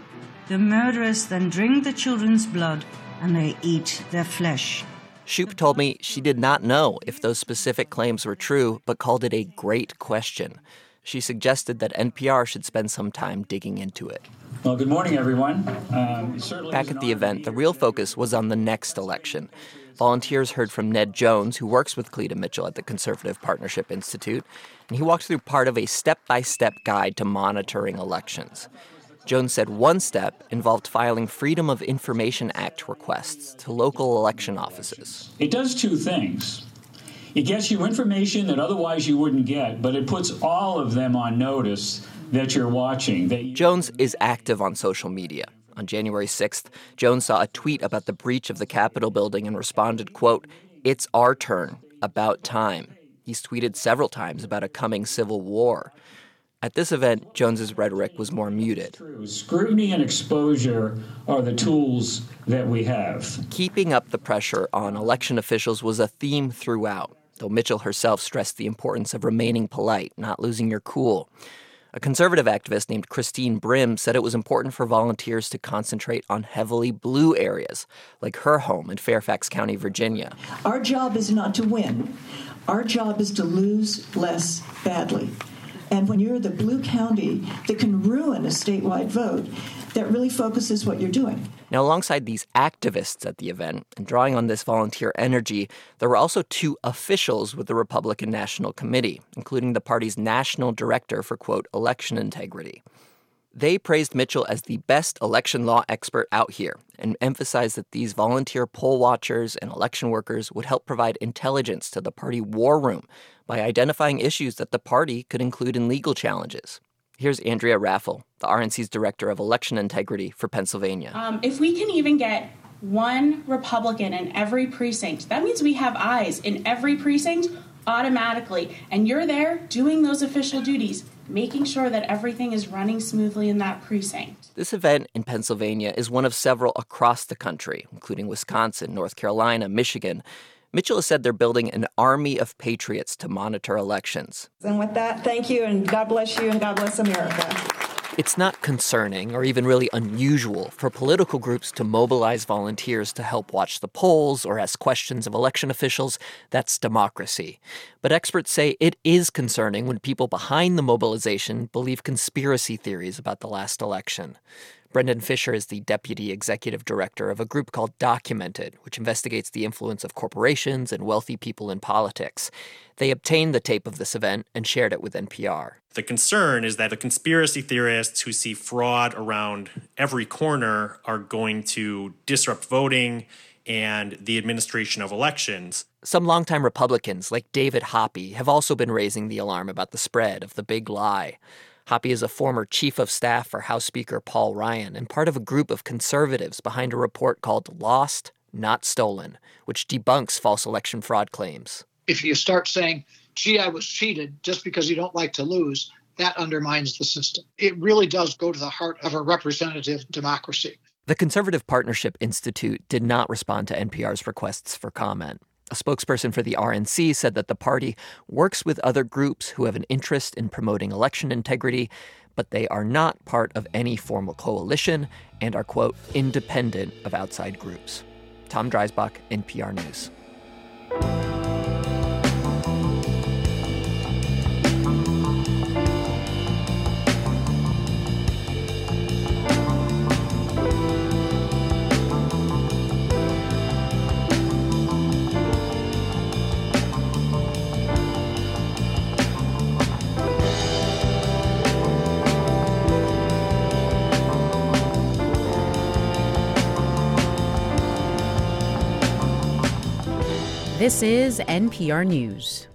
The murderers then drink the children's blood and they eat their flesh.
Shuppe told me she did not know if those specific claims were true, but called it a great question. She suggested that NPR should spend some time digging into it.
Well, good morning, everyone. Um,
Back at the event, the real focus was on the next election. Volunteers heard from Ned Jones, who works with Cleta Mitchell at the Conservative Partnership Institute, and he walked through part of a step by step guide to monitoring elections. Jones said one step involved filing Freedom of Information Act requests to local election offices.
It does two things. It gets you information that otherwise you wouldn't get, but it puts all of them on notice that you're watching. That you-
Jones is active on social media. On January 6th, Jones saw a tweet about the breach of the Capitol building and responded, quote, "It's our turn, about time." He's tweeted several times about a coming civil war. At this event, Jones's rhetoric was more muted.
Scrutiny and exposure are the tools that we have.
Keeping up the pressure on election officials was a theme throughout, though Mitchell herself stressed the importance of remaining polite, not losing your cool. A conservative activist named Christine Brim said it was important for volunteers to concentrate on heavily blue areas, like her home in Fairfax County, Virginia.
Our job is not to win, our job is to lose less badly. And when you're the blue county that can ruin a statewide vote, that really focuses what you're doing.
Now, alongside these activists at the event and drawing on this volunteer energy, there were also two officials with the Republican National Committee, including the party's national director for, quote, election integrity. They praised Mitchell as the best election law expert out here and emphasized that these volunteer poll watchers and election workers would help provide intelligence to the party war room by identifying issues that the party could include in legal challenges. Here's Andrea Raffel, the RNC's director of election integrity for Pennsylvania.
Um, if we can even get one Republican in every precinct, that means we have eyes in every precinct automatically. And you're there doing those official duties, making sure that everything is running smoothly in that precinct.
This event in Pennsylvania is one of several across the country, including Wisconsin, North Carolina, Michigan. Mitchell has said they're building an army of patriots to monitor elections.
And with that, thank you, and God bless you, and God bless America.
It's not concerning or even really unusual for political groups to mobilize volunteers to help watch the polls or ask questions of election officials. That's democracy. But experts say it is concerning when people behind the mobilization believe conspiracy theories about the last election. Brendan Fischer is the deputy executive director of a group called Documented, which investigates the influence of corporations and wealthy people in politics. They obtained the tape of this event and shared it with NPR.
The concern is that the conspiracy theorists who see fraud around every corner are going to disrupt voting and the administration of elections.
Some longtime Republicans, like David Hoppe, have also been raising the alarm about the spread of the big lie. Hoppe is a former chief of staff for House Speaker Paul Ryan and part of a group of conservatives behind a report called Lost, Not Stolen, which debunks false election fraud claims.
If you start saying, gee, I was cheated just because you don't like to lose, that undermines the system. It really does go to the heart of a representative democracy.
The Conservative Partnership Institute did not respond to NPR's requests for comment. A spokesperson for the RNC said that the party works with other groups who have an interest in promoting election integrity, but they are not part of any formal coalition and are, quote, independent of outside groups. Tom Dreisbach, NPR News.
This is NPR News.